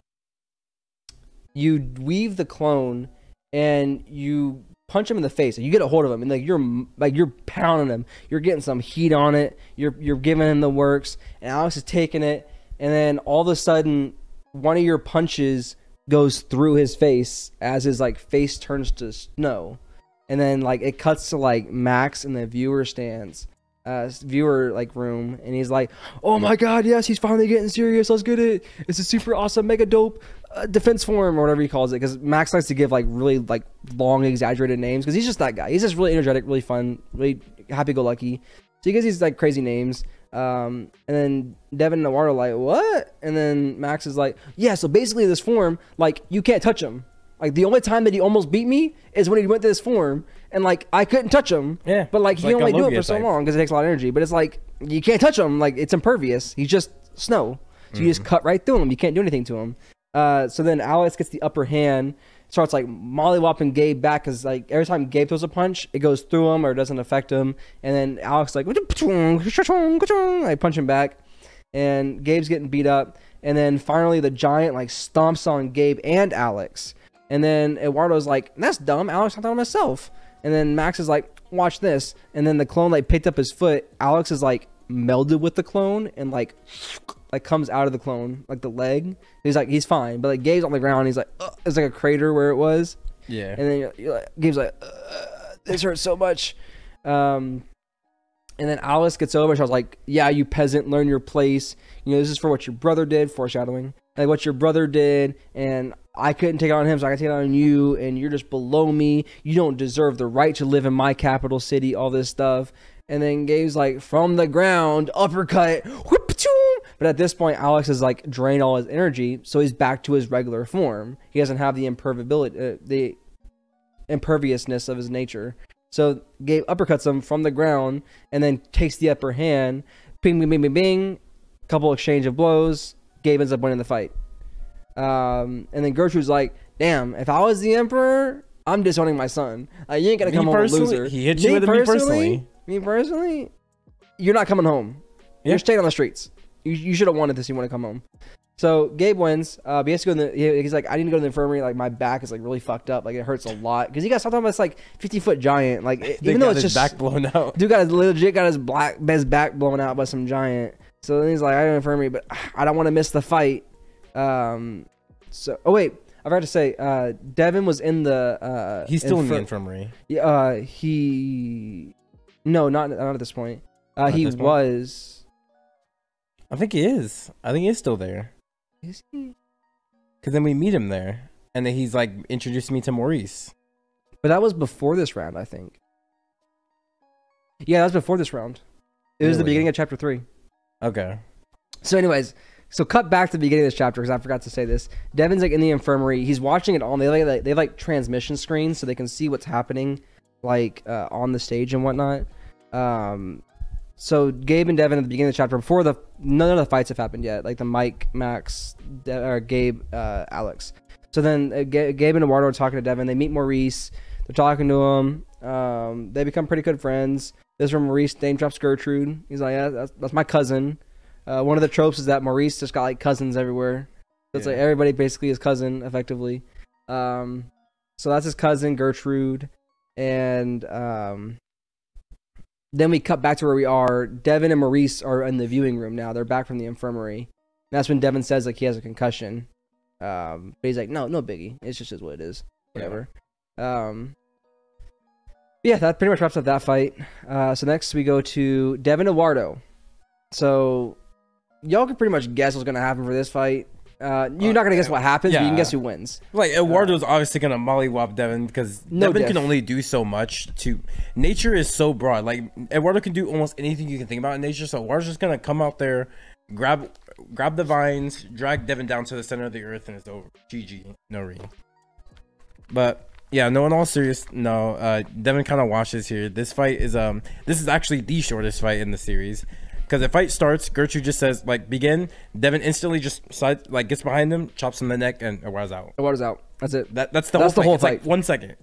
you weave the clone, and you punch him in the face. And you get a hold of him, and like you're like you're pounding him. You're getting some heat on it. You're you're giving him the works, and Alex is taking it, and then all of a sudden, one of your punches goes through his face as his like face turns to snow, and then like it cuts to like Max in the viewer stands, uh, viewer like room, and he's like, "Oh my god, yes, he's finally getting serious. Let's get it. It's a super awesome, mega dope." Uh, defense form or whatever he calls it because max likes to give like really like long exaggerated names because he's just that guy he's just really energetic really fun really happy-go-lucky so he gives these like crazy names um and then devin and Eduardo are like what and then max is like yeah so basically this form like you can't touch him like the only time that he almost beat me is when he went to this form and like i couldn't touch him Yeah, but like he like only do it for so type. long because it takes a lot of energy but it's like you can't touch him like it's impervious he's just snow so you Mm-hmm. just cut right through him you can't do anything to him uh, so then Alex gets the upper hand, starts like mollywopping Gabe back because like every time Gabe throws a punch, it goes through him or doesn't affect him. And then Alex like I punch him back, and Gabe's getting beat up. And then finally the giant like stomps on Gabe and Alex. And then Eduardo's like, "That's dumb. Alex knocked out myself." And then Max is like, "Watch this." And then the clone like picked up his foot. Alex is like melded with the clone and like like comes out of the clone, like the leg. He's like, he's fine, but like Gabe's on the ground. He's like, Ugh. it's like a crater where it was, yeah. and then you're, you're like, Gabe's like, this hurts so much. Um, and then Alice gets over. She was like, yeah, you peasant, learn your place. You know, this is for what your brother did. Foreshadowing, like what your brother did, and I couldn't take it on him, so I can take it on you, and you're just below me. You don't deserve the right to live in my capital city. All this stuff. And then Gabe's like, from the ground, uppercut, whoop-a-choom. But at this point, Alex has like drained all his energy, so he's back to his regular form. He doesn't have the imperviability, uh, the imperviousness of his nature. So Gabe uppercuts him from the ground and then takes the upper hand. Bing, bing, bing, bing, bing. Couple exchange of blows. Gabe ends up winning the fight. Um, and then Gertrude's like, "Damn, if I was the emperor, I'm disowning my son. Like, you ain't gonna Me come home a loser." he hit you with a me personally. Me personally, you're not coming home. Yeah. You're staying on the streets. You, you should have wanted this. You want to come home. So Gabe wins. Uh, but he has to go in the. He's like, I need to go to the infirmary. Like my back is like really fucked up. Like it hurts a lot because he got something that's like 50 foot giant. Like it- even though it's just back blown out. dude got his legit got his black his back blown out by some giant. So then he's like, I don't infirmary, but I don't want to miss the fight. Um, so oh wait, I forgot to say, uh, Devin was in the. Uh, He's still in the infirmary. yeah, uh, he. No, not not at this point. Uh, Not he this point? was. I think he is. I think he is still there. Is he? Cause then we meet him there, and then he's like introducing me to Maurice. But that was before this round, I think. Yeah, that was before this round. It was the Really? beginning of chapter three. Okay. So, anyways, so cut back to the beginning of this chapter because I forgot to say this. Devin's like in the infirmary. He's watching it all. They like they have like transmission screens so they can see what's happening, like uh, on the stage and whatnot. Um, so Gabe and Devin at the beginning of the chapter before the none of the fights have happened yet. Like the Mike, Max, De- or Gabe, uh, Alex. So then uh, Ga- Gabe and Eduardo are talking to Devin. They meet Maurice. They're talking to him. Um, they become pretty good friends. This is where Maurice name drops Gertrude. He's like, yeah, that's, that's my cousin. Uh, one of the tropes is that Maurice just got like cousins everywhere. So it's Yeah. like everybody basically his cousin, effectively. Um, so that's his cousin Gertrude, and um, then we cut back to where we are. Devin and Maurice are in the viewing room now. They're back from the infirmary. And that's when Devin says like he has a concussion. Um, but he's like, no, no biggie. It's just is what it is. Yeah. Whatever. Um, yeah, that pretty much wraps up that fight. Uh, so next we go to Devin Eduardo. So y'all can pretty much guess what's gonna happen for this fight. Uh, you're not gonna guess what happens, but you can guess who wins. Like Eduardo's obviously gonna mollywop Devin because No Devin diff. can only do so much. To nature is so broad. Like Eduardo can do almost anything you can think about in nature. So Eduardo's just gonna come out there, grab grab the vines, drag Devin down to the center of the earth, and it's over. GG, no re. But yeah, no. In all serious, no. Uh, Devin kind of washes here. This fight is um. This is actually the shortest fight in the series. Because the fight starts, Gertrude just says like begin. Devin instantly just side like gets behind him, chops him in the neck, and Eduardo's out. Eduardo's out. That's it. That that's the That's the whole whole fight. It's fight. like one second.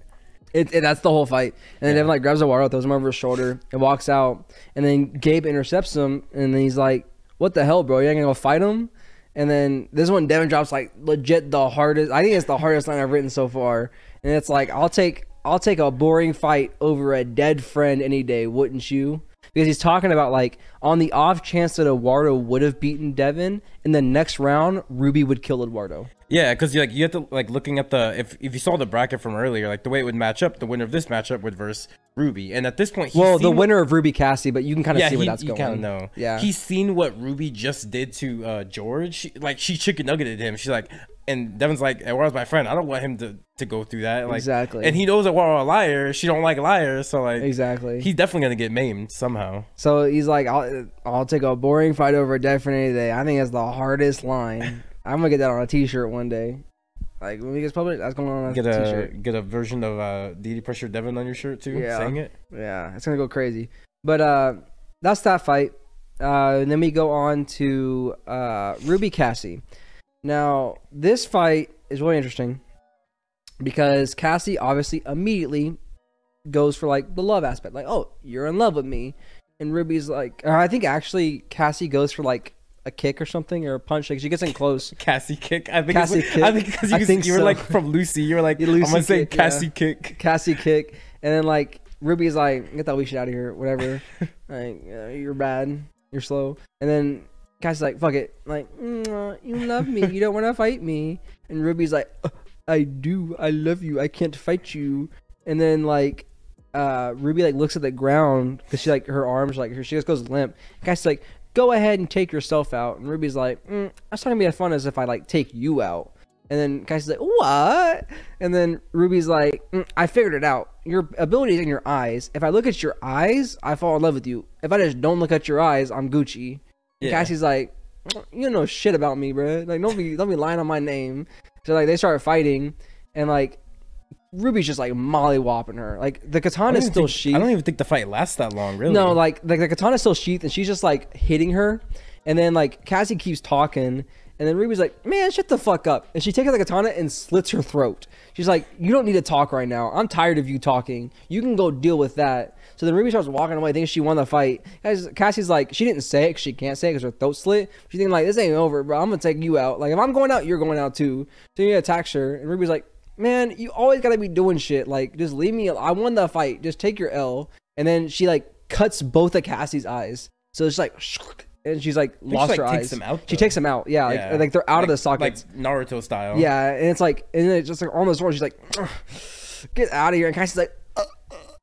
It, it- that's the whole fight. And then Yeah. Devin like grabs Eduardo, throws him over his shoulder, and walks out. And then Gabe intercepts him, and then he's like, "What the hell, bro? You ain't gonna go fight him?" And then this one, Devin drops like legit the hardest. I think it's the hardest line I've written so far. And it's like, "I'll take I'll take a boring fight over a dead friend any day, wouldn't you?" Because he's talking about like on the off chance that Eduardo would have beaten Devin in the next round, Ruby would kill Eduardo. Yeah, because like you have to like looking at the if if you saw the bracket from earlier, like the way it would match up, the winner of this matchup would verse Ruby, and at this point, he's Well, the seen what- winner of Ruby Cassie, but you can kind of yeah, see where he, that's you going. kind of know. Yeah. he's seen what Ruby just did to uh George. Like she chicken nuggeted him. She's like, and Devin's like, "Eduardo's my friend. I don't want him to to go through that." Like Exactly. and he knows Eduardo a liar. She don't like liars, so like Exactly. he's definitely gonna get maimed somehow. so he's like, I'll, I'll take a boring fight over a dead friend any day. I think that's the hardest line. I'm gonna get that on a T-shirt one day. Like when we get published, that's going on a Get a T-shirt. get a version of uh DD Pressure Devin on your shirt too, Yeah. saying it. Yeah, it's gonna go crazy. But uh, that's that fight. Uh, and then we go on to uh, Ruby Cassie. Now this fight is really interesting because Cassie obviously immediately goes for like the love aspect, like, "Oh, you're in love with me," and Ruby's like, I think actually Cassie goes for like a kick or something or a punch. Like she gets in close. [laughs] Cassie kick. I think Cassie kick? I think because you, I think you were so. like from Lucy. You were like, [laughs] Yeah, I'm Lucy gonna say kick, yeah. Cassie kick. Cassie kick, and then like Ruby's like, "Get that weak shit out of here, whatever." [laughs] like uh, you're bad, you're slow, and then Cassie's like, "Fuck it," like "Mm, you love me, you don't want to fight me, and Ruby's like, "Uh, "I do, I love you, I can't fight you," and then like. Uh, Ruby like looks at the ground because she like her arms like her she just goes limp. Cassie's like, "Go ahead and take yourself out," and Ruby's like, mm, "That's not gonna be as fun as if I like take you out." And then Cassie's like, "What?" And then Ruby's like, "Mm, "I figured it out. Your ability is in your eyes. If I look at your eyes, I fall in love with you. If I just don't look at your eyes, I'm Gucci." Yeah. Cassie's like, "You don't know shit about me, bro. Like, don't be don't be lying on my name." So like they start fighting, and like Ruby's just like mollywopping her. Like the katana is still think- sheathed. I don't even think the fight lasts that long, really. No, like like the katana's still sheathed, and she's just like hitting her, and then like Cassie keeps talking, and then Ruby's like, "Man, shut the fuck up!" And she takes out the katana and slits her throat. She's like, "You don't need to talk right now. I'm tired of you talking. You can go deal with that." So then Ruby starts walking away, thinking she won the fight. Guys, Cassie's like, she didn't say it 'cause she can't say it because her throat slit. She's thinking like, "This ain't over, bro. I'm gonna take you out. Like if I'm going out, you're going out too." So he attacks her, and Ruby's like, man, you always gotta be doing shit. Like, just leave me. I won the fight. Just take your L. And then she like cuts both of Cassie's eyes. So it's like, [laughs] and she's like she, lost like, her eyes. them out, she takes them out. Yeah, Yeah. like, like they're out of the sockets. like Naruto style. yeah, and it's like, and then it's just like on the sword. She's like, get out of here. And Cassie's like.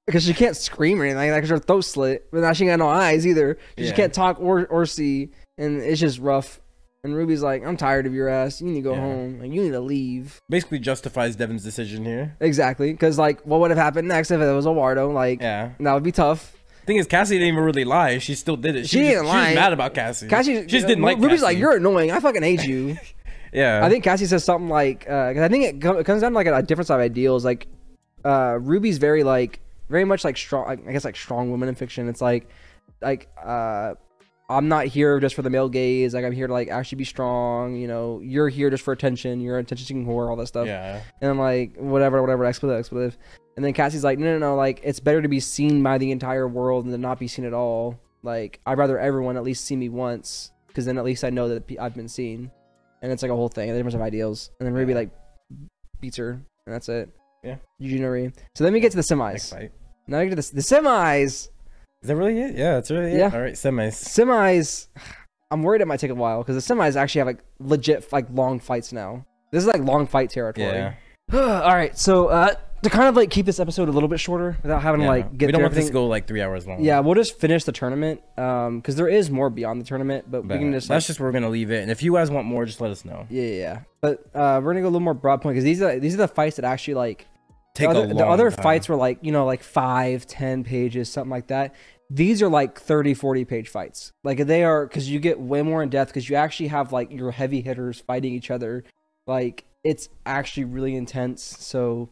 "Uh, uh," Because she can't scream or anything, like, because her throat slit, but now she ain't got no eyes either. She Yeah. can't talk or or see, and it's just rough. And Ruby's like, "I'm tired of your ass. You need to go Yeah. home. Like, you need to leave." Basically justifies Devin's decision here. Exactly, because like, what would have happened next if it was Eduardo? Like, Yeah. that would be tough. Thing is, Cassie didn't even really lie. She still did it. She was didn't just, She lie. was mad about Cassie. Cassie, she just didn't like. Ruby's like, "You're annoying. I fucking hate you." [laughs] Yeah. I think Cassie says something like, because I think it, it comes down to like a, a different side of ideals. Like, uh, Ruby's very like, very much like strong. I guess like strong women in fiction. It's like, like, uh, I'm not here just for the male gaze. Like, I'm here to like actually be strong. You know, you're here just for attention. You're an attention-seeking whore. All that stuff. Yeah. And I'm like, whatever, whatever, expletive, expletive. And then Cassie's like, no, no, no, like, it's better to be seen by the entire world than to not be seen at all. Like, I'd rather everyone at least see me once, because then at least I know that I've been seen. And it's like a whole thing, a difference of ideals. And then Ruby, like, beats her, and that's it. Yeah. No. So then we get to the Next semis. fight. Now we get to the, the semis. Is that really it? Yeah, that's really it. Yeah. All right, semis. Semis, [sighs] I'm worried it might take a while, because the semis actually have, like, legit, like, long fights now. This is, like, long fight territory. Yeah. [sighs] All right, so uh, to kind of like keep this episode a little bit shorter without having Yeah. to like get we don't want this to go like three hours long. Yeah, we'll just finish the tournament um because there is more beyond the tournament, but, But we can just that's like, just where we're gonna leave it. And if you guys want more, just let us know. yeah, yeah, yeah. But uh, we're gonna go a little more broad point because these are these are the fights that actually like Take the other, the other fights were like you know like five ten pages something like that. These are like 30 40 page fights. Like they are because you get way more in depth because you actually have like your heavy hitters fighting each other. Like it's actually really intense so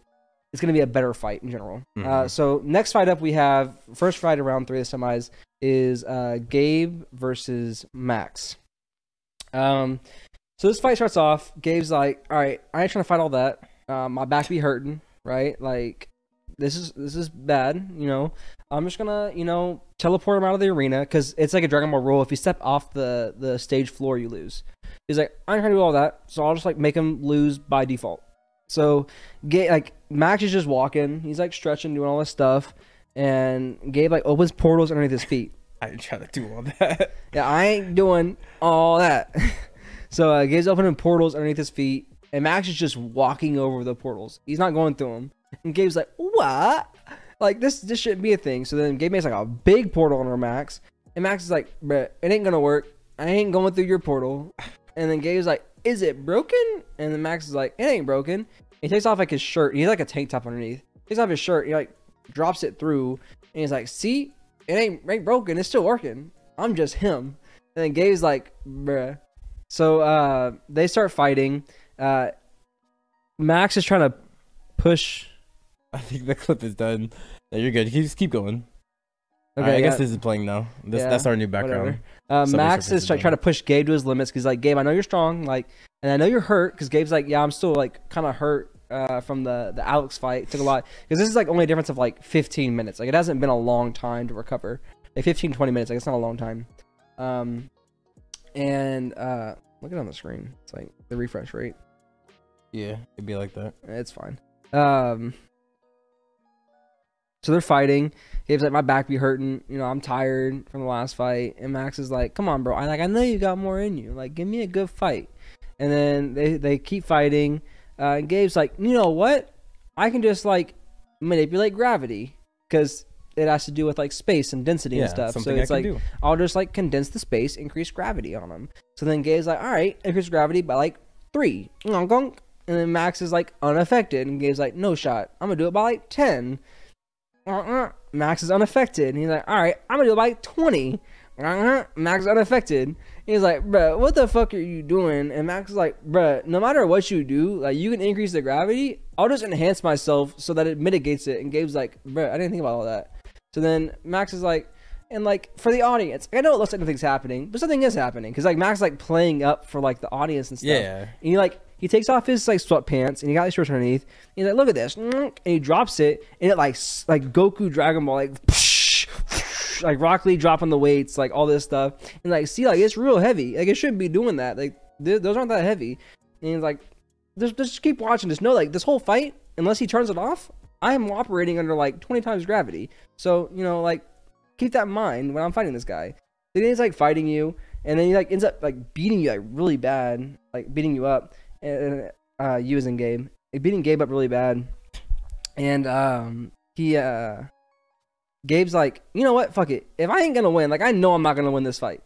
it's going to be a better fight in general. Uh, Mhm. so next fight up we have first fight around three of the semis is uh, gabe versus max. Um so this fight starts off gabe's like all right i ain't trying to fight all that. Uh, my back be hurting right? Like this is this is bad you know? I'm just gonna you know teleport him out of the arena because it's like a dragon ball rule if you step off the the stage floor you lose. He's like i'm trying to do all that so i'll just like make him lose by default. So Gabe, like max is just walking he's like stretching doing all this stuff and gabe like opens portals underneath his feet. [laughs] I didn't try to do all that. yeah, I ain't doing all that. [laughs] so uh, Gabe's opening portals underneath his feet, and Max is just walking over the portals. He's not going through them. [laughs] And Gabe's like, "What? Like this? This shouldn't be a thing." So then Gabe makes like a big portal under Max, and Max is like, "Bruh, it ain't gonna work. I ain't going through your portal." [sighs] And then Gabe's like, "Is it broken?" And then Max is like, "It ain't broken." He takes off like his shirt. He's like a tank top underneath. Takes off his shirt. He like drops it through, and he's like, "See, it ain't ain't broken. It's still working. I'm just him." And then Gabe's like, "Bruh." So uh, they start fighting. Uh, Max is trying to push. I think the clip is done. No, you're good. Just keep going. Okay, Okay, I yeah, guess this is playing now. This Yeah, that's our new background. Uh, Max is is try- trying to push Gabe to his limits because like Gabe, I know you're strong, like, and I know you're hurt because Gabe's like, yeah, I'm still like kind of hurt uh, from the the Alex fight. It took a lot because this is like only a difference of like 15 minutes. Like it hasn't been a long time to recover. Like 15 20 minutes. Like it's not a long time. Um, and uh, look at it on the screen. It's like the refresh rate. Yeah, it'd be like that. It's fine. Um, so they're fighting. Gabe's like, my back be hurting. You know, I'm tired from the last fight. And Max is like, come on, bro. I like, I know you got more in you. Like, give me a good fight. And then they they keep fighting. Uh, and Gabe's like, you know what? I can just like manipulate gravity because it has to do with like space and density Yeah, and stuff. So it's I like do. I'll just like condense the space, increase gravity on them. So then Gabe's like, all right, increase gravity by like three. Gong, gong. And then Max is like unaffected. And Gabe's like, no shot. I'm to do it by like 10. Uh-uh. Max is unaffected. And he's like, all right, I'm to do it by like 20. Uh-uh. Max is unaffected. And He's like, bruh, what the fuck are you doing? And Max is like, bruh, no matter what you do, like you can increase the gravity. I'll just enhance myself so that it mitigates it. And Gabe's like, bruh, I didn't think about all that. So then Max is like, and like for the audience, I know it looks like nothing's happening, but something is happening because like Max is, like playing up for like the audience and stuff. Yeah. And he like he takes off his like sweatpants and he got his shorts underneath. And he's like, look at this, and he drops it, and it like s- like Goku Dragon Ball like. [laughs] Like Rock Lee dropping the weights, like all this stuff, and like see, like it's real heavy. Like it shouldn't be doing that. Like th- those aren't that heavy. And he's like, just, just keep watching. Just know, like this whole fight, unless he turns it off, I am operating under like 20 times gravity. So you know, like keep that in mind when I'm fighting this guy. Then he's like fighting you, and then he like ends up like beating you like really bad, like beating you up, and uh, you as in Gabe, beating Gabe up really bad, and um, he uh, Gabe's like, you know what, fuck it, if I ain't gonna win, like I know I'm not gonna win this fight,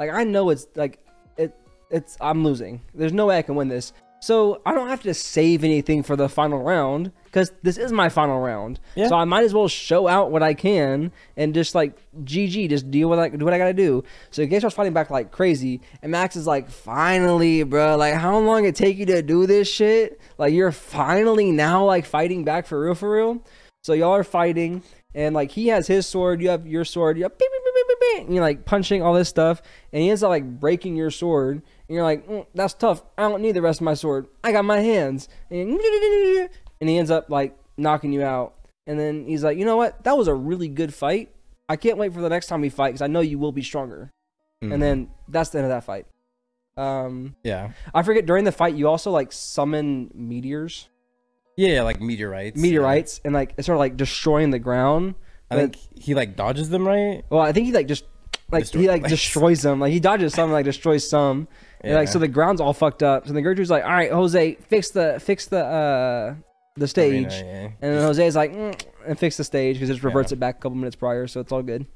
like I know it's like it, it's I'm losing. There's no way I can win this. So I don't have to save anything for the final round because this is my final round. Yeah. So I might as well show out what I can and just like GG, just deal with like do what I gotta do. So Gabe starts fighting back like crazy, and Max is like, "Finally, bro! Like how long it take you to do this shit? Like you're finally now like fighting back for real, for real." So y'all are fighting, and like he has his sword, you have your sword, you have beep, beep, beep, beep, beep, beep, and you're like punching all this stuff, and he ends up like breaking your sword, and you're like, "Mm, "That's tough. I don't need the rest of my sword. I got my hands." And, [laughs] and he ends up like knocking you out, and then he's like, "You know what? That was a really good fight. I can't wait for the next time we fight because I know you will be stronger." Mhm. And then that's the end of that fight. Um, yeah, I forget during the fight you also like summon meteors, yeah, like meteorites. meteorites, and like it's sort of like destroying the ground. Yeah. I think he like dodges them, right? Well, I think he like just like Destroy- he like like- [laughs] destroys them. Like he dodges some, like destroys some. And, like so, the ground's all fucked up. So the Gertrude's like, "All right, Jose, fix the fix the uh the stage. Yeah. And then Jose's like, mm, and fix the stage because it just reverts it back a couple minutes prior, so it's all good.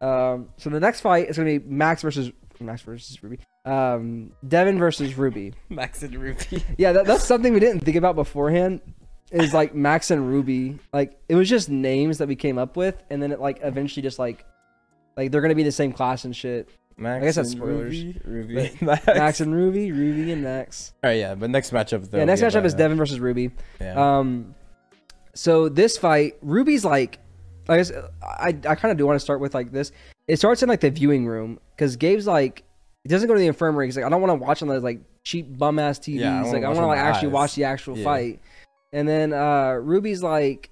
Um, so the next fight is gonna be Max versus Max versus Ruby. Um, Devin versus Ruby. [laughs] Max and Ruby. [laughs] Yeah, that, that's something we didn't think about beforehand. Is like Max and Ruby. Like it was just names that we came up with, and then it like eventually just like, like they're gonna be the same class and shit. Max I guess that's spoilers. Ruby. Ruby. [laughs] Max. Max and Ruby, Ruby and Max. All right, yeah, but next matchup though. yeah, next matchup is Devin versus Ruby. Yeah. Um, so this fight, Ruby's like, I guess I I kind of do want to start with like this. It starts in like the viewing room because Gabe's like, he doesn't go to the infirmary. He's like, I don't want to watch on those like cheap bum ass TVs. Yeah, I like, I want to like actually eyes." watch the actual Yeah. fight. And then uh Ruby's like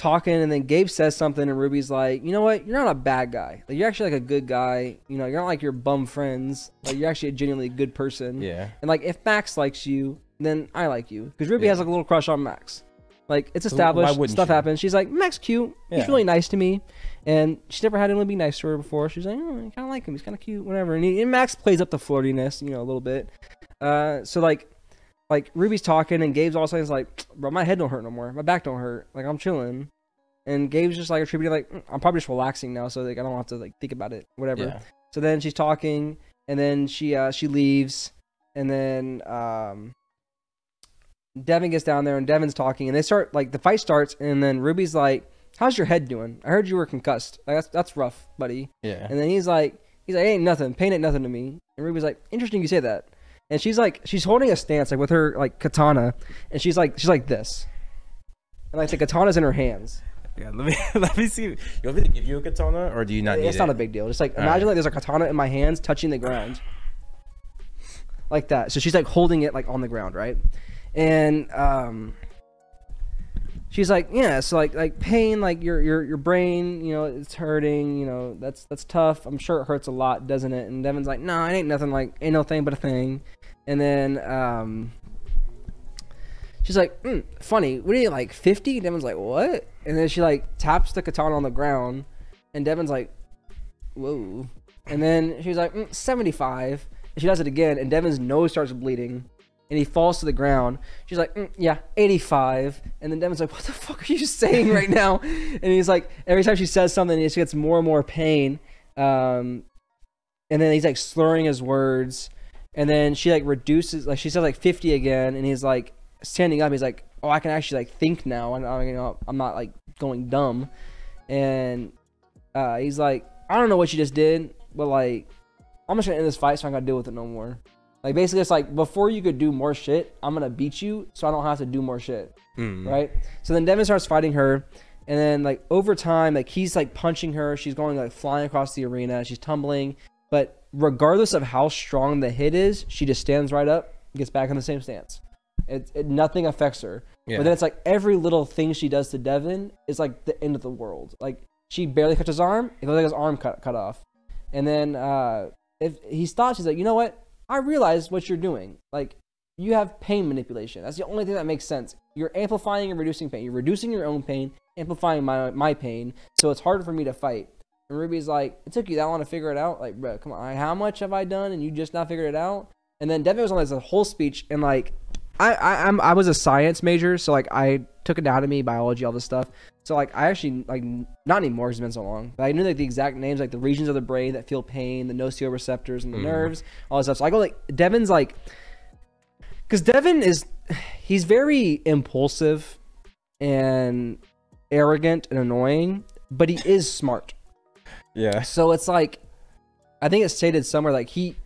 talking, and then Gabe says something, and Ruby's like, you know what? You're not a bad guy. Like you're actually like a good guy. You know, you're not like your bum friends. Like you're actually a genuinely good person. yeah. And like, if Max likes you, then I like you because Ruby Yeah. has like a little crush on Max. Like it's established. Stuff she? happens. She's like, Max cute. He's really nice to me, and she's never had anyone be nice to her before. She's like, oh, I kind of like him. He's kind of cute, whatever. And, he, and Max plays up the flirtiness, you know, a little bit. Uh, so like, like Ruby's talking, and Gabe's also is like, bro, my head don't hurt no more. My back don't hurt. Like I'm chilling. And Gabe's just like attributing like, "Mm, I'm probably just relaxing now, so like I don't have to like think about it, whatever. Yeah. So then she's talking, and then she uh she leaves, and then um Devin gets down there, and Devin's talking, and they start like the fight starts, and then Ruby's like, "How's your head doing? I heard you were concussed. Like, that's that's rough, buddy." Yeah. And then he's like, he's like, "Ain't nothing. Pain ain't nothing to me." And Ruby's like, "Interesting, you say that." And she's like, she's holding a stance like with her like katana, and she's like, she's like this, and like the katana's in her hands. Yeah, let me [laughs] let me see. You want me to give you a katana, or do you not need it's it? not a big deal. Just like All imagine right. like there's a katana in my hands touching the ground, like that. So she's like holding it like on the ground, right? And um, she's like, yeah, so like like pain, like your your your brain, you know, it's hurting. You know, that's that's tough. I'm sure it hurts a lot, doesn't it? And Devin's like, no, it ain't nothing. Like ain't no thing but a thing. And then um. She's like, mm, funny. What are you like, 50? Devin's like, what? And then she like taps the katana on the ground, and Devin's like, whoa. And then she's like, mm, 75. And she does it again, and Devin's nose starts bleeding, and he falls to the ground. She's like, mm, yeah, 85. And then Devin's like, what the fuck are you saying [laughs] right now? And he's like, every time she says something, he just gets more and more pain. Um, and then he's like slurring his words. And then she like reduces, like she says like 50 again, and he's like standing up. He's like, oh, I can actually like think now, and I, you know, I'm not like going dumb. And uh, he's like, I don't know what you just did, but like, I'm just gonna end this fight so I am going to deal with it no more. Like basically, it's like before you could do more shit, I'm gonna beat you so I don't have to do more shit, Mm. right? So then Devin starts fighting her, and then like over time, like he's like punching her. She's going like flying across the arena. She's tumbling, but regardless of how strong the hit is, she just stands right up, gets back in the same stance. It, it nothing affects her. Yeah. But then it's like every little thing she does to Devin is like the end of the world. Like she barely cuts his arm, it goes like his arm cut cut off. And then uh if he stops, he's like, you know what? I realize what you're doing. Like you have pain manipulation. That's the only thing that makes sense. You're amplifying and reducing pain. You're reducing your own pain, amplifying my my pain. So it's harder for me to fight. And Ruby's like, it took you that long to figure it out. Like, bro, come on, how much have I done and you just not figured it out? And then Devin was on this whole speech and like I, I I'm I was a science major, so like I took anatomy, biology, all this stuff. So like I actually like not anymore because it's been so long, but I knew like the exact names, like the regions of the brain that feel pain, the nocioreceptors and the Mhm. nerves, all this stuff. So I go like Devin's like, because Devin is he's very impulsive and arrogant and annoying, but he is smart. Yeah. So it's like, I think it's stated somewhere like he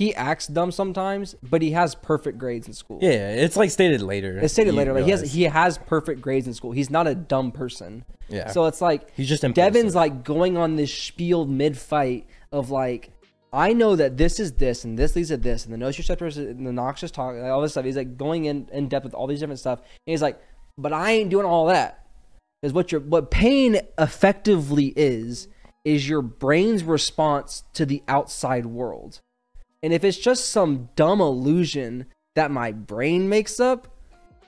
he acts dumb sometimes, but he has perfect grades in school. Yeah, it's like stated later. It's stated later. Like he has he has perfect grades in school. He's not a dumb person. yeah. So it's like he's just impulsive. Devin's like going on this spiel mid fight of like, I know that this is this and this leads to this and the nociceptors and the noxious talk like all this stuff. He's like going in in depth with all these different stuff. And he's like, but I ain't doing all that. Because what your what pain effectively is is your brain's response to the outside world. And if it's just some dumb illusion that my brain makes up,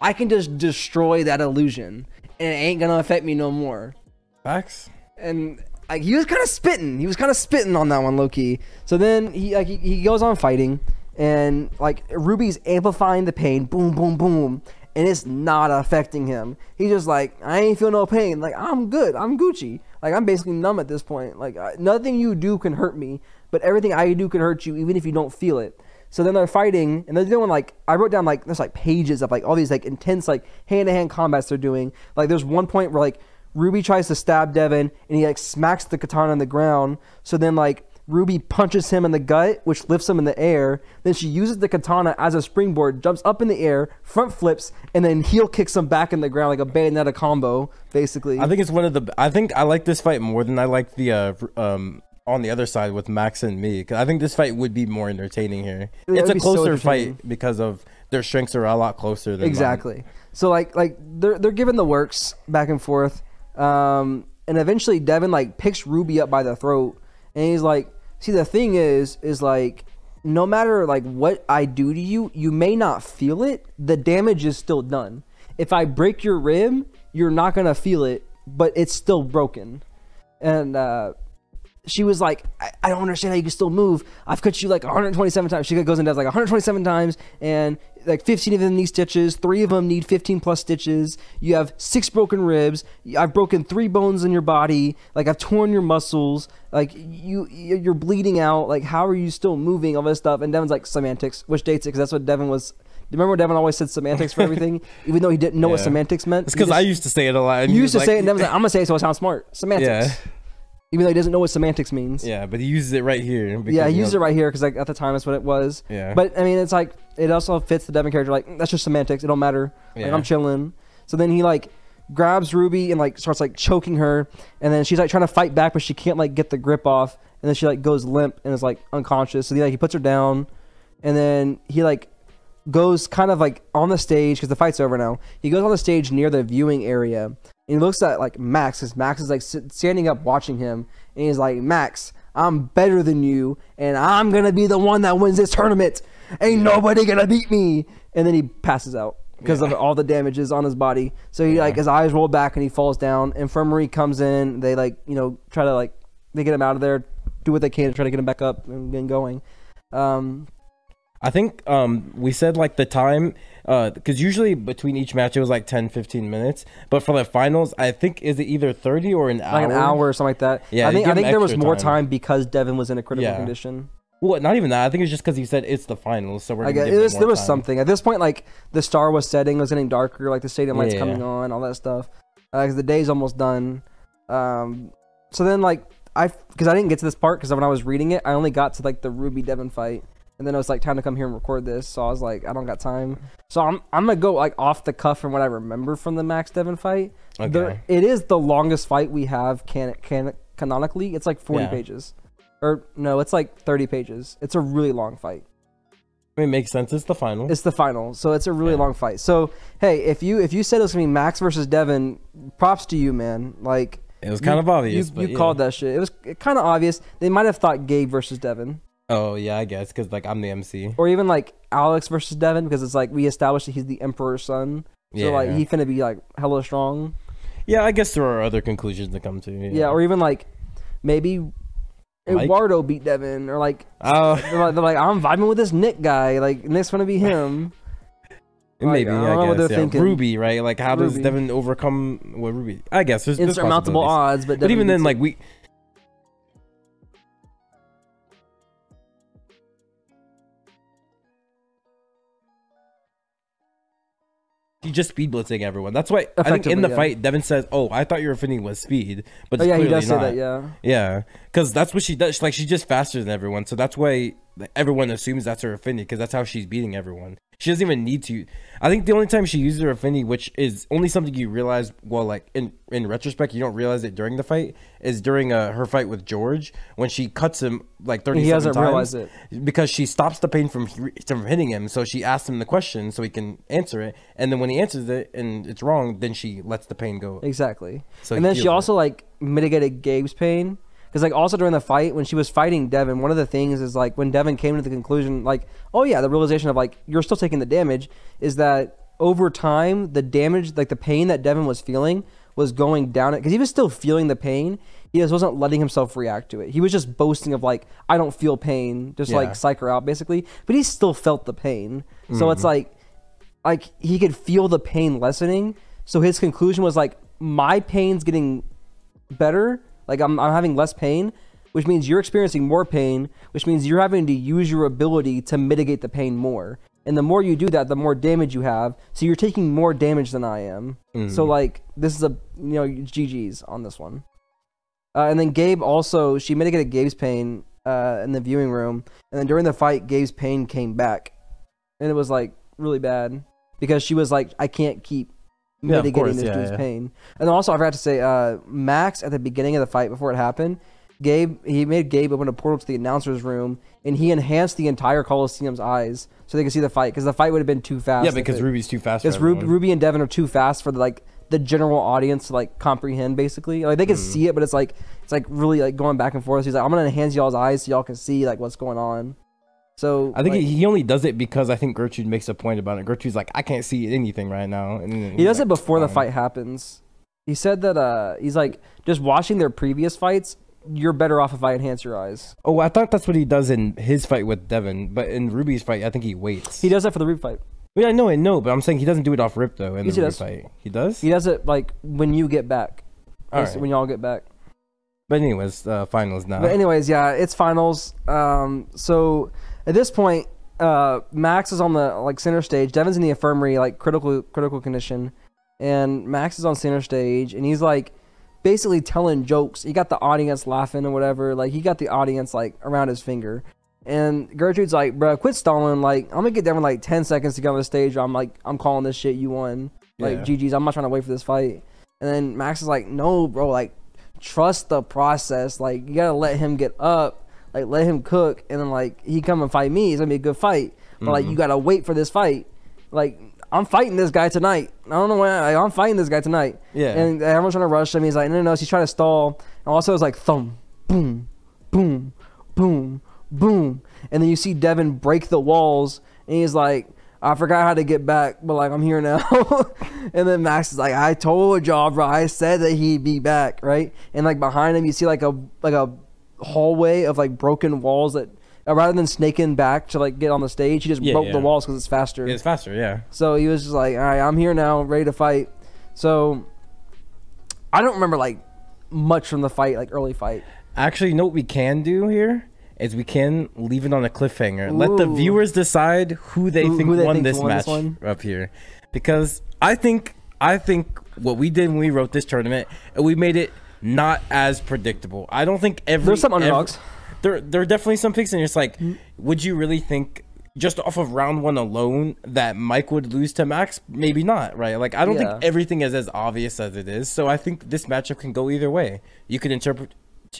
I can just destroy that illusion and it ain't gonna affect me no more facts. and like he was kind of spitting. He was kind of spitting on that one, low key. So then he like he, he goes on fighting, and like Ruby's amplifying the pain, boom, boom, boom, and it's not affecting him. He's just like, I ain't feel no pain. Like I'm good. I'm Gucci. Like I'm basically numb at this point. Like I, nothing you do can hurt me, but everything I do can hurt you, even if you don't feel it. So then they're fighting, and they're doing like I wrote down like there's like pages of like all these like intense like hand to hand combats they're doing. Like there's one point where like Ruby tries to stab Devin, and he like smacks the katana on the ground. So then like Ruby punches him in the gut, which lifts him in the air. Then she uses the katana as a springboard, jumps up in the air, front flips, and then heel kicks him back in the ground like a bayonetta combo, basically. I think it's one of the. I think I like this fight more than I like the uh, um on the other side with Max and me. Cause I think this fight would be more entertaining here. Yeah, it's a be so closer fight because of their strengths are a lot closer. Than mine. exactly. So like like they're they're giving the works back and forth, um, and eventually Devin like picks Ruby up by the throat, and he's like, "See, the thing is, is like." No matter like what I do to you, you may not feel it. The damage is still done. If I break your rib, you're not gonna feel it, but it's still broken. And uh, she was like, I, I don't understand how you can still move. I've cut you like 127 times. She goes and does like 127 times, and like 15 of them need stitches. Three of them need 15 plus stitches. You have six broken ribs. I've broken three bones in your body. Like I've torn your muscles. Like you, you're bleeding out. Like how are you still moving? All this stuff. And Devin's like semantics, which dates it because that's what Devin was. Remember, when Devin always said semantics for everything, [laughs] even though he didn't know what semantics meant. It's because I used to say it a lot. and he used to was say it, like- and Devin's like, "I'm gonna say it so it sounds smart." Semantics. Yeah, Even though he doesn't know what semantics means. yeah, but he uses it right here. Yeah, he used know, it right here because like at the time that's what it was. Yeah. But I mean, it's like it also fits the Devin character. Like that's just semantics. It don't matter. Like Yeah. I'm chilling. So then he like grabs Ruby and like starts like choking her, and then she's like trying to fight back, but she can't like get the grip off, and then she like goes limp and is like unconscious. So he like he puts her down, and then he like goes kind of like on the stage because the fight's over now. He goes on the stage near the viewing area and he looks at like Max because Max is like standing up watching him and he's like, Max, I'm better than you and I'm gonna be the one that wins this tournament. Ain't nobody gonna beat me. And then he passes out because of all the damages on his body. So he like his eyes roll back and he falls down. Infirmary comes in. They like you know try to like they get him out of there, do what they can to try to get him back up and get going. Um, I think um we said like the time uh because usually between each match it was like 10 15 minutes but for the finals I think is it either 30 or an hour like an hour or something like that. Yeah, I think I think there was more time. time because Devin was in a critical Yeah. condition. well not even that I think it's just because he said it's the finals so we're I guess it was, there was time. something at this point. Like the star was setting, it was getting darker. Like the stadium lights Yeah. coming on, all that stuff. Because the day's almost done. Um, so then like I because I didn't get to this part because when I was reading it, I only got to like the Ruby Devin fight. And then it was like time to come here and record this, so I was like, I don't got time. So I'm I'm gonna go like off the cuff from what I remember from the Max Devin fight. Okay. There, it is the longest fight we have can, can canonically. It's like 40 Yeah. pages, or no, it's like 30 pages. It's a really long fight. I mean, it makes sense it's the final It's the final, so it's a really Yeah. long fight. So hey, if you if you said it was gonna be Max versus Devin, props to you, man. Like it was you- kind of obvious You, but you yeah. called that shit. It was kind of obvious. They might have thought Gabe versus Devin, oh yeah I guess because like I'm the MC or even like Alex versus Devin, because it's like we established that he's the Emperor's son. So yeah like he finna be like hella strong. yeah I guess there are other conclusions to come to yeah, Yeah, or even like maybe Mike? Eduardo beat Devin, or like oh they're like, they're like, I'm vibing with this Nick guy. Like Nick's gonna be him. [laughs] Like, maybe I don't I, know what guess they're yeah. thinking. Ruby right like how does Devin overcome what Ruby I guess there's, Insurmountable odds, but but even then like we He just speed blitzing everyone. That's why I think in the yeah. fight, Devin says, "Oh, I thought your affinity was speed, but Oh it's yeah, he clearly does say not." that. Yeah. Yeah, because that's what she does. Like she's just faster than everyone, so that's why everyone assumes that's her affinity because that's how she's beating everyone. She doesn't even need to. I think the only time she uses her affinity, which is only something you realize, well, like in in retrospect, you don't realize it during the fight, is during uh, her fight with George when she cuts him like thirty. He hasn't times realized it. because she stops the pain from from hitting him. So she asks him the question so he can answer it, and then when he answers it and it's wrong, then she lets the pain go. Exactly. So and then she it. also like mitigated Gabe's pain because like also during the fight when she was fighting Devin, one of the things is like when Devin came to the conclusion like, oh yeah, the realization of like you're still taking the damage is that over time the damage like the pain that Devin was feeling was going down it because he was still feeling the pain. He just wasn't letting himself react to it. He was just boasting of like I don't feel pain, just Yeah. like psych her out basically. But he still felt the pain. So Mm-hmm. it's like like he could feel the pain lessening. So his conclusion was like, my pain's getting better. Like I'm, I'm having less pain, which means you're experiencing more pain, which means you're having to use your ability to mitigate the pain more. And the more you do that, the more damage you have. So you're taking more damage than I am. So Mhm. like this is a you know GG's on this one. Uh, and then Gabe also she mitigated Gabe's pain uh, in the viewing room, and then during the fight, Gabe's pain came back, and it was like really bad because she was like, I can't keep Yeah, mitigating course, this dude's pain. And also I forgot to say, uh, Max at the beginning of the fight before it happened, Gabe he made Gabe open a portal to the announcer's room, and he enhanced the entire Coliseum's eyes so they could see the fight because the fight would have been too fast. Yeah, because it- Ruby's too fast. because Ruby. Ruby and Devin are too fast for the, like the general audience to like comprehend. Basically, like they can Mm. see it, but it's like it's like really like going back and forth. He's like, I'm gonna enhance y'all's eyes so y'all can see like what's going on. So I think like, he, he only does it because I think Gertrude makes a point about it. Gertrude's like, I can't see anything right now. And he does it like, before the fight happens. He said that uh he's like just watching their previous fights. You're better off if I enhance your eyes. Oh, I thought that's what he does in his fight with Devin, but in Ruby's fight, I think he waits. He does that for the Ruby fight. Yeah, I know, I know, but I'm saying he doesn't do it off rip though. In Yes, the he Ruby does. fight, he does. He does it like when you get back. All right. When y'all get back. But anyways, uh, finals now. But anyways, yeah, it's finals. Um, so at this point, uh, Max is on the like center stage. Devin's in the infirmary, like critical critical condition, and Max is on center stage, and he's like basically telling jokes. He got the audience laughing or whatever. Like he got the audience like around his finger. And Gertrude's like, bro, quit stalling. Like, I'm gonna get Devin like 10 seconds to get on the stage. I'm like, I'm calling this shit. You won. Like, Yeah. GG's. I'm not trying to wait for this fight. And then Max is like, no, bro. Like, trust the process. Like, you gotta let him get up. Like, let him cook. And then, like, he come and fight me. It's gonna be a good fight. But, like, you mm-hmm. gotta wait for this fight. Like, I'm fighting this guy tonight. I don't know why. Like, I'm fighting this guy tonight. Yeah. And everyone's trying to rush him. He's like, no, no, no. He's trying to stall. And also, it's like thump, boom, boom, boom, boom. And then you see Devin break the walls. And he's like, I forgot how to get back, but like, I'm here now. [laughs] and then Max is like, I told y'all, bro. I said that he'd be back, right? And like behind him, you see like a like a hallway of like broken walls that. Uh, rather than snaking back to like get on the stage, he just Yeah, broke yeah. the walls because it's faster. it's faster, yeah. So he was just like, all right, I'm here now, ready to fight. So I don't remember like much from the fight, like early fight. Actually, you know what we can do here is we can leave it on a cliffhanger. Let the Ooh. viewers decide who they Who- think who they won think this won match this one? up here, because I think I think what we did when we wrote this tournament, we made it not as predictable. I don't think every There's some every- underdogs. there, there are definitely some picks, and it's like, would you really think? Just off of round one alone, that Mike would lose to Max? Maybe not, right? Like, I don't Yeah. think everything is as obvious as it is. So I think this matchup can go either way. You could interpret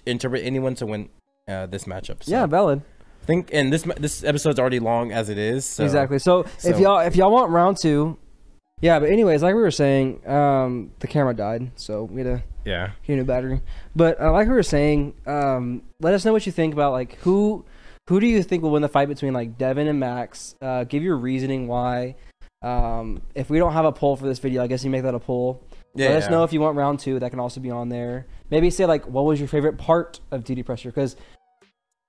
interpret anyone to win uh, this matchup. So Yeah, valid. I think, and this this episode's already long as it is. So. exactly. So, if y'all if y'all want round two, yeah. But anyways, like we were saying, um, the camera died, so we had to Yeah. new battery. But uh, like we were saying, um, let us know what you think about like who who do you think will win the fight between like Devin and Max? Uh, give your reasoning why. Um, if we don't have a poll for this video, I guess you make that a poll. Yeah. Let us yeah. know if you want round two. That can also be on there. Maybe say like, what was your favorite part of Deity Pressure? Because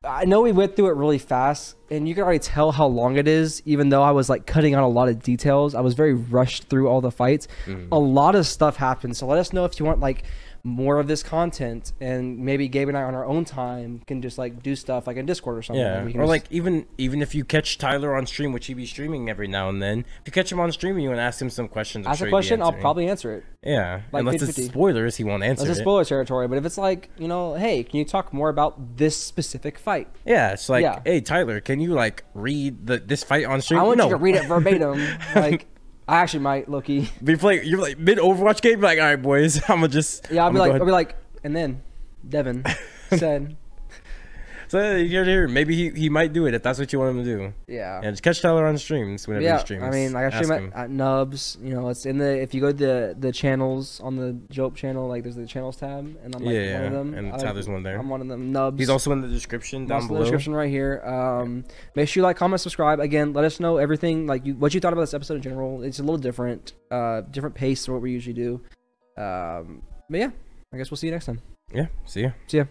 I know we went through it really fast, and you can already tell how long it is. Even though I was like cutting out a lot of details, I was very rushed through all the fights. Mhm. A lot of stuff happened. So let us know if you want like more of this content, and maybe Gabe and I on our own time can just like do stuff like in Discord or something. Yeah, We can or just- like even even if you catch Tyler on stream, which he be streaming every now and then, if you catch him on stream and you want to ask him some questions, ask sure a question. I'll probably answer it. yeah, like unless it's 50-50. spoilers, he won't answer That's a it. spoiler territory. But if it's like you know, hey, can you talk more about this specific fight? Yeah, it's like, Yeah. hey Tyler, can you like read the this fight on stream? I want no. you to read it verbatim. [laughs] like I actually might, low key. [laughs] Be play, you're like mid Overwatch game, like, all right, boys, [laughs] I'm gonna just Yeah, I'll I'm be like, I'll be like, and then Devin [laughs] said, So you hear, hear, maybe he, he might do it if that's what you want him to do. yeah. And just catch Tyler on streams whenever yeah, he streams. I mean, like I stream at, at Nubs. You know, it's in the if you go to the the channels on the JOWP channel, like there's the channels tab, and I'm like yeah, one of yeah, them. and I- Tyler's one there. I'm one of them. Nubs. He's also in the description down below. the description right here. Um, make sure you like, comment, subscribe. Again, let us know everything like you, what you thought about this episode in general. It's a little different, uh, different pace than what we usually do. Um, but yeah, I guess we'll see you next time. Yeah, see ya. See ya.